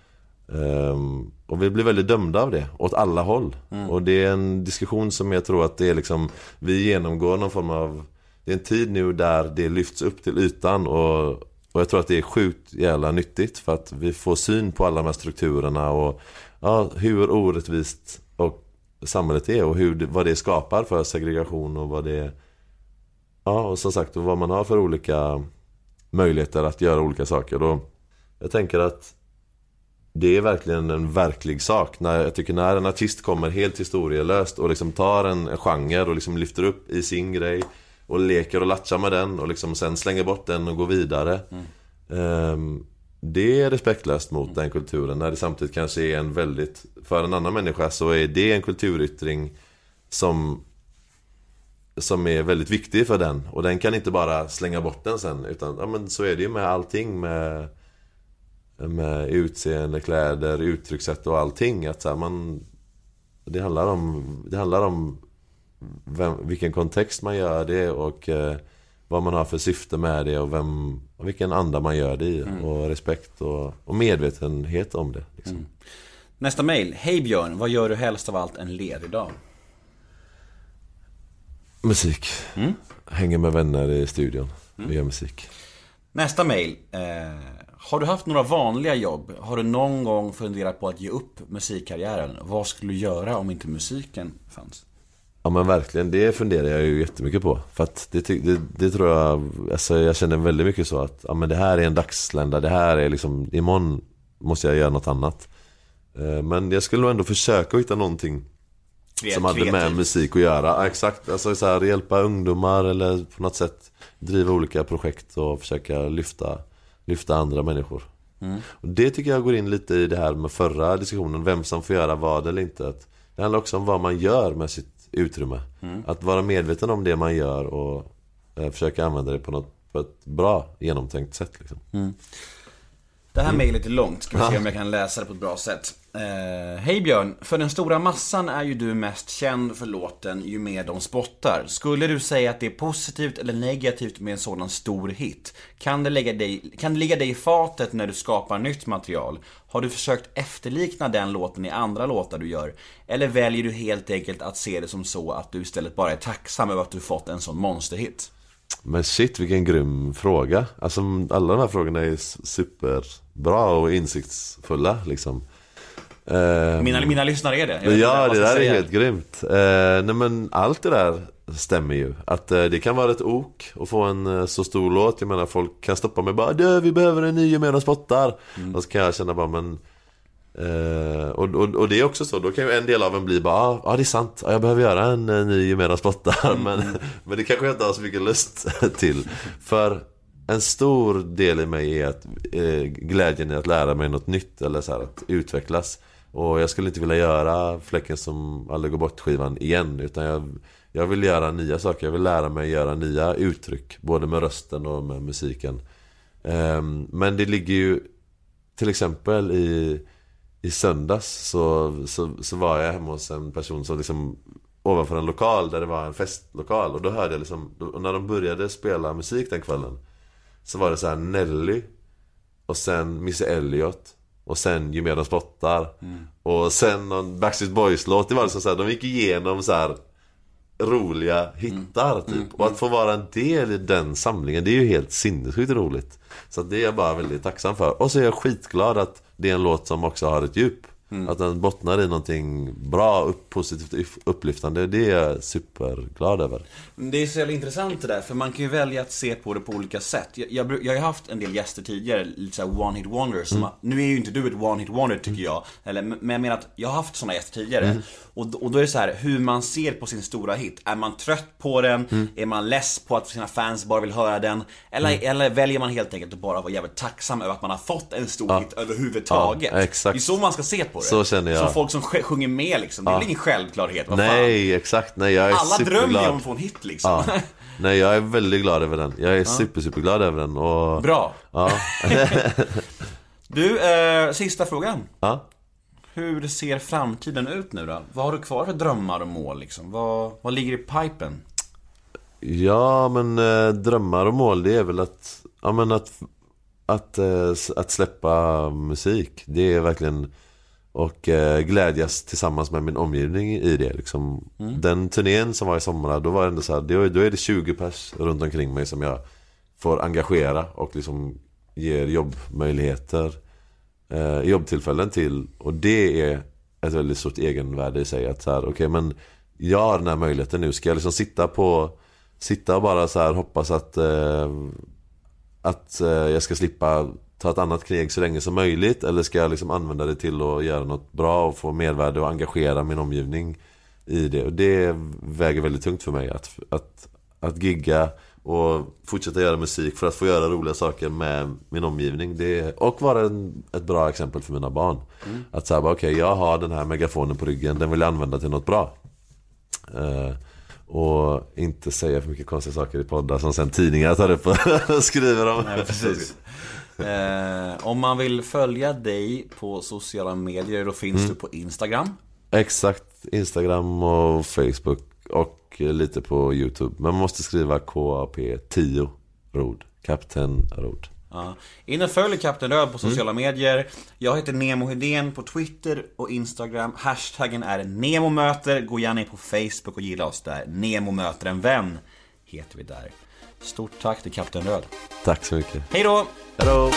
ehm, och vi blir väldigt dömda av det, åt alla håll. Och det är en diskussion som jag tror att det är liksom Vi genomgår någon form av Det är en tid nu där det lyfts upp till ytan och, och jag tror att det är sjukt jävla nyttigt för att vi får syn på alla de här strukturerna och ja, hur orättvist och samhället är och hur, vad det skapar för segregation och vad det Ja, och som sagt vad man har för olika möjligheter att göra olika saker. Och jag tänker att det är verkligen en verklig sak. När, jag tycker när en artist kommer helt historielöst och liksom tar en, en genre och liksom lyfter upp i sin grej och leker och latchar med den och liksom sen slänger bort den och går vidare. Ehm, det är respektlöst mot den kulturen när det samtidigt kanske är en väldigt För en annan människa så är det en kulturyttring som som är väldigt viktig för den och den kan inte bara slänga bort den sen utan ja, men så är det ju med allting med med utseende, kläder, uttryckssätt och allting att så här, man Det handlar om Det handlar om vem, vilken kontext man gör det och eh, vad man har för syfte med det och vem och vilken anda man gör det i och respekt och, och medvetenhet om det liksom. Nästa mail. Hej Björn, vad gör du helst av allt en ledig dag? Musik Hänger med vänner i studion och gör musik Nästa mail. Eh, har du haft några vanliga jobb? Har du någon gång funderat på att ge upp musikkarriären? Vad skulle du göra om inte musiken fanns? Ja men verkligen, det funderar jag ju jättemycket på. För att det, det, det tror jag, alltså jag känner väldigt mycket så att ja, men det här är en dagslända, det här är liksom, imorgon måste jag göra något annat. Eh, Men jag skulle nog ändå försöka hitta någonting som hade med Kreativt. musik att göra. Ja, exakt, alltså så här, hjälpa ungdomar eller på något sätt driva olika projekt och försöka lyfta, lyfta andra människor. Och det tycker jag går in lite i det här med förra diskussionen, vem som får göra vad eller inte. Att det handlar också om vad man gör med sitt utrymme. Att vara medveten om det man gör och eh, försöka använda det på, något, på ett bra genomtänkt sätt. Liksom. Det här mejlet är långt, ska vi se om jag kan läsa det på ett bra sätt. Eh, Hej Björn, för den stora massan är ju du mest känd för låten Ju mer de spottar. Skulle du säga att det är positivt eller negativt med en sådan stor hit? Kan det, lägga dig, kan det ligga dig i fatet när du skapar nytt material? Har du försökt efterlikna den låten i andra låtar du gör? Eller väljer du helt enkelt att se det som så att du istället bara är tacksam över att du fått en sån monsterhit? Men shit vilken grym fråga. Alltså alla de här frågorna är superbra och insiktsfulla liksom. Eh, Mina, mina lyssnare är det. Ja, det där är säga. helt grymt. Eh, nej men allt det där stämmer ju. Att eh, det kan vara ett ok att få en så stor låt. Jag menar folk kan stoppa mig bara Du, vi behöver en ny med spottar. Mm. Och så kan jag känna bara men eh, och, och, och det är också så, då kan ju en del av en bli bara Ja ah, det är sant, ja, jag behöver göra en eh, ny med spottar Mm. men, men det kanske jag inte har så mycket lust till För en stor del i mig är att eh, glädjen i att lära mig något nytt eller så här, att utvecklas och jag skulle inte vilja göra Fläcken som aldrig går bort skivan igen utan jag, jag vill göra nya saker. Jag vill lära mig göra nya uttryck. Både med rösten och med musiken. Ehm, men det ligger ju till exempel i, i söndags så, så, så var jag hemma hos en person som liksom ovanför en lokal där det var en festlokal. Och då hörde jag liksom, och när de började spela musik den kvällen så var det så här Nelly och sen Missy Elliott och sen Ju mer de spottar. Och sen någon Backstreet Boys-låt. Det var liksom så här, de gick igenom så här roliga hittar typ. Och att få vara en del i den samlingen, det är ju helt sinnessjukt roligt. Så det är jag bara väldigt tacksam för. Och så är jag skitglad att det är en låt som också har ett djup. Att den bottnar i någonting bra, upp, positivt, upp- upplyftande. Det är jag superglad över. Det är så jävla intressant det där, för man kan ju välja att se på det på olika sätt. Jag, jag, jag har ju haft en del gäster tidigare, lite såhär one hit wonders. Har- Nu är ju inte du ett one hit wonder tycker jag. Eller, men jag menar att jag har haft såna gäster tidigare. Och, då- och då är det så här, hur man ser på sin stora hit. Är man trött på den? Är man less på att sina fans bara vill höra den? Eller, eller väljer man helt enkelt att bara vara jävligt tacksam över att man har fått en stor hit överhuvudtaget? Ja, exakt. Det är så man ska se på det. Så känner jag. Så folk som sj- sjunger med liksom, det är väl ingen självklarhet? Vad fan? Nej, exakt. Nej, jag är Alla drömmer ju om att få en hit liksom. Ja. Nej, jag är väldigt glad över den. Jag är super, superglad över den. Och... Bra. Ja. Du, eh, sista frågan. ja. Hur ser framtiden ut nu då? Vad har du kvar för drömmar och mål liksom? Vad, vad ligger i pipen? Ja, men eh, drömmar och mål det är väl att, ja men att, att, eh, att släppa musik. Det är verkligen, och eh, glädjas tillsammans med min omgivning i det. Liksom. Den turnén som var i somras, då var det ändå så här, då, då är det 20 pers runt omkring mig som jag får engagera och liksom ger jobbmöjligheter, eh, jobbtillfällen till. Och det är ett väldigt stort egenvärde i sig. Att så här, okej men jag har den här möjligheten nu. Ska jag liksom sitta på Sitta och bara så här hoppas att eh, Att eh, jag ska slippa ta ett annat krig så länge som möjligt Eller ska jag liksom använda det till att göra något bra och få mervärde och engagera min omgivning i det Och det väger väldigt tungt för mig att, att, att gigga och fortsätta göra musik för att få göra roliga saker med min omgivning det, Och vara en, ett bra exempel för mina barn Att säga okej jag har den här megafonen på ryggen, den vill jag använda till något bra Eh, och inte säga för mycket konstiga saker i poddar som sen tidningar tar upp och skriver om. Nej, precis. Eh, om man vill följa dig på sociala medier, då finns du på Instagram. Exakt, Instagram och Facebook och lite på YouTube. Men man måste skriva KAP10 Rod, Kapten Rod. Ja. In och följ Kapten Röd på sociala medier. Jag heter Nemo Hedén på Twitter och Instagram. Hashtaggen är NEMOMÖTER. Gå gärna in på Facebook och gilla oss där. Nemo möter en vän heter vi där. Stort tack till Kapten Röd. Tack så mycket. Hej då! Hejdå!